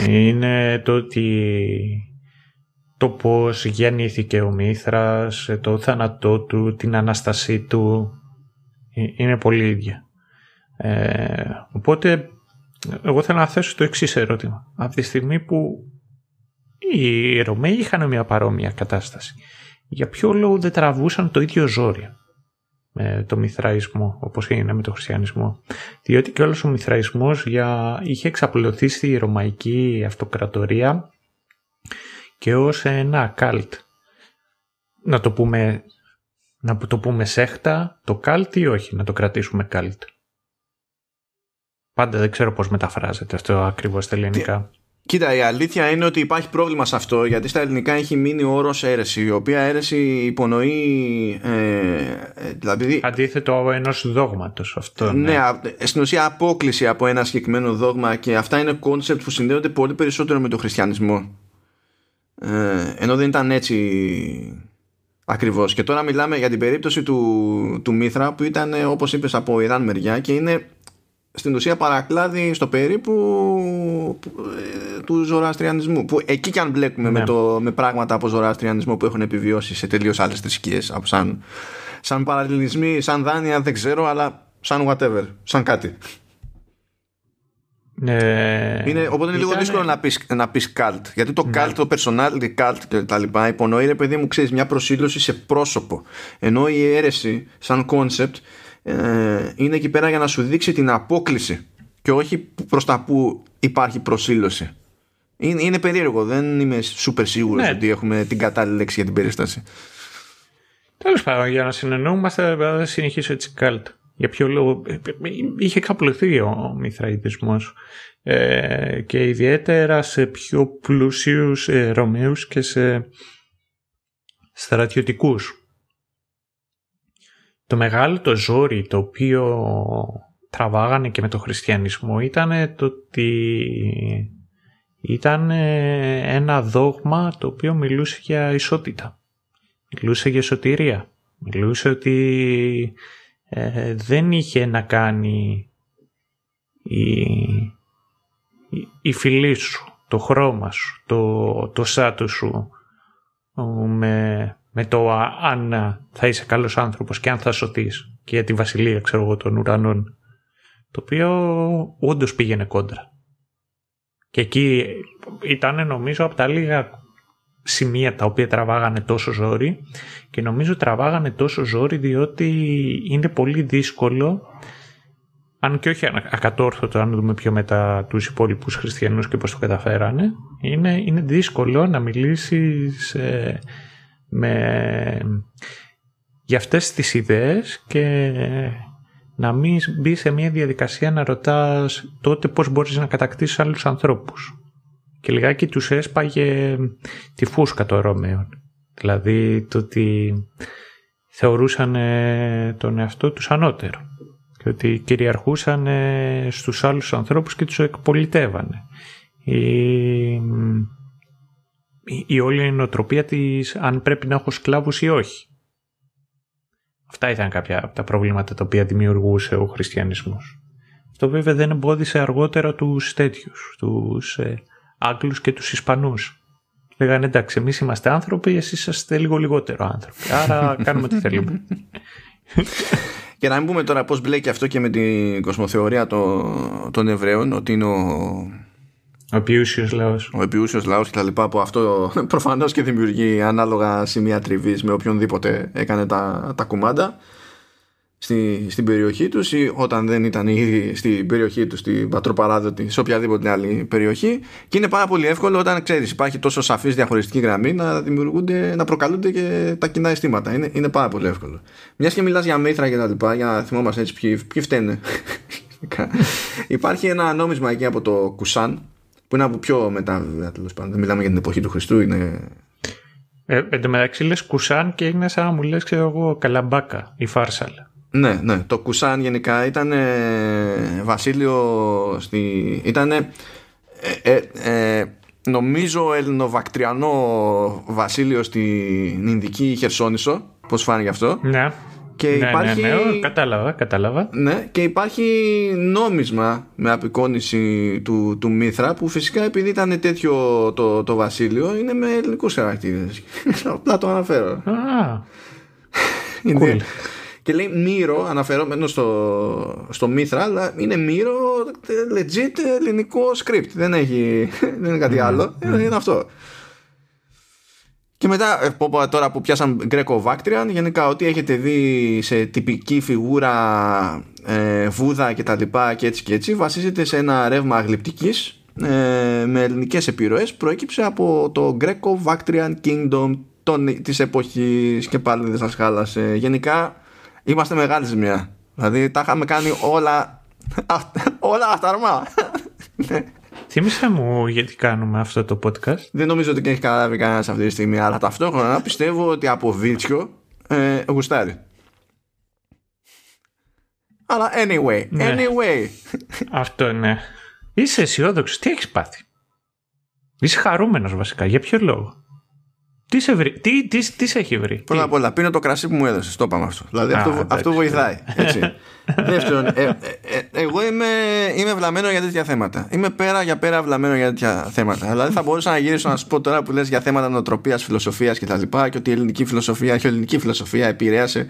Είναι το ότι το πώς γεννήθηκε ο Μήθρας, το θάνατό του, την Ανάστασή του, ε, είναι πολύ ίδια. Ε, οπότε, εγώ θέλω να θέσω το εξής ερώτημα. Από τη στιγμή που οι Ρωμαίοι είχαν μια παρόμοια κατάσταση, για ποιο λόγο δεν τραβούσαν το ίδιο ζόρι; Με το μηθραϊσμό, όπως είναι με το χριστιανισμό. Διότι και όλος ο μηθραϊσμός για... είχε εξαπλωθεί στη Ρωμαϊκή Αυτοκρατορία και ως ένα καλτ. Να το πούμε, να το πούμε σέχτα, το καλτ ή όχι, να το κρατήσουμε καλτ. Πάντα δεν ξέρω πώς μεταφράζεται αυτό ακριβώς στα ελληνικά. Κοίτα, η αλήθεια είναι ότι υπάρχει πρόβλημα σε αυτό γιατί στα ελληνικά έχει μείνει ο όρος αίρεση η οποία αίρεση υπονοεί ε, δηλαδή, αντίθετο ενός δόγματος αυτό ναι. ναι, στην ουσία απόκλιση από ένα συγκεκριμένο δόγμα και αυτά είναι concepts που συνδέονται πολύ περισσότερο με τον χριστιανισμό ε, ενώ δεν ήταν έτσι ακριβώς και τώρα μιλάμε για την περίπτωση του, του Μήθρα που ήταν όπως είπες από Ιράν μεριά και είναι στην ουσία παρακλάδι στο περίπου ε, του ζωραστριανισμού που εκεί και αν μπλέκουμε με, ναι. το, με πράγματα από ζωραστριανισμό που έχουν επιβιώσει σε τελείως άλλες θρησκείες σαν, σαν παραλληλισμοί, σαν δάνεια δεν ξέρω αλλά σαν whatever, σαν κάτι ε, είναι, οπότε είναι λίγο δύσκολο να πεις, να πεις cult γιατί το ναι. cult, το personality cult και τα λοιπά υπονοεί ρε παιδί μου ξέρεις μια προσήλωση σε πρόσωπο ενώ η αίρεση σαν concept ε, είναι εκεί πέρα για να σου δείξει την απόκληση και όχι προς τα που υπάρχει προσήλωση. Είναι, είναι περίεργο, δεν είμαι σούπερ σίγουρος ναι. ότι έχουμε την κατάλληλη λέξη για την περίσταση. Τέλος πάντων, για να συνεννοούμαστε, θα συνεχίσω έτσι καλτ. Για ποιο λόγο. Ε, είχε εξαπλωθεί ο μηθραϊτισμός ε, και ιδιαίτερα σε πιο πλούσιους ε, Ρωμαίους και σε στρατιωτικούς το μεγάλο το ζόρι το οποίο τραβάγανε και με το χριστιανισμό ήταν το ότι ήταν ένα δόγμα το οποίο μιλούσε για ισότητα. Μιλούσε για σωτηρία. Μιλούσε ότι ε, δεν είχε να κάνει η, η, η φυλή σου, το χρώμα σου, το, το σάτο σου με, με το αν θα είσαι καλός άνθρωπος και αν θα σωθείς και για τη βασιλεία ξέρω εγώ των ουρανών. Το οποίο όντως πήγαινε κόντρα. Και εκεί ήταν νομίζω από τα λίγα σημεία τα οποία τραβάγανε τόσο ζόρι. Και νομίζω τραβάγανε τόσο ζόρι διότι είναι πολύ δύσκολο αν και όχι ακατόρθωτο αν δούμε πιο μετά τους υπόλοιπους χριστιανούς και πώς το καταφέρανε είναι, είναι δύσκολο να μιλήσεις ε, με, για αυτές τις ιδέες και να μην μπει σε μια διαδικασία να ρωτάς τότε πώς μπορείς να κατακτήσεις άλλους ανθρώπους. Και λιγάκι τους έσπαγε τη φούσκα των Ρωμαίων. Δηλαδή το ότι θεωρούσαν τον εαυτό τους ανώτερο και ότι κυριαρχούσαν στους άλλους ανθρώπους και τους εκπολιτεύανε. Η, η όλη νοοτροπία της αν πρέπει να έχω σκλάβους ή όχι. Αυτά ήταν κάποια από τα προβλήματα τα οποία δημιουργούσε ο χριστιανισμός. Αυτό βέβαια δεν εμπόδισε αργότερα τους τέτοιους, τους ε, Άγγλους και τους Ισπανούς. Λέγανε εντάξει εμείς είμαστε άνθρωποι, εσείς είστε λίγο λιγότερο άνθρωποι, άρα κάνουμε ό,τι θέλουμε. Και να μην πούμε τώρα πώς μπλέκει αυτό και με την κοσμοθεωρία των Εβραίων, ότι είναι ο ο επιούσιο λαός. Ο επιούσιος λαός και τα λοιπά που αυτό προφανώς και δημιουργεί ανάλογα σημεία τριβής με οποιονδήποτε έκανε τα, τα κουμάντα στη, στην περιοχή τους ή όταν δεν ήταν ήδη στην περιοχή τους, στην πατροπαράδοτη, σε οποιαδήποτε άλλη περιοχή. Και είναι πάρα πολύ εύκολο όταν ξέρεις, υπάρχει τόσο σαφής διαχωριστική γραμμή να δημιουργούνται, να προκαλούνται και τα κοινά αισθήματα. Είναι, είναι πάρα πολύ εύκολο. Μιας και μιλάς για μήθρα και τα λοιπά, για να θυμόμαστε έτσι ποιοι, ποιοι φταίνε. Υπάρχει ένα νόμισμα εκεί από το Κουσάν που είναι από πιο μετά, τέλος πάντων. Δεν μιλάμε για την εποχή του Χριστού. Είναι... Ε, εν τω μεταξύ λες Κουσάν και είναι σαν να μου λες, ξέρω εγώ, Καλαμπάκα ή Φάρσαλ. Ναι, ναι. Το Κουσάν γενικά ήταν βασίλειο στη. ήταν. Ε, ε, ε, νομίζω ελληνοβακτριανό βασίλειο στην Ινδική Χερσόνησο. Πώς φάνηκε αυτό; Ναι. Και ναι, υπάρχει... ναι, ναι, κατάλαβα, κατάλαβα. Ναι, και υπάρχει νόμισμα με απεικόνηση του, του Μήθρα που φυσικά επειδή ήταν τέτοιο το, το βασίλειο είναι με ελληνικούς χαρακτήρες. Απλά το αναφέρω. Α, Είναι- Και λέει Μύρο, αναφερόμενο στο, στο Μήθρα, αλλά είναι Μύρο legit ελληνικό script. Δεν, έχει, δεν είναι κάτι άλλο. Είναι αυτό. Και μετά, ε, πω, πω, τώρα που πιάσαν Γκρέκο Βάκτριαν, γενικά ό,τι έχετε δει σε τυπική φιγούρα ε, βούδα και τα λοιπά και έτσι και έτσι, βασίζεται σε ένα ρεύμα γλυπτικής ε, με ελληνικές επιρροές, προέκυψε από το Γκρέκο Βάκτριαν Kingdom των, της εποχής και πάλι δεν σας χάλασε. Γενικά, είμαστε μεγάλη ζημιά. Δηλαδή, τα είχαμε κάνει όλα, όλα αυταρμά. Ναι. Θύμισε μου γιατί κάνουμε αυτό το podcast. Δεν νομίζω ότι έχει καταλάβει κανένας αυτή τη στιγμή, αλλά ταυτόχρονα πιστεύω ότι από βίτσιο ε, γουστάρει. Αλλά anyway, Ναι. anyway. Αυτό ναι. Είσαι αισιόδοξος. Τι έχεις πάθει; Είσαι χαρούμενος βασικά. Για ποιο λόγο; Τι σε, βρει, τι, τι, τι σε έχει βρει. Πρώτα τι; απ' όλα, πίνω το κρασί που μου έδωσε. Το είπαμε αυτό. Δηλαδή Α, αυτό, εντάξει. αυτό βοηθάει. Έτσι. Δεύτερον, ε, ε, ε, εγώ είμαι, είμαι βλαμμένο για τέτοια θέματα. Είμαι πέρα για πέρα βλαμμένο για τέτοια θέματα. Δηλαδή θα μπορούσα να γυρίσω να σου πω τώρα που λες για θέματα νοοτροπίας, φιλοσοφίας κτλ. Και, και ότι η ελληνική φιλοσοφία και η ελληνική φιλοσοφία επηρέασε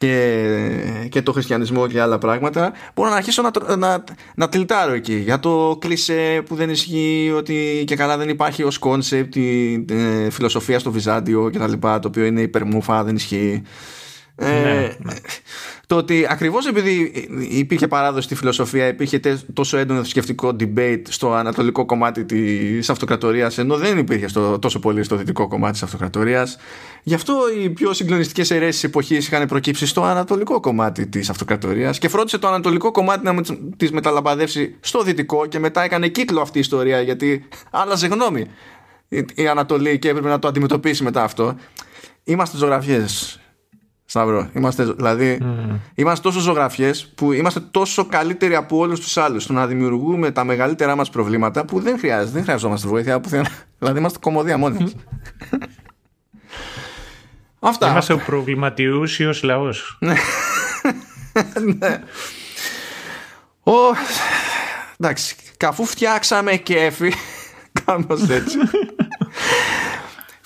και, και το χριστιανισμό και άλλα πράγματα μπορώ να αρχίσω να, τρο- να, να τιλτάρω εκεί. Για το κλισέ που δεν ισχύει ότι και καλά δεν υπάρχει ως concept η ε, φιλοσοφία στο Βυζάντιο και τα λοιπά το οποίο είναι υπερμούφα δεν ισχύει. Ε, Ναι, το ότι ακριβώς επειδή υπήρχε παράδοση στη φιλοσοφία υπήρχε τε- τόσο έντονο θρησκευτικό debate στο ανατολικό κομμάτι της αυτοκρατορίας ενώ δεν υπήρχε στο, τόσο πολύ στο δυτικό κομμάτι της αυτοκρατορίας γι' αυτό οι πιο συγκλονιστικές αιρέσεις εποχής είχαν προκύψει στο ανατολικό κομμάτι της αυτοκρατορίας και φρόντισε το ανατολικό κομμάτι να με- τις μεταλαμπαδεύσει στο δυτικό και μετά έκανε κύκλο αυτή η ιστορία γιατί άλλαζε γνώμη η- η Ανατολή και έπρεπε να το αντιμετωπίσει μετά αυτό. Είμαστε ζωγραφιές Σταύρο, είμαστε, δηλαδή, είμαστε τόσο ζωγραφιές που είμαστε τόσο καλύτεροι από όλους τους άλλους στο να δημιουργούμε τα μεγαλύτερά μας προβλήματα που δεν χρειάζεται, δεν χρειαζόμαστε βοήθεια πουθενά. δηλαδή, είμαστε κομμωδία μόνοι μας. Αυτά. Είμαστε ο προβληματιούσιο λαός. Ο... Εντάξει, καφού φτιάξαμε κέφι, κάπως έτσι.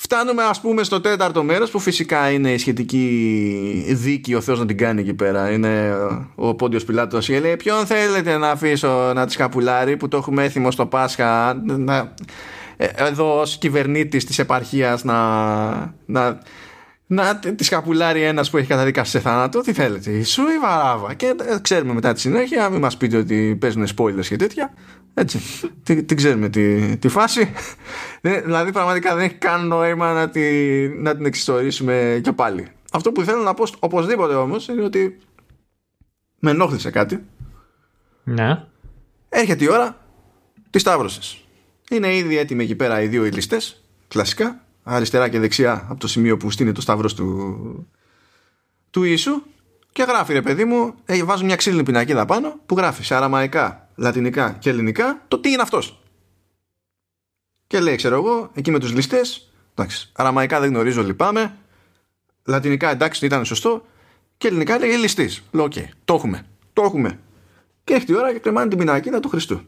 Φτάνουμε ας πούμε στο τέταρτο μέρος που φυσικά είναι η σχετική δίκη ο Θεός να την κάνει εκεί πέρα. Είναι ο Πόντιος Πιλάτος και λέει ποιον θέλετε να αφήσω να τη σκαπουλάρει που το έχουμε έθιμο στο Πάσχα να, ε, εδώ ως κυβερνήτης της επαρχίας να, να, να τη σκαπουλάρει ένας που έχει καταδικάσει σε θάνατο τι θέλετε Ιησού ή Βαράβα και ε, ξέρουμε μετά τη συνέχεια μην μας πείτε ότι παίζουν spoilers και τέτοια έτσι τι, τι ξέρουμε τη, τη φάση Δεν- δηλαδή πραγματικά δεν έχει καν νόημα να, τη, να την εξιστορήσουμε και πάλι αυτό που θέλω να πω οπωσδήποτε όμως είναι ότι με ενόχλησε κάτι Ναι. Έρχεται η ώρα της Σταύρωσης. Είναι ήδη έτοιμοι εκεί πέρα οι δύο ληστέ, κλασικά, αριστερά και δεξιά από το σημείο που στείνει το Σταύρος του, του Ιησού. Και γράφει ρε παιδί μου, ε, βάζουν μια ξύλινη πινακίδα πάνω που γράφει σε αραμαϊκά, λατινικά και ελληνικά το τι είναι αυτός. Και λέει, ξέρω εγώ, εκεί με τους ληστές, εντάξει, αραμαϊκά δεν γνωρίζω, λυπάμαι. Λατινικά εντάξει, ήταν σωστό. Και ελληνικά λέει ληστής. Λέω, οκ, το έχουμε. Το έχουμε. Και έχει τη ώρα και κρεμάνει την πινακίδα του Χριστού.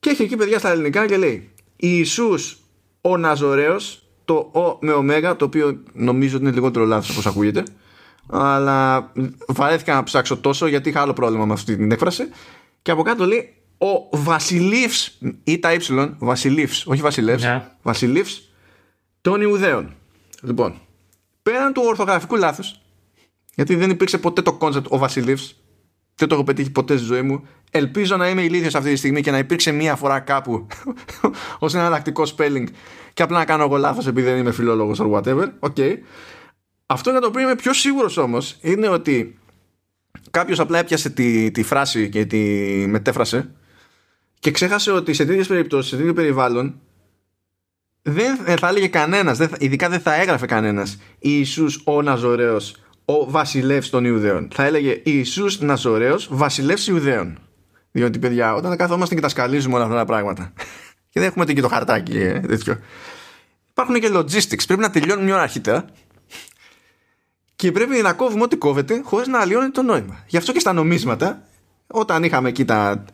Και έχει εκεί παιδιά στα ελληνικά και λέει Ιησούς ο Ναζωραίος το ο με ωμέγα το οποίο νομίζω ότι είναι λιγότερο λάθος όπως ακούγεται αλλά βαρέθηκα να ψάξω τόσο γιατί είχα άλλο πρόβλημα με αυτή την έκφραση και από κάτω λέει ο Βασιλείφς ήτα ύψιλον Βασιλείφς, όχι Βασιλεύς Ναι. Βασιλείφς των Ιουδαίων λοιπόν πέραν του ορθογραφικού λάθους γιατί δεν υπήρξε ποτέ το concept ο Βασιλείφς δεν το έχω πετύχει ποτέ στη ζωή μου. Ελπίζω να είμαι ηλίθιος αυτή τη στιγμή και να υπήρξε μία φορά κάπου ως ένα εναλλακτικό spelling και απλά να κάνω εγώ λάθος επειδή δεν είμαι φιλόλογος or whatever. Okay. Αυτό για το οποίο είμαι πιο σίγουρος όμως είναι ότι κάποιος απλά έπιασε τη, τη φράση και τη μετέφρασε και ξέχασε ότι σε τέτοιες περιπτώσεις, σε τέτοιο περιβάλλον δεν θα έλεγε κανένας, δεν θα- ειδικά δεν θα έγραφε κανένας Ιησούς ο Ναζωραίος ο βασιλεύς των Ιουδαίων. Θα έλεγε Ιησούς Ναζωραίος βασιλεύς Ιουδαίων. Διότι παιδιά όταν καθόμαστε και τα σκαλίζουμε όλα αυτά τα πράγματα και δεν έχουμε και το χαρτάκι ε, τέτοιο υπάρχουν και logistics. Πρέπει να τελειώνουν μια ώρα αρχίτερα και πρέπει να κόβουμε ό,τι κόβεται χωρίς να αλλοιώνει το νόημα. Γι' αυτό και στα νομίσματα, όταν είχαμε εκεί τα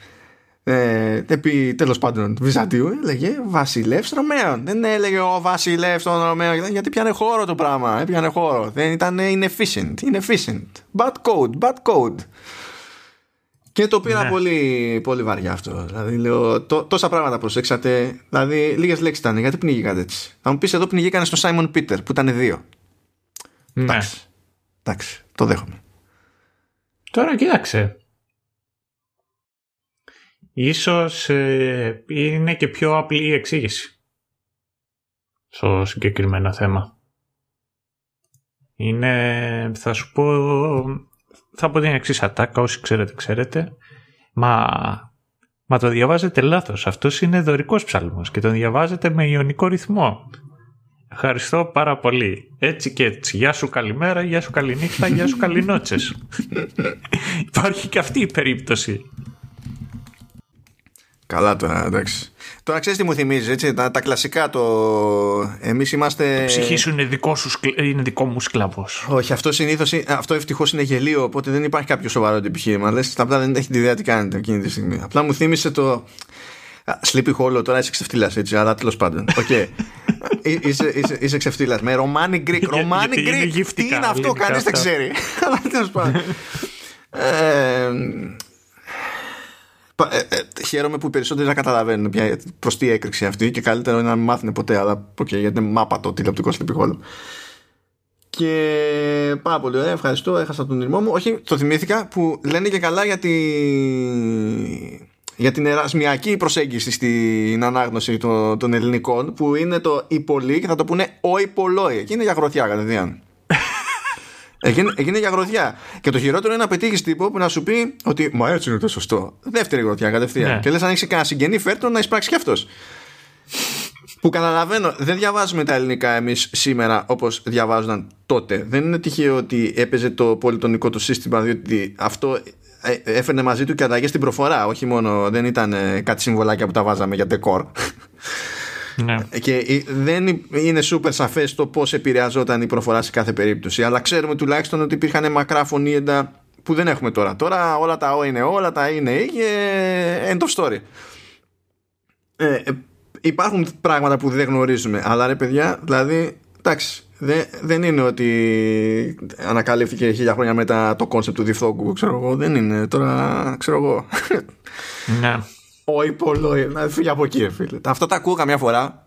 ε, επί τέλος πάντων Βυζαντίου έλεγε Βασιλεύς Ρωμαίων. Δεν έλεγε ο Βασιλεύς των Ρωμαίων γιατί πιάνε χώρο το πράγμα. Πιάνε χώρο. Δεν ήταν inefficient. Inefficient. Bad code. Bad code. Και το πήρα ναι. πολύ, πολύ βαριά αυτό. Δηλαδή, λέω, τόσα πράγματα προσέξατε. Δηλαδή, λίγες λέξεις ήταν. Γιατί πνίγηκαν έτσι. Θα μου πεις εδώ πνιγήκανε στο Σάιμον Πίτερ που ήταν δύο. Ναι. Εντάξει. Εντάξει. Το δέχομαι. Τώρα κοίταξε. Ίσως ε, είναι και πιο απλή η εξήγηση στο συγκεκριμένο θέμα. Είναι, θα σου πω, θα πω την εξής ατάκα, όσοι ξέρετε, ξέρετε. Μα, μα το διαβάζετε λάθος. Αυτός είναι δωρικός ψάλμος και τον διαβάζετε με ιονικό ρυθμό. Ευχαριστώ πάρα πολύ. Έτσι και έτσι. Γεια σου καλημέρα, γεια σου καληνύχτα, γεια σου καληνότσες. Υπάρχει και αυτή η περίπτωση. Καλά τώρα, εντάξει. Τώρα ξέρεις τι μου θυμίζεις, έτσι, τα, τα κλασικά το. Εμείς είμαστε. Η ψυχή σου είναι δικό, σου, είναι δικό μου σκλαβός. Όχι, αυτό συνήθως. Αυτό ευτυχώς είναι γελίο, οπότε δεν υπάρχει κάποιο σοβαρό επιχείρημα. Λες, απλά δεν έχει τη ιδέα τι κάνετε εκείνη τη στιγμή. Απλά μου θύμισε το. Sleepy Hollow τώρα είσαι ξεφτύλας, έτσι, αλλά τέλος πάντων. Οκ. Okay. είσαι, είσαι, είσαι ξεφτύλας. Με Ρωμάνι Greek. Ρωμάνι Greek. Τι είναι αυτό, κανείς δεν ξέρει. Αλλά τέλος πάντων. Ε, ε, ε, χαίρομαι που οι περισσότεροι να καταλαβαίνουν προς τι έκρηξη αυτή και καλύτερο είναι να μην μάθουν ποτέ. Αλλά okay, γιατί είναι μάπα το τηλεοπτικό slippery Και πάρα πολύ ωραία, ευχαριστώ. Έχασα τον ήρμό μου. Όχι, το θυμήθηκα που λένε και καλά για, τη... για την ερασμιακή προσέγγιση στην ανάγνωση των, των ελληνικών που είναι το υπολί και θα το πούνε ο υπολόι. Και είναι για γροθιά κατευθείαν. Έγινε, έγινε για γροθιά. Και το χειρότερο είναι να πετύχεις τύπο που να σου πει ότι Μα έτσι είναι το σωστό. Δεύτερη γροθιά κατευθείαν. Ναι. Και λες, αν έχεις κανένα συγγενή, φέρτο να εισπράξει κι αυτός. που καταλαβαίνω, δεν διαβάζουμε τα ελληνικά εμείς σήμερα όπως διαβάζονταν τότε. Δεν είναι τυχαίο ότι έπαιζε το πολυτονικό του σύστημα, διότι αυτό ε, έφερνε μαζί του και αλλαγές στην προφορά. Όχι μόνο δεν ήταν ε, κάτι συμβολάκια που τα βάζαμε για ντεκόρ. Ναι. Και δεν είναι σούπερ σαφές το πώς επηρεαζόταν η προφορά σε κάθε περίπτωση. Αλλά ξέρουμε τουλάχιστον ότι υπήρχαν μακρά φωνήεντα που δεν έχουμε τώρα. Τώρα όλα τα Ο είναι όλα τα είναι ή και end of story. Ε, ε, υπάρχουν πράγματα που δεν γνωρίζουμε. Αλλά ρε παιδιά, δηλαδή, εντάξει, δεν, δεν είναι ότι ανακαλύφθηκε χίλια χρόνια μετά το concept του διφθόγκου, ξέρω εγώ. Δεν είναι. Τώρα, ξέρω εγώ. Ναι ο υπολόι, να φύγει από εκεί, φίλε. Αυτά τα ακούω καμιά φορά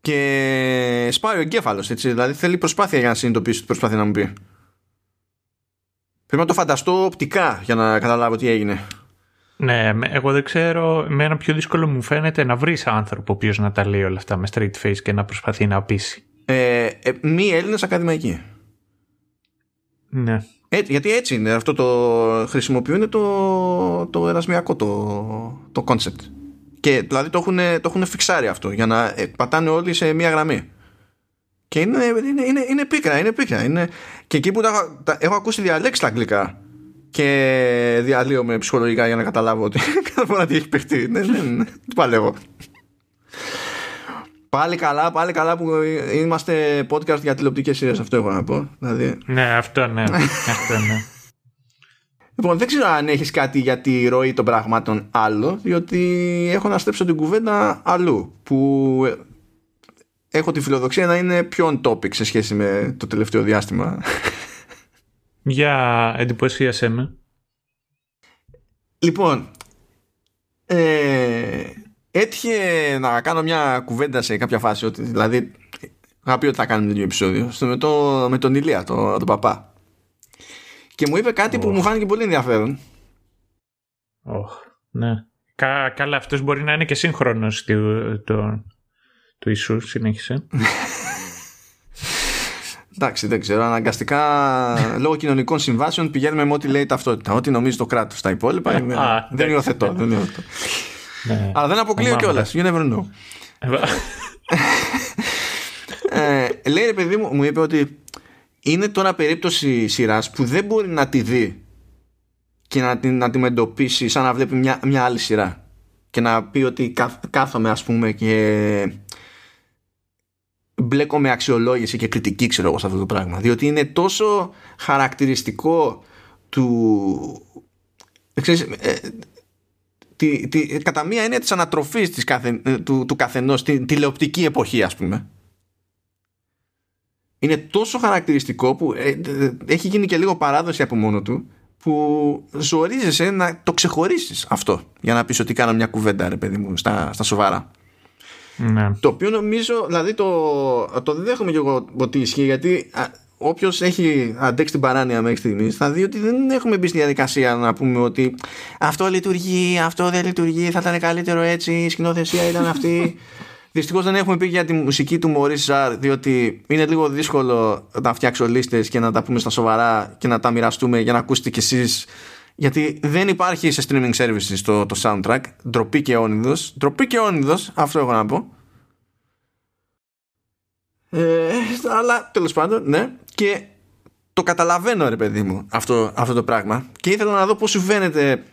και σπάει ο εγκέφαλος, έτσι. Δηλαδή θέλει προσπάθεια για να συνειδητοποιήσει τι προσπαθεί να μου πει. Πρέπει να το φανταστώ οπτικά για να καταλάβω τι έγινε. Ναι, εγώ δεν ξέρω. Με ένα πιο δύσκολο μου φαίνεται να βρεις άνθρωπο ο οποίος να τα λέει όλα αυτά με straight face και να προσπαθεί να πείσει. Ε, ε, μη Έλληνες ακαδημαϊκοί. Ναι. Έτσι, γιατί έτσι είναι. Αυτό το χρησιμοποιούν το, το ερασμιακό το, το concept. Και δηλαδή το έχουν, το έχουν φιξάρει αυτό για να ε, πατάνε όλοι σε μία γραμμή. Και είναι, είναι, είναι, είναι πίκρα, είναι πίκρα. Είναι... Και εκεί που τα, τα, έχω ακούσει διαλέξει τα αγγλικά και διαλύομαι ψυχολογικά για να καταλάβω ότι κάθε φορά τι έχει παιχτεί. Ναι, ναι, ναι. Τι παλεύω. Πάλι καλά, πάλι καλά που είμαστε podcast για τηλεοπτικές σειρές. Αυτό έχω να πω. Δηλαδή... Ναι, αυτό ναι. αυτό ναι. Λοιπόν, δεν ξέρω αν έχεις κάτι για τη ροή των πραγμάτων άλλο, διότι έχω να στρέψω την κουβέντα αλλού. Που έχω τη φιλοδοξία να είναι πιο on topic σε σχέση με το τελευταίο διάστημα. Για εντυπωσίασέ με. Λοιπόν, ε, έτυχε να κάνω μια κουβέντα σε κάποια φάση ότι, δηλαδή είχα πει ότι θα κάνουμε τέτοιο επεισόδιο με, το, με τον Ηλία, τον, τον παπά και μου είπε κάτι που μου φάνηκε πολύ ενδιαφέρον oh, ναι Κα, καλά αυτός μπορεί να είναι και σύγχρονος του, του, του Ιησού συνέχισε Εντάξει, δεν ξέρω. Αναγκαστικά λόγω κοινωνικών συμβάσεων πηγαίνουμε με ό,τι λέει ταυτότητα. Ό,τι νομίζει το κράτος. Τα υπόλοιπα δεν υιοθετώ. Δεν υιοθετώ. Ναι. Αλλά δεν αποκλείω κιόλας. You never know. ε, λέει ρε παιδί μου, μου είπε ότι είναι τώρα περίπτωση σειράς που δεν μπορεί να τη δει και να την αντιμετωπίσει σαν να βλέπει μια, μια άλλη σειρά. Και να πει ότι κάθομαι, ας πούμε, και μπλέκω με αξιολόγηση και κριτική ξέρω εγώ σε αυτό το πράγμα διότι είναι τόσο χαρακτηριστικό του ξέρεις, ε, τη, τη, κατά μία έννοια της ανατροφής της καθε, ε, του, του καθενός τη τηλεοπτική εποχή ας πούμε είναι τόσο χαρακτηριστικό που ε, έχει γίνει και λίγο παράδοση από μόνο του που ζορίζεσαι να το ξεχωρίσεις αυτό για να πεις ότι κάνω μια κουβέντα ρε παιδί μου στα, στα σοβαρά ναι. το οποίο νομίζω δηλαδή το, το δεν δέχομαι και εγώ ότι ισχύει γιατί όποιος έχει αντέξει την παράνοια μέχρι στιγμής θα δει ότι δεν έχουμε μπει στη διαδικασία να πούμε ότι αυτό λειτουργεί, αυτό δεν λειτουργεί, θα ήταν καλύτερο έτσι, η σκηνοθεσία ήταν αυτή. Δυστυχώς δεν έχουμε πει για τη μουσική του Μωρή Ζαρ, διότι είναι λίγο δύσκολο να φτιάξω λίστες και να τα πούμε στα σοβαρά και να τα μοιραστούμε για να ακούσετε κι εσείς. Γιατί δεν υπάρχει σε streaming services το, το soundtrack. Ντροπή και όνειδος. Ντροπή και όνειδος, αυτό έχω να πω. Ε, αλλά τέλος πάντων, ναι. Και το καταλαβαίνω, ρε παιδί μου, αυτό, αυτό το πράγμα. Και ήθελα να δω πώς σου φαίνεται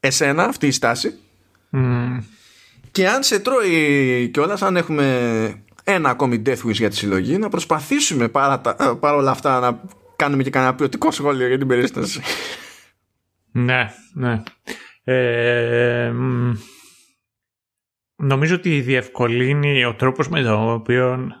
εσένα αυτή η στάση. Και αν σε τρώει κιόλας, αν έχουμε ένα ακόμη Death Wish για τη συλλογή, να προσπαθήσουμε παρά, τα, παρά όλα αυτά να κάνουμε και κανένα ποιοτικό σχόλιο για την περίσταση. Ναι, ναι. Ε, νομίζω ότι διευκολύνει ο τρόπος με τον οποίο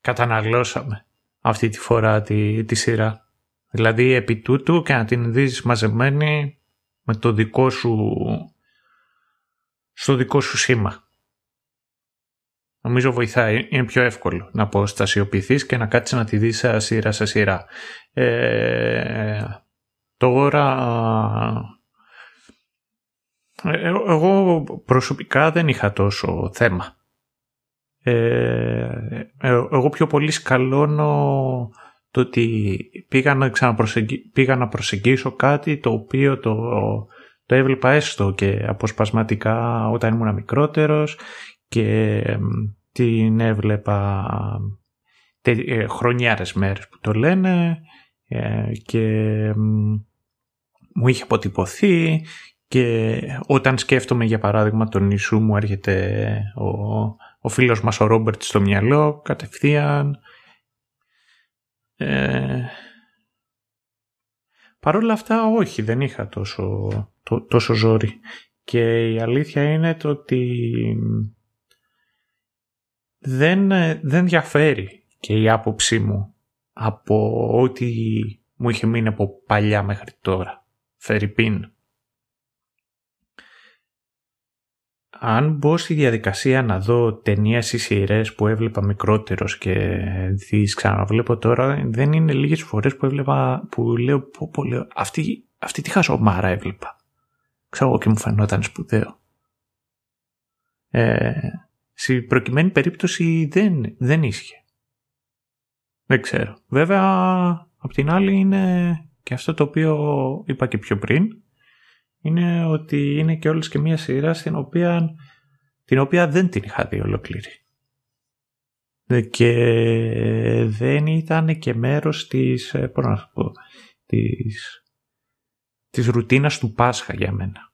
καταναλώσαμε αυτή τη φορά τη, τη σειρά. Δηλαδή επί τούτου και να την δεις μαζεμένη με το δικό σου στο δικό σου σήμα. Νομίζω βοηθάει, είναι πιο εύκολο να αποστασιοποιηθείς και να κάτσεις να τη δεις σειρά σε σειρά. Ε, τώρα ε, εγώ προσωπικά δεν είχα τόσο θέμα ε, ε, εγώ πιο πολύ σκαλώνω το ότι πήγα να, πήγα να προσεγγίσω κάτι το οποίο το, το έβλεπα έστω και αποσπασματικά όταν ήμουν μικρότερος και την έβλεπα τε, χρονιάρες μέρες που το λένε και μου είχε αποτυπωθεί και όταν σκέφτομαι για παράδειγμα τον νησού μου έρχεται ο, ο φίλος μας ο Ρόμπερτ στο μυαλό κατευθείαν. Ε, Παρ' όλα αυτά όχι δεν είχα τόσο, τόσο ζόρι και η αλήθεια είναι το ότι δεν, δεν διαφέρει και η άποψή μου από ό,τι μου είχε μείνει από παλιά μέχρι τώρα. Φερρυπίν. Αν μπω στη διαδικασία να δω ταινίες ή σειρές που έβλεπα μικρότερος και τις ξαναβλέπω τώρα, δεν είναι λίγες φορές που έβλεπα που λέω, πω, πω, λέω αυτή, αυτή τη χαζομάρα έβλεπα. Ξέρω εγώ και μου φαινόταν σπουδαίο. Ε, στην προκειμένη περίπτωση δεν, δεν ίσχυε. Δεν ξέρω. Βέβαια, απ' την άλλη είναι και αυτό το οποίο είπα και πιο πριν, είναι ότι είναι και όλες και μία σειρά στην οποία, την οποία δεν την είχα δει ολοκλήρη. Και δεν ήταν και μέρος της, ε, πώς να πω, της, της ρουτίνας του Πάσχα για μένα.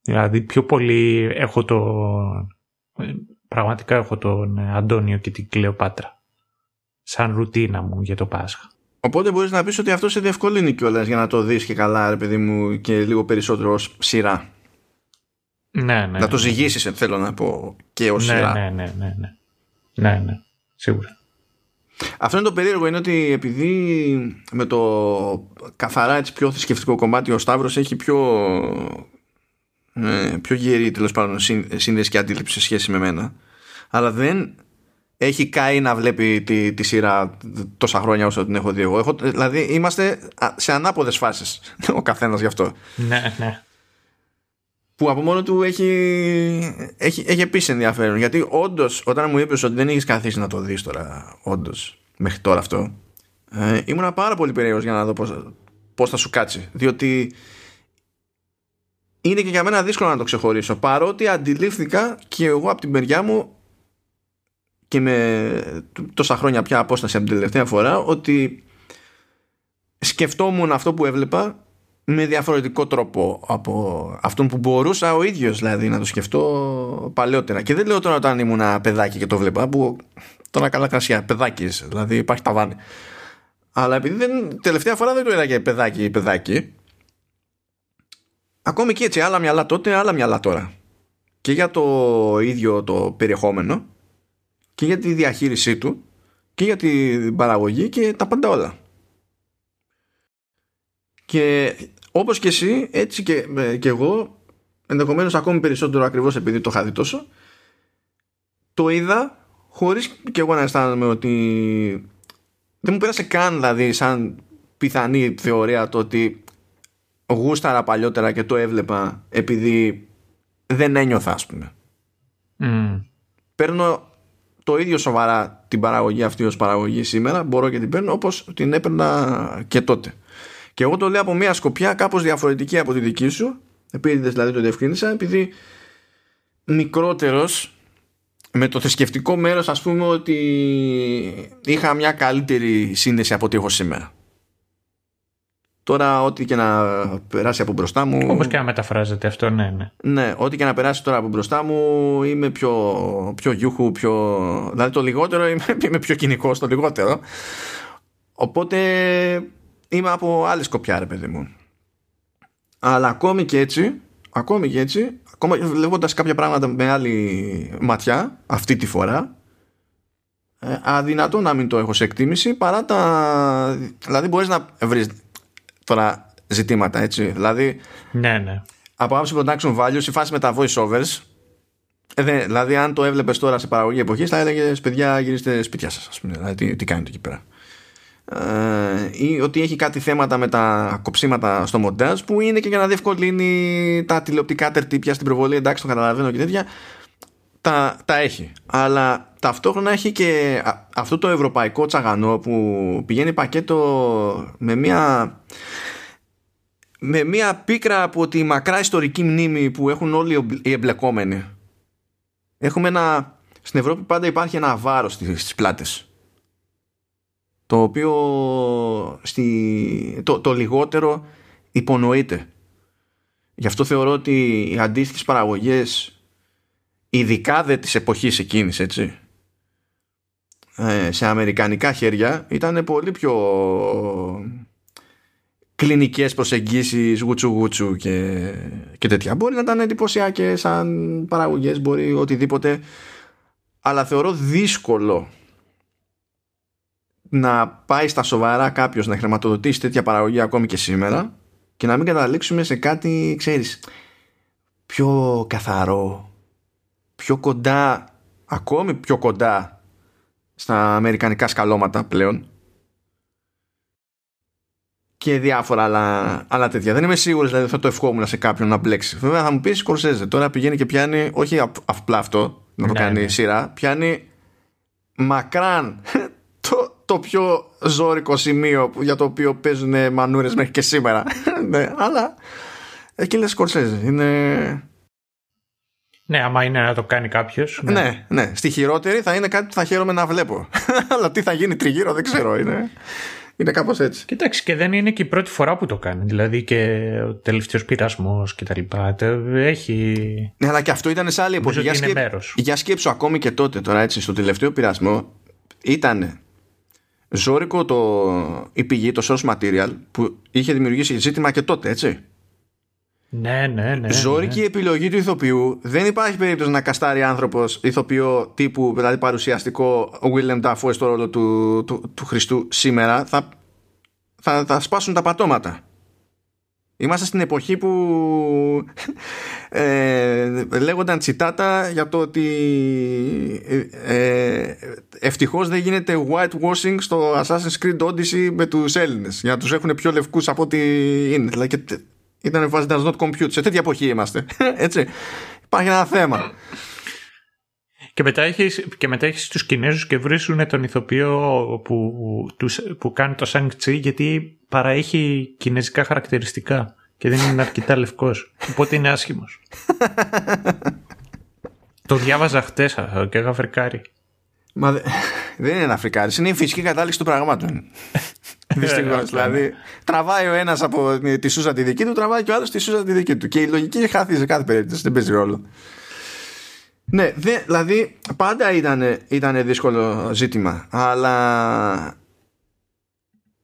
Δηλαδή πιο πολύ έχω το, πραγματικά έχω τον Αντώνιο και την Κλεοπάτρα σαν ρουτίνα μου για το Πάσχα. Οπότε μπορείς να πεις ότι αυτό σε διευκολύνει κιόλας για να το δεις και καλά, ρε παιδί μου, και λίγο περισσότερο ως σειρά. Ναι, ναι. Να το ναι. ζυγίσεις, θέλω να πω, και ως ναι, σειρά. Ναι, ναι, ναι, ναι. Ναι, ναι. Σίγουρα. Αυτό είναι το περίεργο, είναι ότι επειδή με το καθαρά έτσι πιο θρησκευτικό κομμάτι ο Σταύρος έχει πιο, ε, πιο γερή τέλος πάντων σύνδεση και αντίληψη σε σχέση με μένα αλλά δεν έχει καεί να βλέπει τη, τη σειρά τόσα χρόνια όσο την έχω δει εγώ. Έχω, δηλαδή είμαστε σε ανάποδες φάσεις ο καθένας γι' αυτό. Ναι, ναι. Που από μόνο του έχει, έχει, έχει επίσης ενδιαφέρον. Γιατί όντως, όταν μου είπες ότι δεν έχεις καθίσει να το δεις τώρα, όντως, μέχρι τώρα αυτό, ε, ήμουν πάρα πολύ περίεργος για να δω πώς, πώς θα σου κάτσει. Διότι είναι και για μένα δύσκολο να το ξεχωρίσω. Παρότι αντιλήφθηκα και εγώ από την μεριά μου και με τόσα χρόνια πια απόσταση από την τελευταία φορά ότι σκεφτόμουν αυτό που έβλεπα με διαφορετικό τρόπο από αυτόν που μπορούσα ο ίδιος δηλαδή να το σκεφτώ παλαιότερα και δεν λέω τώρα όταν ήμουν παιδάκι και το βλέπα που τώρα καλά κρασιά, παιδάκι δηλαδή υπάρχει ταβάνι. Αλλά επειδή δεν, τελευταία φορά δεν το είδα και παιδάκι παιδάκι, ακόμη και έτσι άλλα μυαλά τότε, άλλα μυαλά τώρα. Και για το ίδιο το περιεχόμενο και για τη διαχείρισή του και για την παραγωγή και τα πάντα όλα. Και όπως και εσύ, έτσι και, ε, και εγώ, ενδεχομένως ακόμη περισσότερο ακριβώς επειδή το είχα δει τόσο, το είδα χωρίς και εγώ να αισθάνομαι ότι δεν μου πέρασε καν δηλαδή σαν πιθανή θεωρία το ότι γούσταρα παλιότερα και το έβλεπα επειδή δεν ένιωθα ας πούμε. Mm. Παίρνω το ίδιο σοβαρά την παραγωγή αυτή ως παραγωγή σήμερα μπορώ και την παίρνω όπως την έπαιρνα και τότε. Και εγώ το λέω από μια σκοπιά κάπως διαφορετική από τη δική σου επειδή δηλαδή το διευκρίνησα επειδή μικρότερος με το θρησκευτικό μέρος ας πούμε ότι είχα μια καλύτερη σύνδεση από ό,τι έχω σήμερα. Τώρα ό,τι και να περάσει από μπροστά μου... Όπως και να μεταφράζεται αυτό, ναι, ναι. Ναι, ό,τι και να περάσει τώρα από μπροστά μου είμαι πιο, πιο γιούχου, πιο... Δηλαδή το λιγότερο είμαι, είμαι πιο κοινικός το λιγότερο. Οπότε είμαι από άλλη σκοπιά ρε παιδί μου. Αλλά ακόμη και έτσι, ακόμη και έτσι, ακόμα βλέποντα κάποια πράγματα με άλλη ματιά αυτή τη φορά, ε, αδυνατό να μην το έχω σε εκτίμηση παρά τα. Δηλαδή, μπορείς να βρεις τώρα ζητήματα έτσι. Δηλαδή, ναι, ναι. από άψη production values, η φάση με τα voice overs. Ε, δηλαδή, αν το έβλεπες τώρα σε παραγωγή εποχής, θα έλεγες παιδιά, γυρίστε σπίτια σας. Δηλαδή, τι, τι κάνετε εκεί πέρα. Ε, ή ότι έχει κάτι θέματα με τα κοψίματα στο μοντάζ που είναι και για να διευκολύνει τα τηλεοπτικά τερτύπια στην προβολή εντάξει το καταλαβαίνω και τέτοια τα, τα έχει. Αλλά ταυτόχρονα έχει και αυτό το ευρωπαϊκό τσαγανό που πηγαίνει πακέτο με μια με μια πίκρα από τη μακρά ιστορική μνήμη που έχουν όλοι οι εμπλεκόμενοι. Έχουμε ένα στην Ευρώπη πάντα υπάρχει ένα βάρος στις πλάτες. Το οποίο στη, το, το λιγότερο υπονοείται. Γι' αυτό θεωρώ ότι οι αντίστοιχες παραγωγές ειδικά δε της εποχής εκείνης έτσι. Ε, σε αμερικανικά χέρια ήταν πολύ πιο κλινικές προσεγγίσεις γουτσου γουτσου και, και τέτοια. Μπορεί να ήταν εντυπωσιακές σαν παραγωγές μπορεί οτιδήποτε. Αλλά θεωρώ δύσκολο να πάει στα σοβαρά κάποιος να χρηματοδοτήσει τέτοια παραγωγή ακόμη και σήμερα και να μην καταλήξουμε σε κάτι, ξέρεις, πιο καθαρό, πιο κοντά, ακόμη πιο κοντά στα αμερικανικά σκαλώματα πλέον και διάφορα άλλα, άλλα τέτοια. Δεν είμαι σίγουρος δηλαδή θα το ευχόμουν σε κάποιον να μπλέξει. Βέβαια θα μου πεις Σκορσέζε. Τώρα πηγαίνει και πιάνει, όχι απλά αυτό να το ναι, κάνει ναι. σειρά, πιάνει μακράν το, το πιο ζώρικο σημείο για το οποίο παίζουν μανούρες μέχρι και σήμερα. ναι, αλλά εκεί λες Σκορσέζε. Είναι... Ναι, άμα είναι να το κάνει κάποιος. Ναι. ναι. ναι, Στη χειρότερη θα είναι κάτι που θα χαίρομαι να βλέπω. αλλά τι θα γίνει τριγύρω δεν ξέρω. Είναι, είναι κάπως έτσι. Κοιτάξτε, και δεν είναι και η πρώτη φορά που το κάνει. Δηλαδή και ο τελευταίος πειρασμός και τα λοιπά. Έχει. Ναι, αλλά και αυτό ήταν σε άλλη εποχή. Για, σκέψ... για σκέψου ακόμη και τότε τώρα έτσι στο τελευταίο πειρασμό ήταν ζώρικο το, η πηγή, το source material που είχε δημιουργήσει ζήτημα και τότε, έτσι. Ναι, ναι, ναι. Ζώρικη ναι. επιλογή του ηθοποιού. Δεν υπάρχει περίπτωση να καστάρει άνθρωπος ηθοποιό τύπου, δηλαδή παρουσιαστικό, ο William Dafoe στο ρόλο του, του, του Χριστού σήμερα. Θα, θα, θα σπάσουν τα πατώματα. Είμαστε στην εποχή που ε, λέγονταν τσιτάτα για το ότι ε, ε, ευτυχώς δεν γίνεται whitewashing στο Assassin's Creed Odyssey με τους Έλληνες για να τους έχουν πιο λευκούς από ό,τι είναι. Δηλαδή ήταν βάση does not compute. Σε τέτοια εποχή είμαστε. Έτσι. Υπάρχει ένα θέμα. Και μετά έχεις, και μετά έχεις τους Κινέζους και βρίσκουν τον ηθοποιό που, τους, που κάνει το Shang Chi γιατί παραέχει κινέζικα χαρακτηριστικά και δεν είναι αρκετά λευκός. Οπότε είναι άσχημος. το διάβαζα χτες και είχα φρικάρει. Μα δεν είναι ένα φρικάρι, είναι η φυσική κατάληξη του πραγμάτων. Δυστυχώς. δηλαδή, τραβάει ο ένας από τη Σούζα τη δική του, τραβάει και ο άλλος τη Σούζα τη δική του. Και η λογική χάθη σε κάθε περίπτωση, δεν παίζει ρόλο. Ναι, δε, δηλαδή πάντα ήταν, ήταν δύσκολο ζήτημα, αλλά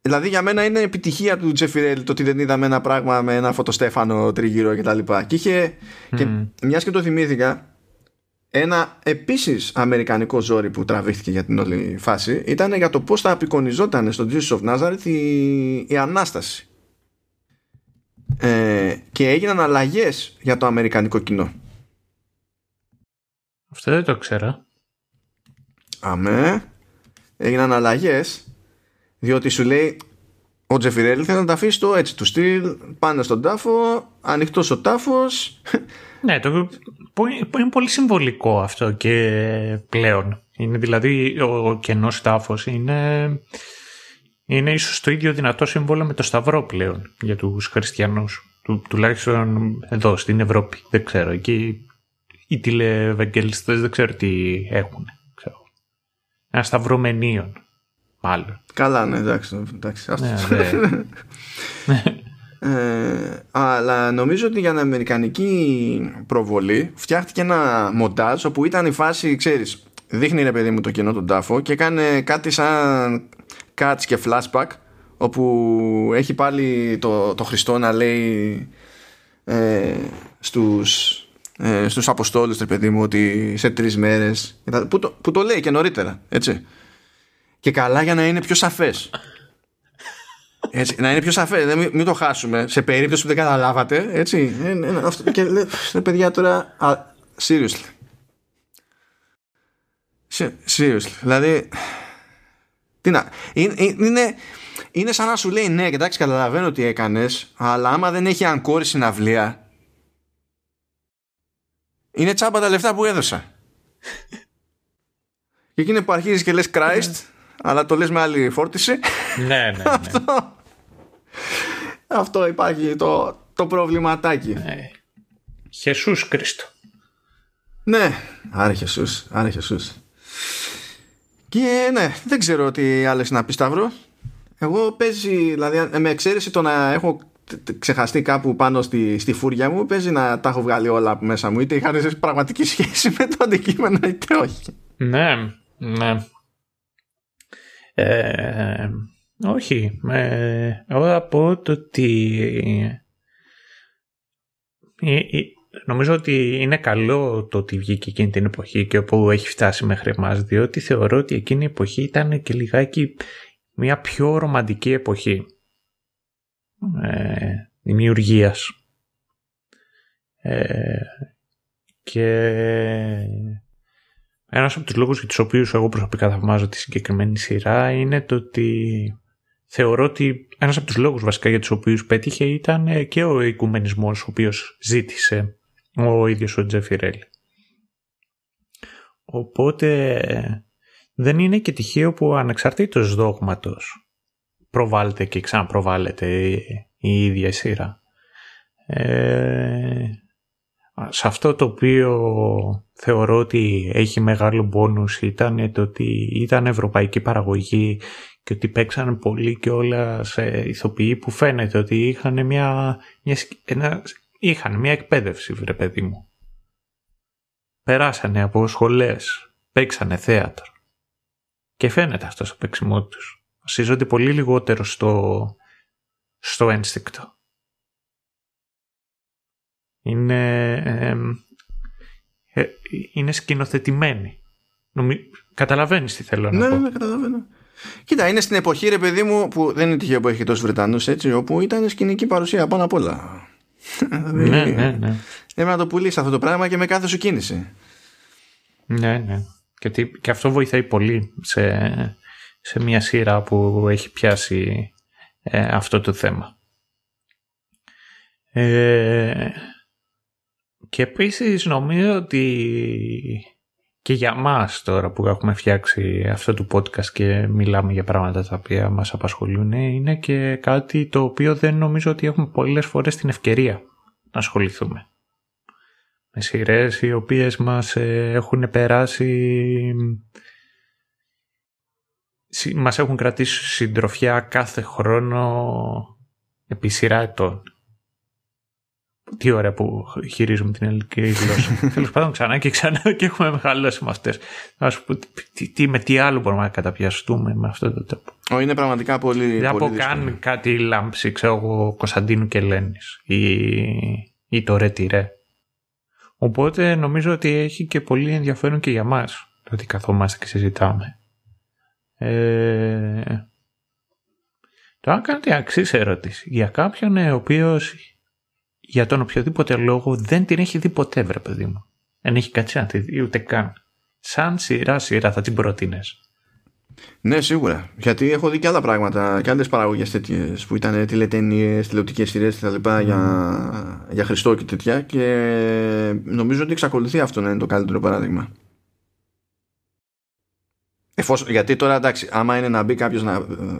Δηλαδή για μένα είναι επιτυχία του Τζεφιρέλ το ότι δεν είδαμε ένα πράγμα με ένα φωτοστέφανο τριγύρω και τα λοιπά. Και είχε, και μιας και το θυμήθηκα, ένα επίσης αμερικανικό ζόρι που τραβήχθηκε για την όλη φάση ήταν για το πώς θα απεικονιζόταν στο Jesus of Nazareth η, η Ανάσταση. Ε, και έγιναν αλλαγές για το αμερικανικό κοινό. Αυτό δεν το ξέρω. Αμέ. Έγιναν αλλαγές διότι σου λέει ο Τζεφιρέλη θέλει να τα αφήσει το έτσι του στυλ πάνω στον τάφο, ανοιχτός ο τάφος. Ναι, το, είναι πολύ συμβολικό αυτό και πλέον. Είναι δηλαδή ο κενός τάφος είναι, είναι ίσως το ίδιο δυνατό σύμβολο με το Σταυρό πλέον για τους χριστιανούς. Του, τουλάχιστον εδώ στην Ευρώπη. Δεν ξέρω. Εκεί οι τηλεευαγγελιστές δεν ξέρω τι έχουν. Ξέρω. Ένα σταυρό Μάλλον. Καλά, ναι, εντάξει. εντάξει ναι, ναι. ε, αλλά νομίζω ότι για την αμερικανική προβολή φτιάχτηκε ένα μοντάζ όπου ήταν η φάση, ξέρεις, δείχνει ρε παιδί μου το κενό τον τάφο και κάνει κάτι σαν cuts και flashback όπου έχει πάλι το, το Χριστό να λέει ε, στους, ε, στους Αποστόλους ρε παιδί μου ότι σε τρεις μέρες που το, που το λέει και νωρίτερα έτσι. Και καλά για να είναι πιο σαφές έτσι, να είναι πιο σαφές μην, μην το χάσουμε. Σε περίπτωση που δεν καταλάβατε έτσι. Ε, ε, αυτό, και λέει παιδιά τώρα α, seriously seriously. Δηλαδή τι να είναι, είναι, είναι σαν να σου λέει ναι εντάξει καταλαβαίνω τι έκανες αλλά άμα δεν έχει αγκόρη συναυλία είναι τσάμπα τα λεφτά που έδωσα και εκείνη που αρχίζεις και λες Christ αλλά το λες με άλλη φόρτιση. Ναι, ναι, ναι. αυτό, αυτό υπάρχει το, το προβληματάκι. Ναι. Χεσούς Κρίστο. Ναι, άρε Χεσούς, άρε Χεσούς. Και ναι, δεν ξέρω τι άλλες να πει Σταύρο. Εγώ παίζει, δηλαδή με εξαίρεση το να έχω ξεχαστεί κάπου πάνω στη, στη φούρια μου παίζει να τα έχω βγάλει όλα από μέσα μου είτε είχαν πραγματική σχέση με το αντικείμενο είτε όχι. Ναι, ναι. Ε, όχι. Ε, εγώ θα πω το ότι ε, ε, νομίζω ότι είναι καλό το ότι βγήκε εκείνη την εποχή και όπου έχει φτάσει μέχρι εμάς διότι θεωρώ ότι εκείνη η εποχή ήταν και λιγάκι μια πιο ρομαντική εποχή ε, δημιουργίας ε, και ένας από τους λόγους για τους οποίους εγώ προσωπικά θαυμάζω τη συγκεκριμένη σειρά είναι το ότι θεωρώ ότι ένας από τους λόγους βασικά για τους οποίους πέτυχε ήταν και ο οικουμενισμός ο οποίος ζήτησε ο ίδιος ο Τζεφιρέλ. Οπότε δεν είναι και τυχαίο που ανεξαρτήτως δόγματος προβάλλεται και ξαναπροβάλλεται η ίδια σειρά. Ε, σε αυτό το οποίο θεωρώ ότι έχει μεγάλο μπόνους ήταν το ότι ήταν ευρωπαϊκή παραγωγή και ότι παίξαν πολύ και όλα σε ηθοποιοί που φαίνεται ότι είχαν μια, μια, ένα, είχαν μια εκπαίδευση βρε παιδί μου. Περάσανε από σχολές, παίξανε θέατρο και φαίνεται αυτός στο παίξιμό τους. Βασίζονται πολύ λιγότερο στο, στο ένστικτο. Είναι, ε, είναι σκηνοθετημένη. Νομι... Καταλαβαίνεις τι θέλω να ναι, πω. Ναι, ναι, καταλαβαίνω. Κοίτα, είναι στην εποχή, ρε παιδί μου, που δεν είναι τυχαίο που έχει και τόσους Βρετανούς, έτσι, όπου ήταν σκηνική παρουσία πάνω απ' όλα. ναι, ναι, ναι. Πρέπει να το πουλήσεις αυτό το πράγμα και με κάθε σου κίνηση. Ναι, ναι. Και, και αυτό βοηθάει πολύ σε, σε μια σειρά που έχει πιάσει ε, αυτό το θέμα. Ε, και επίσης νομίζω ότι και για μας τώρα που έχουμε φτιάξει αυτό το podcast και μιλάμε για πράγματα τα οποία μας απασχολούν είναι και κάτι το οποίο δεν νομίζω ότι έχουμε πολλές φορές την ευκαιρία να ασχοληθούμε. Με σειρές οι οποίες μας ε, έχουν περάσει μας έχουν κρατήσει συντροφιά κάθε χρόνο επί σειρά ετών Τι ωραία που χειρίζουμε την ελληνική γλώσσα. Τέλος πάντων, ξανά και ξανά και έχουμε μεγαλώσει με αυτές. Α πω, τι, τι, με τι άλλο μπορούμε να καταπιαστούμε με αυτό το τρόπο. είναι πραγματικά πολύ. Δεν πολύ πω καν κάτι λάμψη, ξέρω εγώ, Κωνσταντίνου και Ελένη ή, ή το ρε τι ρε. Οπότε νομίζω ότι έχει και πολύ ενδιαφέρον και για μας το ότι καθόμαστε και συζητάμε. Ε, Τώρα κάνετε αξί ερώτηση. Για κάποιον ο οποίος για τον οποιοδήποτε λόγο δεν την έχει δει ποτέ, βρε παιδί μου. Δεν έχει κάτσει να τη δει ούτε καν. Σαν σειρά σειρά θα την προτείνες. Ναι, σίγουρα. Γιατί έχω δει και άλλα πράγματα και άλλες παραγωγές τέτοιες που ήταν τηλετενίε, τηλεοπτικές σειρές κτλ. Mm. Για, για Χριστό και τέτοια. Και νομίζω ότι εξακολουθεί αυτό να είναι το καλύτερο παράδειγμα. Εφόσον, γιατί τώρα εντάξει, άμα είναι να μπει κάποιος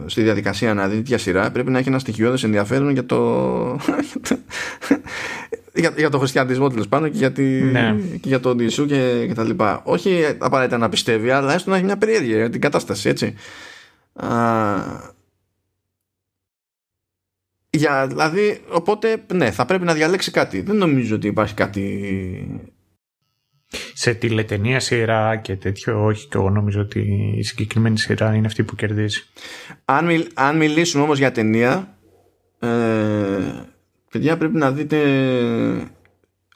στη διαδικασία να δει τέτοια σειρά, πρέπει να έχει ένα στοιχειώδες ενδιαφέρον για το. για, για το χριστιανισμό τέλος πάντων και για, τη, ναι. και για τον Ιησού και, και τα λοιπά. Όχι απαραίτητα να πιστεύει, αλλά έστω να έχει μια περιέργεια για την κατάσταση, έτσι. Α, για, δηλαδή, οπότε, ναι, θα πρέπει να διαλέξει κάτι. Δεν νομίζω ότι υπάρχει κάτι σε τηλετενία σειρά και τέτοιο, όχι και εγώ νομίζω ότι η συγκεκριμένη σειρά είναι αυτή που κερδίζει. Αν, μιλ, αν μιλήσουμε όμως για ταινία, ε, παιδιά πρέπει να δείτε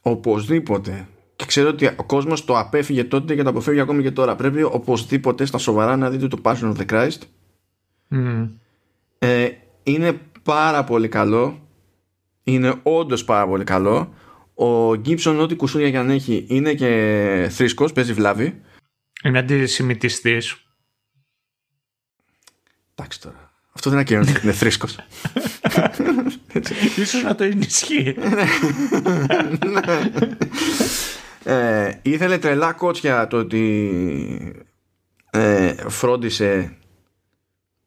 οπωσδήποτε και ξέρω ότι ο κόσμος το απέφυγε τότε και το αποφεύγει ακόμη και τώρα. Πρέπει οπωσδήποτε στα σοβαρά να δείτε το Passion of the Christ. Mm. Ε, είναι πάρα πολύ καλό. Είναι όντως πάρα πολύ καλό. Ο Gibson ό,τι κουσούρια για να έχει είναι και θρήσκος, παίζει βλάβη. Είναι αντισημιτιστής. Εντάξει τώρα. Αυτό δεν ακυρώνει είναι θρήσκος. Ίσως να το ενισχύει. ε, ήθελε τρελά κότσια το ότι ε, φρόντισε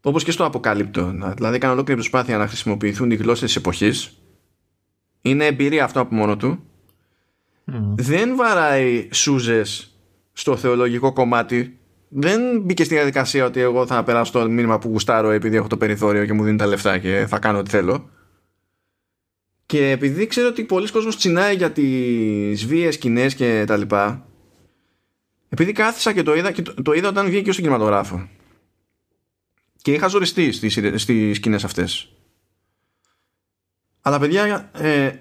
όπως και στο αποκαλύπτο δηλαδή έκανε ολόκληρη προσπάθεια να χρησιμοποιηθούν οι γλώσσες της εποχής είναι εμπειρία αυτό από μόνο του. Δεν βαράει σούζες στο θεολογικό κομμάτι. Δεν μπήκε στη διαδικασία ότι εγώ θα περάσω το μήνυμα που γουστάρω επειδή έχω το περιθώριο και μου δίνει τα λεφτά και θα κάνω ό,τι θέλω. Και επειδή ξέρω ότι πολλοί κόσμος τσινάει για τις βίες σκηνές και τα λοιπά επειδή κάθισα και το είδα και το, το είδα όταν βγήκε στον κινηματογράφος. Και είχα ζοριστεί στις, στις σκηνές αυτές. Αλλά παιδιά, ε,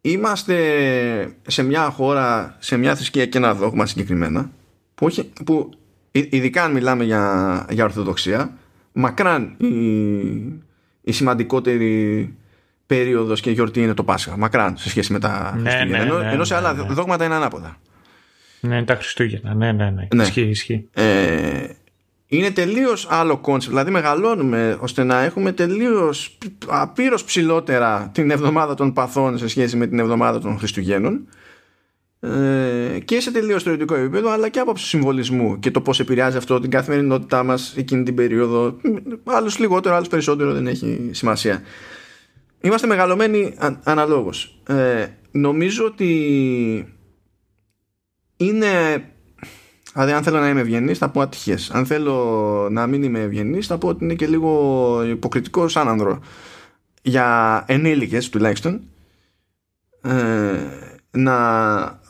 είμαστε σε μια χώρα, σε μια θρησκεία και ένα δόγμα συγκεκριμένα, που, όχι, που ειδικά αν μιλάμε για, για Ορθοδοξία, μακράν η, η σημαντικότερη περίοδος και γιορτή είναι το Πάσχα. Μακράν σε σχέση με τα ναι, Χριστούγεννα. Ναι, ναι, ενώ, σε άλλα ναι, ναι. δόγματα είναι ανάποδα. Ναι, τα Χριστούγεννα. Ναι, ναι, ναι. Ναι. Ισχύει, ισχύει. Ε, είναι τελείως άλλο concept. Δηλαδή, μεγαλώνουμε ώστε να έχουμε τελείως απείρως ψηλότερα την εβδομάδα των παθών σε σχέση με την εβδομάδα των Χριστουγέννων. Ε, και σε τελείως θεωρητικό επίπεδο, αλλά και από συμβολισμούς και το πώς επηρεάζει αυτό την καθημερινότητά μας εκείνη την περίοδο. Άλλους λιγότερο, άλλους περισσότερο δεν έχει σημασία. Είμαστε μεγαλωμένοι αν, αναλόγως. Ε, νομίζω ότι είναι Δηλαδή, αν θέλω να είμαι ευγενής, θα πω ατυχές. Αν θέλω να μην είμαι ευγενής, θα πω ότι είναι και λίγο υποκριτικό σαν άνδρο. Για ενήλικες τουλάχιστον, ε, να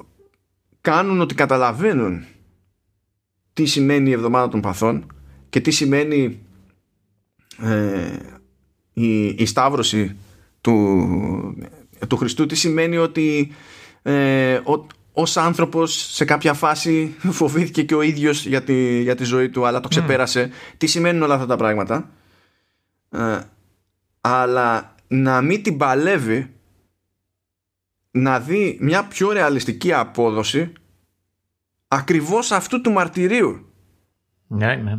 κάνουν ότι καταλαβαίνουν τι σημαίνει η εβδομάδα των παθών και τι σημαίνει ε, η, η σταύρωση του, του Χριστού, τι σημαίνει ότι ε, ως άνθρωπος σε κάποια φάση φοβήθηκε και ο ίδιος για τη, για τη ζωή του αλλά το ξεπέρασε. Τι σημαίνουν όλα αυτά τα πράγματα. Ε, αλλά να μην την παλεύει να δει μια πιο ρεαλιστική απόδοση ακριβώς αυτού του μαρτυρίου. Ναι, ναι.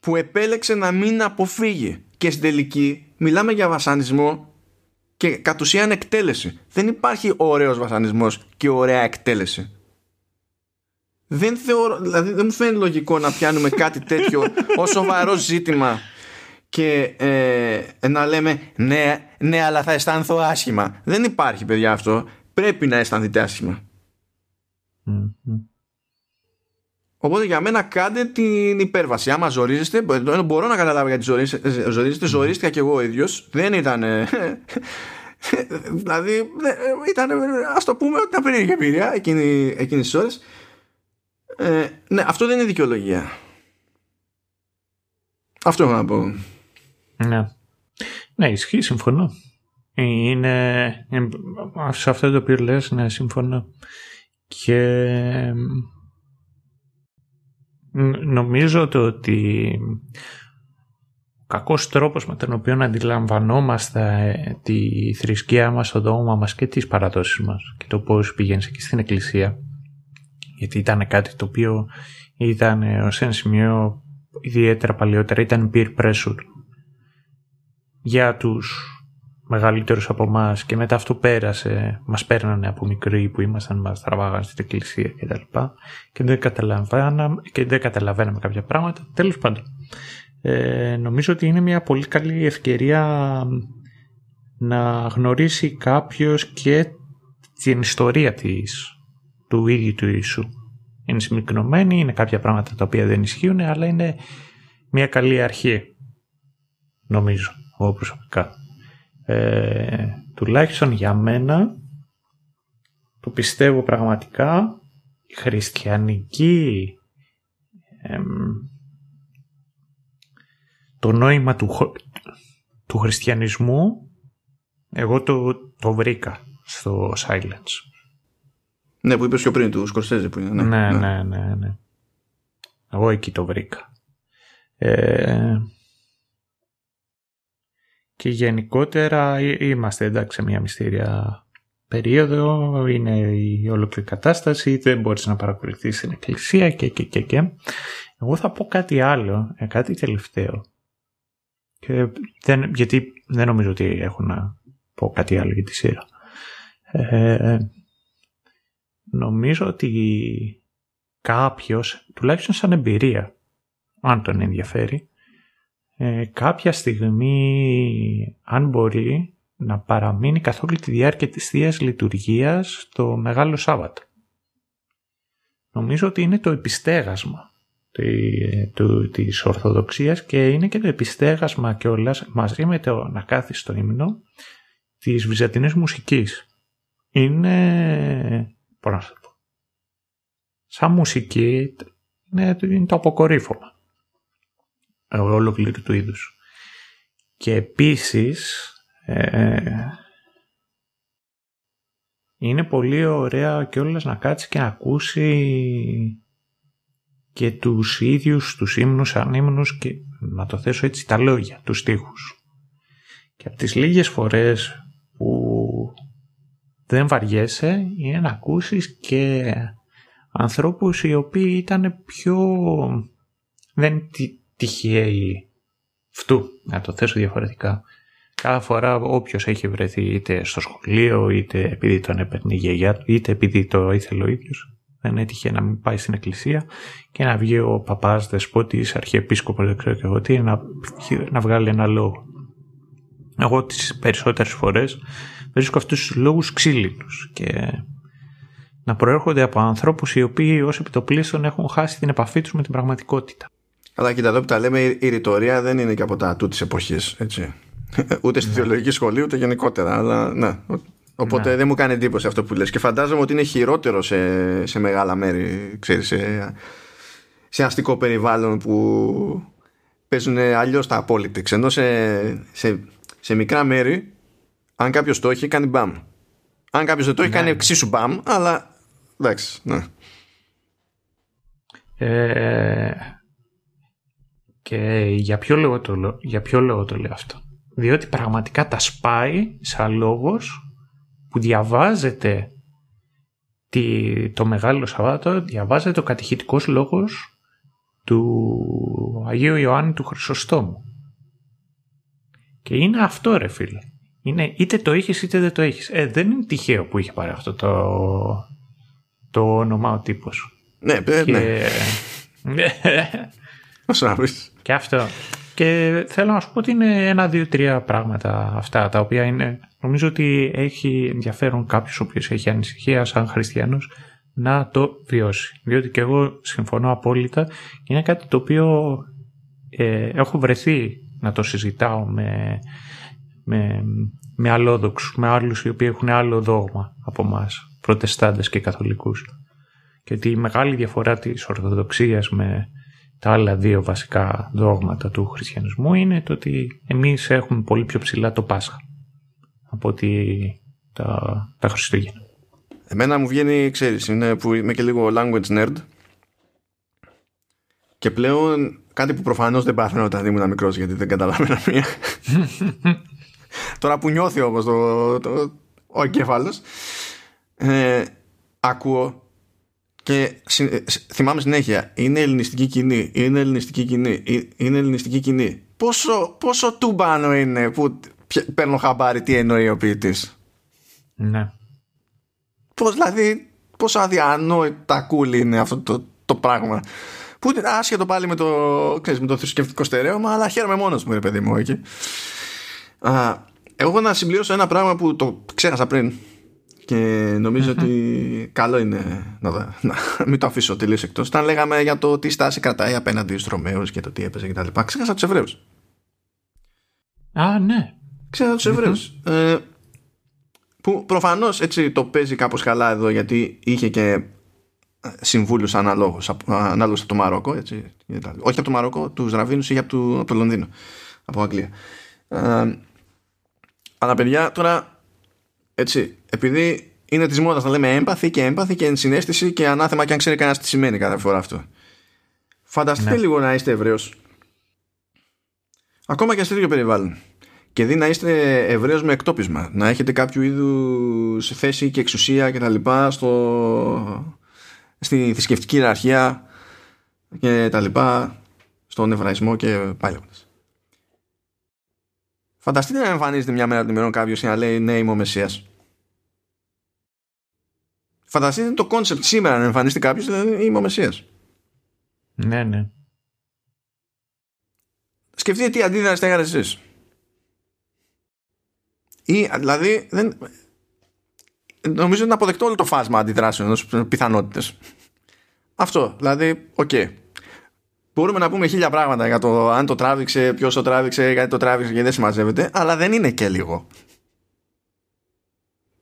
που επέλεξε να μην αποφύγει. Και στην τελική μιλάμε για βασανισμό και κατ' ουσίαν εκτέλεση. Δεν υπάρχει ωραίος βασανισμός και ωραία εκτέλεση. Δεν, θεωρώ, δηλαδή δεν μου φαίνεται λογικό να πιάνουμε κάτι τέτοιο ως σοβαρό ζήτημα και ε, να λέμε ναι, ναι αλλά θα αισθάνθω άσχημα. Δεν υπάρχει παιδιά αυτό. Πρέπει να αισθανθείτε άσχημα. Οπότε για μένα κάντε την υπέρβαση. Άμα ζορίζεστε, μπορώ να καταλάβω γιατί ζορίζεστε. Ζορίζεστε, ζορίστηκα κι εγώ ο ίδιος. Δεν ήταν. δηλαδή ήταν, ας το πούμε, ήταν περίεργη εμπειρία εκείνη, εκείνες τις ώρες. Ε, ναι, αυτό δεν είναι δικαιολογία. Αυτό έχω να πω. Ναι. Ναι, ισχύει, συμφωνώ. Είναι, σε αυτό το οποίο λες, ναι, συμφωνώ. Και νομίζω το ότι ο κακός τρόπος με τον οποίο αντιλαμβανόμαστε ε, τη θρησκεία μας, το δόγμα μας και τις παραδόσεις μας και το πώς πηγαίνεις εκεί στην εκκλησία γιατί ήταν κάτι το οποίο ήταν ε, ως ένα σημείο ιδιαίτερα παλιότερα ήταν peer pressure για τους μεγαλύτερους από εμάς και μετά αυτό πέρασε, μας παίρνανε από μικροί που ήμασταν, μας τραβάγαν στην εκκλησία και τα λοιπά και δεν καταλαβαίναμε, και δεν καταλαβαίναμε κάποια πράγματα. Τέλος πάντων, ε, νομίζω ότι είναι μια πολύ καλή ευκαιρία να γνωρίσει κάποιος και την ιστορία της, του ίδιου του Ιησού. Είναι συμπυκνωμένη, είναι κάποια πράγματα τα οποία δεν ισχύουν, αλλά είναι μια καλή αρχή, νομίζω, εγώ προσωπικά. Ε, τουλάχιστον για μένα, το πιστεύω πραγματικά, η χριστιανική το νόημα του, του χριστιανισμού εγώ το, το βρήκα στο Silence. Ναι, που είπες πιο πριν του Σκορσέζε που είναι. Ναι, ναι, ναι, ναι. ναι, ναι. Εγώ εκεί το βρήκα. Ε, και γενικότερα είμαστε εντάξει σε μια μυστήρια περίοδο, είναι η ολόκληρη κατάσταση, δεν μπορείς να παρακολουθείς την εκκλησία και και και και. Εγώ θα πω κάτι άλλο, ε, κάτι τελευταίο. Και δεν, γιατί δεν νομίζω ότι έχω να πω κάτι άλλο για τη σειρά. Ε, νομίζω ότι κάποιος, τουλάχιστον σαν εμπειρία, αν τον ενδιαφέρει, ε, κάποια στιγμή, αν μπορεί, να παραμείνει καθ' όλη τη διάρκεια της Θείας Λειτουργίας το Μεγάλο Σάββατο. Νομίζω ότι είναι το επιστέγασμα του, της Ορθοδοξίας και είναι και το επιστέγασμα και όλα μαζί με το να κάθεις στο ύμνο της βυζαντινής μουσικής. Είναι, πώς να πω, σαν μουσική είναι, είναι το αποκορύφωμα ολόκληρου του είδους. Και επίσης ε, είναι πολύ ωραία και όλες να κάτσει και να ακούσει και τους ίδιους τους ύμνους, ανήμνους και να το θέσω έτσι τα λόγια, τους στίχους. Και από τις λίγες φορές που δεν βαριέσαι είναι να ακούσεις και ανθρώπους οι οποίοι ήταν πιο... δεν τυχαίοι αυτού, να το θέσω διαφορετικά. Κάθε φορά όποιος έχει βρεθεί είτε στο σχολείο, είτε επειδή τον έπαιρνε η γιαγιά του, είτε επειδή το ήθελε ο ίδιος, δεν έτυχε να μην πάει στην εκκλησία και να βγει ο παπάς, δεσπότης, αρχιεπίσκοπος, δεν ξέρω και εγώ τι, να, να βγάλει ένα λόγο. Εγώ τις περισσότερες φορές βρίσκω αυτούς τους λόγους ξύλινους και να προέρχονται από ανθρώπους οι οποίοι ως επιτοπλίστων έχουν χάσει την επαφή τους με την πραγματικότητα. Αλλά κοίτα εδώ που τα λέμε, η ρητορία δεν είναι και από τα τούτη εποχή. ούτε στη ναι. θεολογική σχολή, ούτε γενικότερα. Αλλά ναι. Οπότε ναι. δεν μου κάνει εντύπωση αυτό που λες. Και φαντάζομαι ότι είναι χειρότερο σε, σε μεγάλα μέρη, ξέρεις, σε, σε αστικό περιβάλλον που παίζουν αλλιώς τα politics. Ενώ σε, σε, σε μικρά μέρη, αν κάποιος το έχει, κάνει μπαμ. Αν κάποιος δεν το έχει, ναι. κάνει εξίσου μπαμ, αλλά εντάξει, ναι. Ε, και για ποιο, λόγο το, για ποιο λόγο το λέω αυτό; Διότι πραγματικά τα σπάει σαν λόγος που διαβάζεται το Μεγάλο Σαββάτο, διαβάζεται ο κατηχητικός λόγος του Αγίου Ιωάννη του Χρυσοστόμου. Και είναι αυτό ρε φίλε. Είναι είτε το έχεις είτε δεν το έχεις. Ε, δεν είναι τυχαίο που είχε πάρει αυτό το, το όνομα ο τύπος. Ναι, ναι. Και αυτό. Και θέλω να σου πω ότι είναι ένα, δύο, τρία πράγματα αυτά τα οποία είναι. Νομίζω ότι έχει ενδιαφέρον κάποιος ο οποίος έχει ανησυχία σαν χριστιανός να το βιώσει. Διότι και εγώ συμφωνώ απόλυτα και είναι κάτι το οποίο ε, έχω βρεθεί να το συζητάω με, με, με αλλόδοξους, με άλλους οι οποίοι έχουν άλλο δόγμα από εμάς, προτεστάντες και καθολικούς. Και ότι η μεγάλη διαφορά της Ορθοδοξίας με τα άλλα δύο βασικά δόγματα του χριστιανισμού είναι το ότι εμείς έχουμε πολύ πιο ψηλά το Πάσχα από ότι τα, τα Χριστούγεννα. Εμένα μου βγαίνει, ξέρεις, είναι που είμαι και λίγο language nerd και πλέον κάτι που προφανώς δεν πάθαινα όταν ήμουν μικρός γιατί δεν καταλάβαινα μία. Τώρα που νιώθει όμως το, το, ο εγκέφαλος ε, ακούω και θυμάμαι συνέχεια είναι ελληνιστική κοινή, είναι ελληνιστική κοινή, είναι ελληνιστική κοινή. Πόσο, πόσο τούμπανο είναι που παίρνω χαμπάρι τι εννοεί ο ποιητής; Ναι. Πώς δηλαδή, πόσο αδιανόητα cool είναι αυτό το, το πράγμα. Που είναι άσχετο πάλι με το, ξέρεις, με το θρησκευτικό στερέωμα, αλλά χαίρομαι μόνος μου, ρε παιδί μου, εκεί. Α, εγώ να συμπληρώσω ένα πράγμα που το ξέχασα πριν και νομιζω ότι καλό είναι να, να μην το αφήσω τελείως εκτός. Όταν λέγαμε για το τι στάση κρατάει απέναντι στους Ρωμαίους και το τι έπαιζε κτλ. Ξέχασα τους Εβραίους. Α, ναι. Ξέχασα τους Εβραίους. Ε, που προφανώς έτσι το παίζει κάπως καλά εδώ γιατί είχε και συμβούλους αναλόγως ανάλογους από το Μαρόκο. Έτσι, όχι από το Μαρόκο, τους Ραβίνους ή από το, από το Λονδίνο. Από Αγγλία. Ε, αλλά παιδιά, τώρα έτσι, επειδή είναι της μόδας να λέμε έμπαθη και έμπαθη και ενσυναίσθηση και ανάθεμα και αν ξέρει κανένας τι σημαίνει κάθε φορά αυτό. Φανταστείτε ναι. λίγο να είστε Εβραίος. Ακόμα και σε τέτοιο περιβάλλον. Και δει να είστε Εβραίος με εκτόπισμα. Να έχετε κάποιο είδους θέση και εξουσία κτλ. Στο... στη θρησκευτική ιεραρχία και τα λοιπά στον Εβραϊσμό και πάλι Φανταστείτε να εμφανίζεται μια μέρα των ημερών κάποιος και να λέει Ναι, είμαι ο Μεσσίας. Φανταστείτε το concept σήμερα να εμφανιστεί κάποιος δηλαδή είμαι ο Μεσσία. Ναι, ναι. Σκεφτείτε τι αντίδραση θα κάνατε εσείς. Ή δηλαδή δεν... νομίζω είναι αποδεκτό όλο το φάσμα αντιδράσεων ως πιθανότητες. Αυτό. Δηλαδή, ok. Okay. Μπορούμε να πούμε χίλια πράγματα για το αν το τράβηξε, ποιος το τράβηξε, γιατί το τράβηξε και δεν συμμαζεύεται, αλλά δεν είναι και λίγο.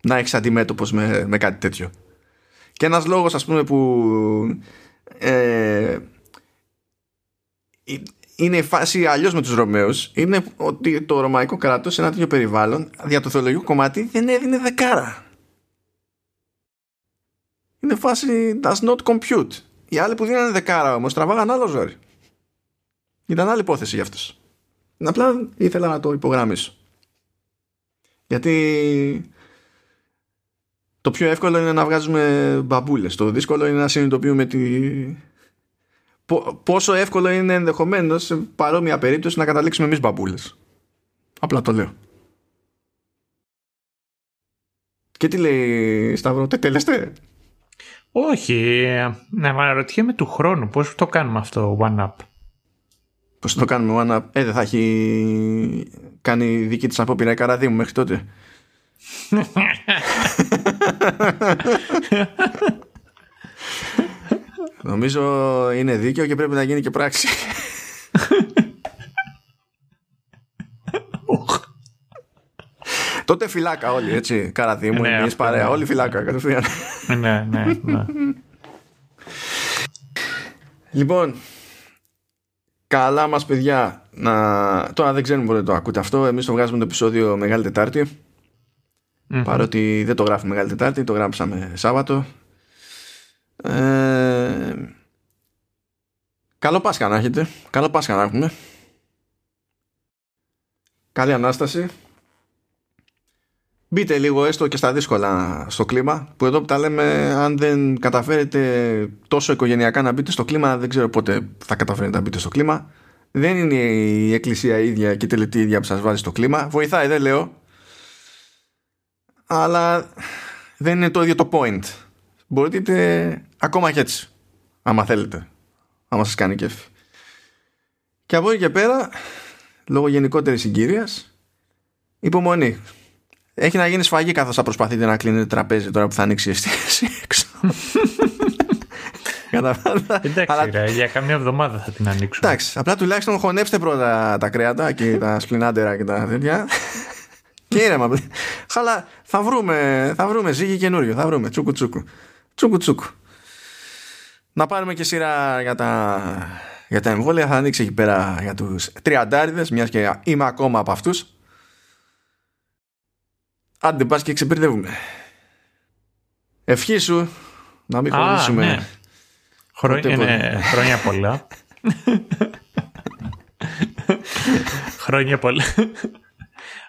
Να έρθεις αντιμέτωπος με, με κάτι τέτοιο. Και ένας λόγος, ας πούμε, που. Ε, είναι η φάση αλλιώς με τους Ρωμαίους είναι ότι το ρωμαϊκό κράτος σε ένα τέτοιο περιβάλλον για το θεολογικό κομμάτι δεν έδινε δεκάρα. Είναι φάση does not compute. Οι άλλοι που δίνανε δεκάρα όμως τραβάγαν άλλο ζόρι. Ήταν άλλη υπόθεση για αυτούς. Απλά ήθελα να το υπογράμμισω. Γιατί το πιο εύκολο είναι να βγάζουμε μπαμπούλες. Το δύσκολο είναι να συνειδητοποιούμε τη... πόσο εύκολο είναι ενδεχομένως σε παρόμοια περίπτωση να καταλήξουμε εμείς μπαμπούλες. Απλά το λέω. Και τι λέει Σταύρο, τελεστέ. Όχι, να αναρωτιέμαι του χρόνου πώς το κάνουμε αυτό one up; Πώς το κάνουμε one up. Ε, δεν θα έχει κάνει δική της απόπειρα η καραδί μου μέχρι τότε. Νομίζω είναι δίκαιο και πρέπει να γίνει και πράξη. Τότε φυλάκα όλοι, έτσι. Καραδί μου, ναι, παρέα. Ναι. Όλοι φυλάκα, κατευθείαν. ναι, ναι, ναι. Λοιπόν, καλά μας παιδιά να... Τώρα δεν ξέρουμε πότε το ακούτε αυτό. Εμείς το βγάζουμε το επεισόδιο Μεγάλη Τετάρτη. Παρότι δεν το γράφουμε Μεγάλη Τετάρτη, το γράψαμε Σάββατο. Ε... Καλό Πάσχα να έχετε. Καλό Πάσχα να έχουμε. Καλή Ανάσταση. Μπείτε λίγο έστω και στα δύσκολα στο κλίμα που εδώ που τα λέμε αν δεν καταφέρετε τόσο οικογενειακά να μπείτε στο κλίμα δεν ξέρω πότε θα καταφέρετε να μπείτε στο κλίμα δεν είναι η εκκλησία ίδια και η τελετή ίδια που σας βάζει στο κλίμα βοηθάει δεν λέω αλλά δεν είναι το ίδιο το point μπορείτε ακόμα και έτσι άμα θέλετε άμα σας κάνει κέφι και από εκεί και πέρα λόγω γενικότερης συγκύριας υπομονή έχει να γίνει σφαγή καθώς θα προσπαθείτε να κλείνετε τραπέζι τώρα που θα ανοίξει η εστίαση έξω. Εντάξει, ρε, για καμιά εβδομάδα θα την ανοίξουμε. Εντάξει, απλά τουλάχιστον χωνέψτε πρώτα τα κρέατα και τα σπλινάντερα και τα τέτοια. Και ήρεμα. Αλλά θα βρούμε, θα βρούμε ζύγι καινούριο. Θα βρούμε τσούκου τσούκου. Τσούκου τσούκου. Να πάρουμε και σειρά για τα, για τα εμβόλια. Θα ανοίξει εκεί πέρα για τους τριαντάριδες, μιας και είμαι ακόμα από αυτούς. Άντε πας και ξεπερδεύουμε. Ευχή σου να μην χωρίσουμε. Ναι. είναι χρόνια πολλά. χρόνια πολλά.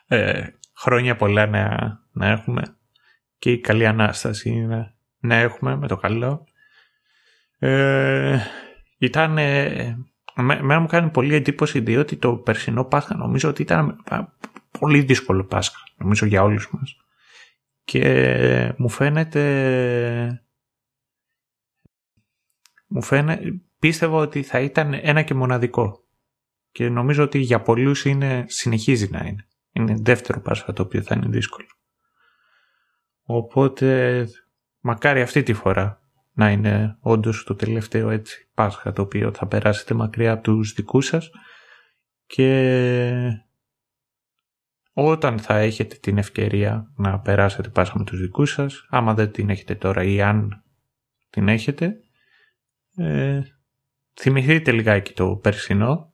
Ε, χρόνια πολλά να, να έχουμε και η καλή Ανάσταση να, να έχουμε με το καλό. Ε, ήταν... Μένα μου κάνει πολύ εντύπωση διότι το περσινό Πάσχα νομίζω ότι ήταν πολύ δύσκολο Πάσχα. Νομίζω για όλους μας. Και μου φαίνεται... Μου φαίνεται... Πίστευα ότι θα ήταν ένα και μοναδικό. Και νομίζω ότι για πολλούς είναι, συνεχίζει να είναι. Είναι δεύτερο Πάσχα το οποίο θα είναι δύσκολο. Οπότε μακάρι αυτή τη φορά να είναι όντως το τελευταίο έτσι Πάσχα το οποίο θα περάσετε μακριά από τους δικούς σας και όταν θα έχετε την ευκαιρία να περάσετε Πάσχα με τους δικούς σας, άμα δεν την έχετε τώρα ή αν την έχετε, ε, θυμηθείτε λιγάκι το περσινό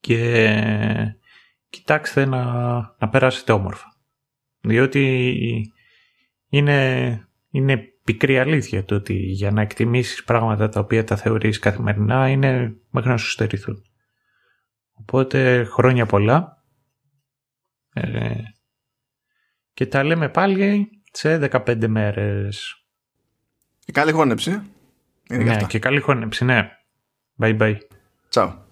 και κοιτάξτε να, να περάσετε όμορφα. Διότι είναι, είναι πικρή αλήθεια το ότι για να εκτιμήσεις πράγματα τα οποία τα θεωρείς καθημερινά είναι μέχρι να σου στερηθούν. Οπότε χρόνια πολλά ε, και τα λέμε πάλι σε 15 μέρες. Και καλή χώνεψη. ναι, και καλή χώνεψη, ναι. Bye bye. Ciao.